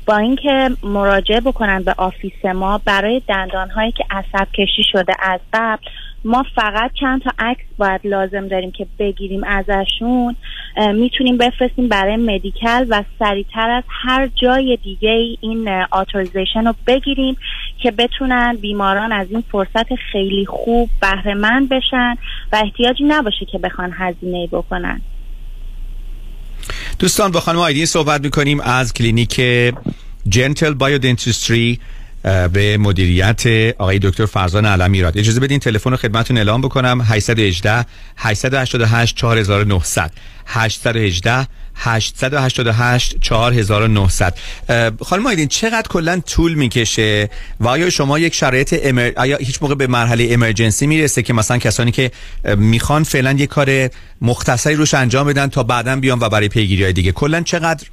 با اینکه مراجعه بکنن به office ما برای دندان هایی که عصب کشی شده از قبل ما فقط چند تا عکس باید لازم داریم که بگیریم ازشون می‌تونیم بفرستیم برای Medi-Cal و سریعتر از هر جای دیگه این authorization رو بگیریم که بتونن بیماران از این فرصت خیلی خوب بهره مند بشن و احتیاجی نباشه که بخوان هزینه بکنن. دوستان با خانم آیدین صحبت می‌کنیم از کلینیک Gentle Bio Dentistry به مدیریت آقای دکتر فرزان علمی راد اجازه بدین تلفن رو خدمتتون اعلام بکنم. 818 888 4900 818 888 4900 خانم آیدین چقدر کلا طول می‌کشه؟ و آیا شما یک شرایط امر... آیا هیچ موقع به مرحله امرجنسی می‌رسه که مثلا کسانی که می‌خوان فعلا یه کار مختصری روش انجام بدن تا بعدا بیان و برای پیگیری های دیگه؟ کلا چقدر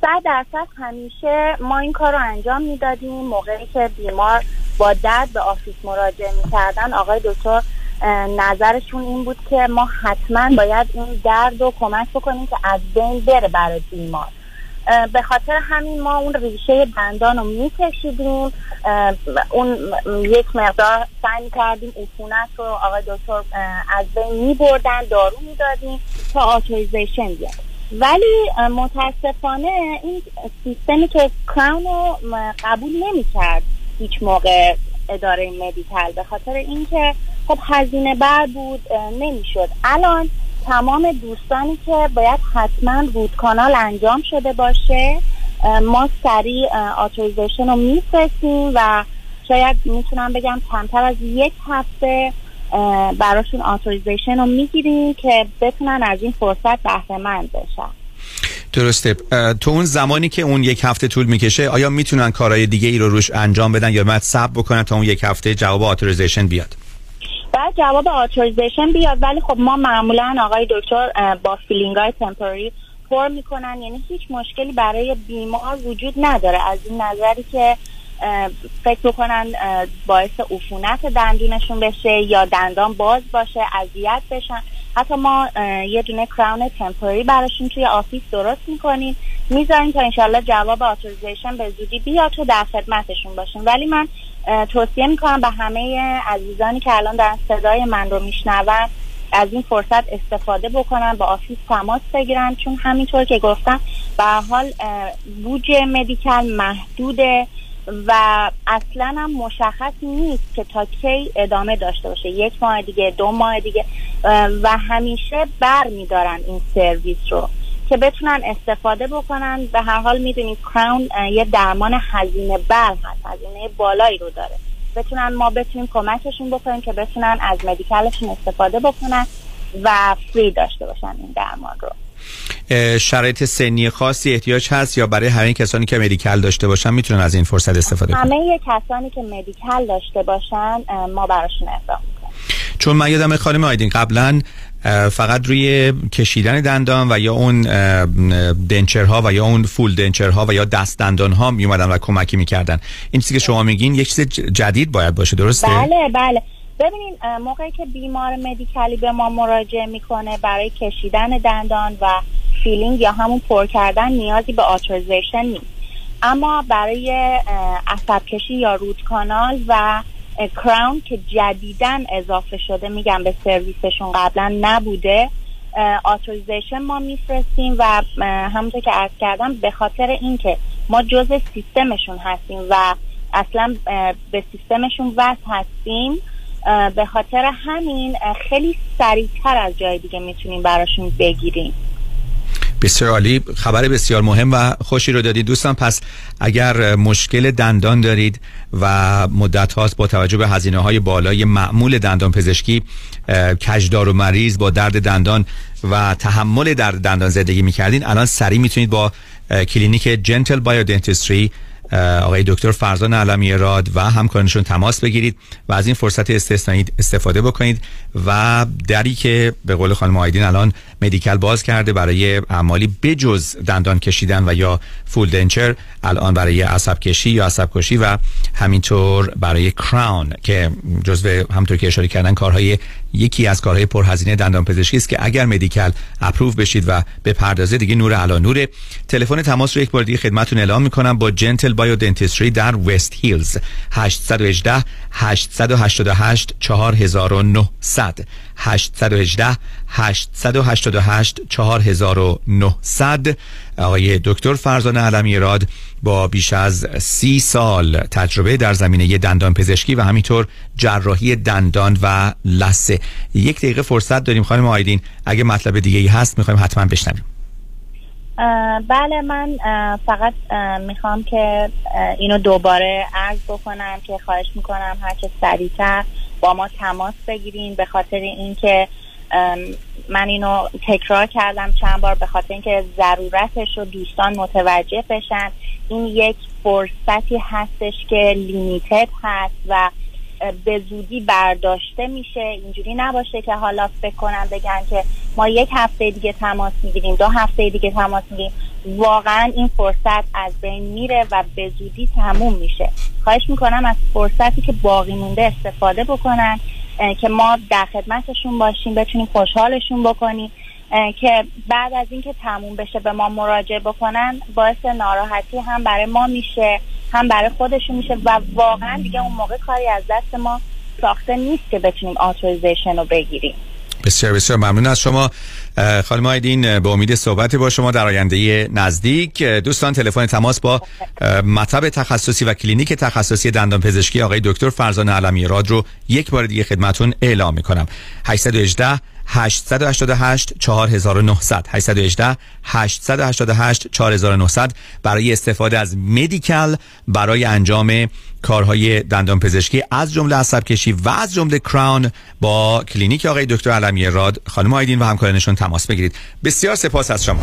صد درصد همیشه ما این کار رو انجام می‌دادیم. موقعی که بیمار با درد به آفیس مراجعه می‌کردن آقای دکتر نظرشون این بود که ما حتما باید این درد رو کمک بکنیم که از بین بره برای بیمار. به خاطر همین ما اون ریشه دندان رو میکشیدیم. اون یک مقدار سعی می‌کردیم عفونت رو آقای دکتر از بین میبردن دارو می‌دادیم تا authorization بیاد. ولی متاسفانه این سیستمی که crown رو قبول نمی‌کرد هیچ موقع اداره Medi-Cal به خاطر اینکه خب هزینه بر بود نمی‌شد. الان تمام دوستانی که باید حتما root canal انجام شده باشه ما سریع authorization رو میفرستیم و شاید می‌تونم بگم کمتر از یک هفته براشون authorization رو می‌گیریم که بتونن از این فرصت بهره مند بشن. درسته. تو اون زمانی که اون یک هفته طول می‌کشه آیا می‌تونن کارهای دیگه ای رو روش انجام بدن یا باید صبر بکنن تا اون یک هفته جواب authorization بیاد؟ باید جواب authorization بیاد ولی خب ما معمولا آقای دکتر با filling های temporary پر می‌کنن. یعنی هیچ مشکلی برای بیمار وجود نداره. از این نظری که فکر اه، باعث عفونت دندونشون بشه یا دندان باز باشه اذیت بشن. حتی ما یه دونه crown temporary براشون توی office درست می‌کنیم. می‌ذاریم تا انشالله جواب authorization به زودی بیاد تو در خدمتشون باشیم. ولی من توصیه می‌کنم به همه عزیزانی که الان دارن صدای من رو میشنون از این فرصت استفاده بکنن با office تماس بگیرن. چون همینطور که گفتم به حال بودجه مدیکال محدوده و اصلا هم مشخص نیست که تا کی ادامه داشته باشه. یک ماه دیگه دو ماه دیگه و همیشه بر میدارن این سرویس رو. که بتونن استفاده بکنن. به هر حال می‌دونید کراون یه درمان هزینه بر هست هزینه بالایی رو داره. بتونن ما بتونیم کمکشون بکنیم که بتونن از مدیکالشون استفاده بکنن و فری داشته باشن این درمان رو. شرایط سنی خاصی احتیاج هست یا برای همه کسانی که مدیکال داشته باشن می‌تونن از این فرصت استفاده کنن؟ همه کسانی که مدیکال داشته باشن ما براشون اقدام چون من یادم خانم آیدین قبلا فقط روی کشیدن دندان و یا اون دنچرها و یا اون فول دنچرها و یا دست دندان ها می اومدن و کمکی می‌کردن. این چیزی که شما میگین یک چیز جدید باید باشه درسته؟ بله بله. ببینین موقعی که بیمار Medi-Cal ی به ما مراجعه می‌کنه برای کشیدن دندان و filling یا همون پر کردن نیازی به authorization نیست. اما برای عصب کشی یا root canal و crown که جدیداً اضافه شده میگم به سرویسشون قبلا نبوده. authorization ما میفرستیم و همونطور که عرض کردم به خاطر اینکه ما جز سیستمشون هستیم و اصلا به سیستمشون وصل هستیم به خاطر همین خیلی سریعتر از جای دیگه می‌تونیم براشون بگیریم. بسیار عالی. خبر بسیار مهم و خوشی رو دادید دوستان. پس اگر مشکل دندان دارید و مدت هاست با توجه به هزینه های بالای معمول دندان پزشکی کجدار و مریض با درد دندان و تحمل درد دندان زندگی می‌کردین الان سریع می‌تونید با کلینیک Gentle Bio Dentistry آقای دکتر فرزان علمی راد و همکارانشون تماس بگیرید و از این فرصت استثنایی استفاده بکنید و دری که به قول خانم آیدین الان Medi-Cal باز کرده برای اعمالی بجز دندان کشیدن و یا full denture الان برای عصب کشی یا عصب کشی و همینطور برای crown که جزو همونطور که اشاره کردن کارهای یکی از کارهای پرهزینه دندان پزشکی است که اگر Medi-Cal اپروو بشید و به پردازه دیگه نور علا نوره. تلفن تماس رو یک بار دیگه خدمتتون اعلام می‌کنم با جنتل بایو دنتستری در وست هیلز. 818 888 4900 818 888 4900 آقای دکتر فرزان علمی راد با بیش از سی سال تجربه در زمینه دندان پزشکی و همینطور جراحی دندان و لثه. یک دقیقه فرصت داریم خانم آیدین. اگه مطلب دیگه ای هست می‌خوایم حتما بشنویم. بله من فقط می‌خوام که اینو دوباره عرض بکنم که خواهش می‌کنم هرچه سریعتر با ما تماس بگیرین به خاطر اینکه من اینو تکرار کردم چند بار به خاطر اینکه ضرورتش رو دوستان متوجه بشن. این یک فرصتی هستش که لیمیتد هست و به زودی برداشته میشه. اینجوری نباشه که حالا فکر کنن بگن که ما یک هفته دیگه تماس می‌گیریم دو هفته دیگه تماس می‌گیریم. واقعا این فرصت از بین میره و به زودی تموم میشه. خواهش می‌کنم از فرصتی که باقی مونده استفاده بکنن که ما در خدمتشون باشیم بتونیم خوشحالشون بکنیم. که بعد از اینکه تموم بشه به ما مراجعه بکنن باعث ناراحتی هم برای ما میشه هم برای خودشون میشه و واقعا دیگه اون موقع کاری از دست ما ساخته نیست که بتونیم authorization رو بگیریم. بسیار بسیار ممنون از شما. خانم آیدین به امید صحبت با شما در آینده نزدیک. دوستان تلفن تماس با مطب تخصصی و کلینیک تخصصی دندان پزشکی آقای دکتر فرزان علمی راد رو یک بار دیگه خدمتتون اعلام می‌کنم. 818 888 4900 818 888 4900 برای استفاده از مدیکل برای انجام کارهای دندان پزشکی از جمله عصب کشی و از جمله کراون با کلینیک آقای دکتر علمی راد خانم آیدین و همکارانشون تماس بگیرید. بسیار سپاس از شما.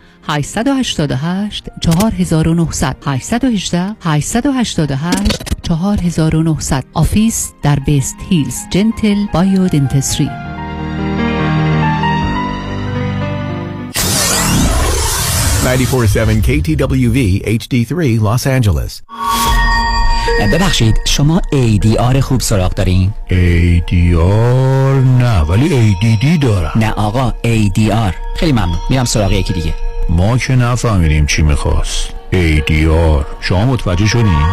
888 4900 818 888 4900 office در West Hills Gentle Bio Dentistry. 947 KTWV HD3 Los Angeles. ببخشید شما ADR خوب سراغ دارین؟ ADR نه ولی ADD دارم. نه آقا ADR خیلی ممنون میرم سراغ یکی دیگه. ما که نفهمیدیم چی می‌خواست ADR شما متوجه شدین؟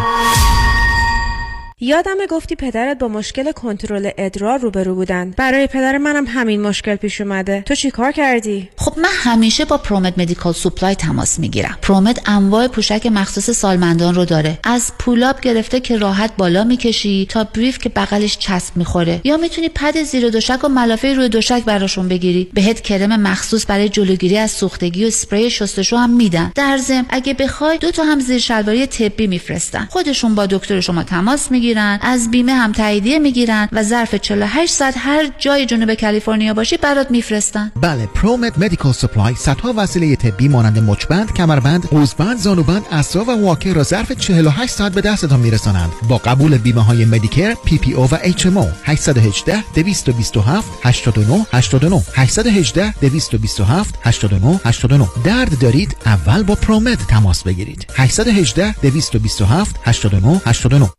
یادمه گفتی پدرت با مشکل کنترل ادرار روبرو بودن. برای پدر منم همین مشکل پیش اومده. تو چی کار کردی؟ خب من همیشه با Promed Medical Supply تماس می‌گیرم. Promed انواع پوشک مخصوص سالمندان رو داره. از pull-up گرفته که راحت بالا می‌کشی تا brief که بغلش چسب می‌خوره. یا می‌تونی پد زیر دوشک و ملافه روی دوشک براشون بگیری. بهت کرم مخصوص برای جلوگیری از سوختگی و اسپری شستشو هم میدن. در ضمن اگه بخوای دو تا هم زیر شلواری طبی میفرستن. خودشون با دکتر شما تماس می‌گیرن. از بیمه هم تاییدیه می‌گیرن و ظرف 48 ساعت هر جای جنوب کالیفرنیا باشی برات میفرستن. بله Promed Medical Supply صدها وسیله طبی مانند مچبند کمربند قوزبند زانوبند اسرا و واکر را ظرف 48 ساعت به دستتان میرسانند. با قبول بیمه های مدیکر پی پی او و اچ ام او 818 227 89 89 818 227 89 89 درد دارید؟ اول با Promed تماس بگیرید. 818 227 89 89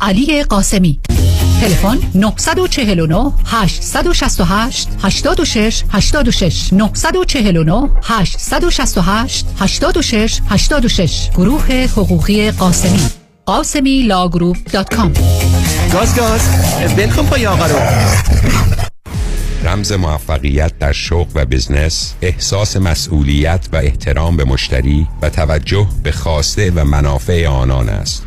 علی قاسمی. تلفن 949 868 86 86 949 868 86 86 گروه حقوقی قاسمی. قاسمی لاگروپ دات کام گاز گاز. ولکن پای آقا رو. رمز موفقیت در شغل و بزنس احساس مسئولیت و احترام به مشتری و توجه به خواسته و منافع آنان است.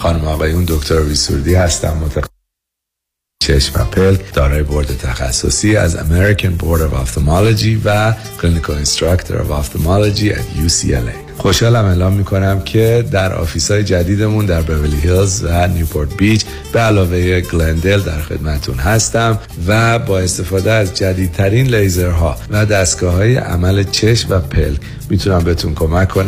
خانم آقایون دکتر ویسوردی هستم متخصص چشم و پلک دارای بورد تخصصی از American Board of Ophthalmology و Clinical Instructor of Ophthalmology at UCLA خوشحالم اعلام می‌کنم که در office های جدیدمون در بورلی هیلز و نیوپورت بیچ به علاوه گلندل در خدمتون هستم و با استفاده از جدیدترین لیزرها و دستگاه های عمل چشم و پلک می‌تونم بهتون کمک کنم.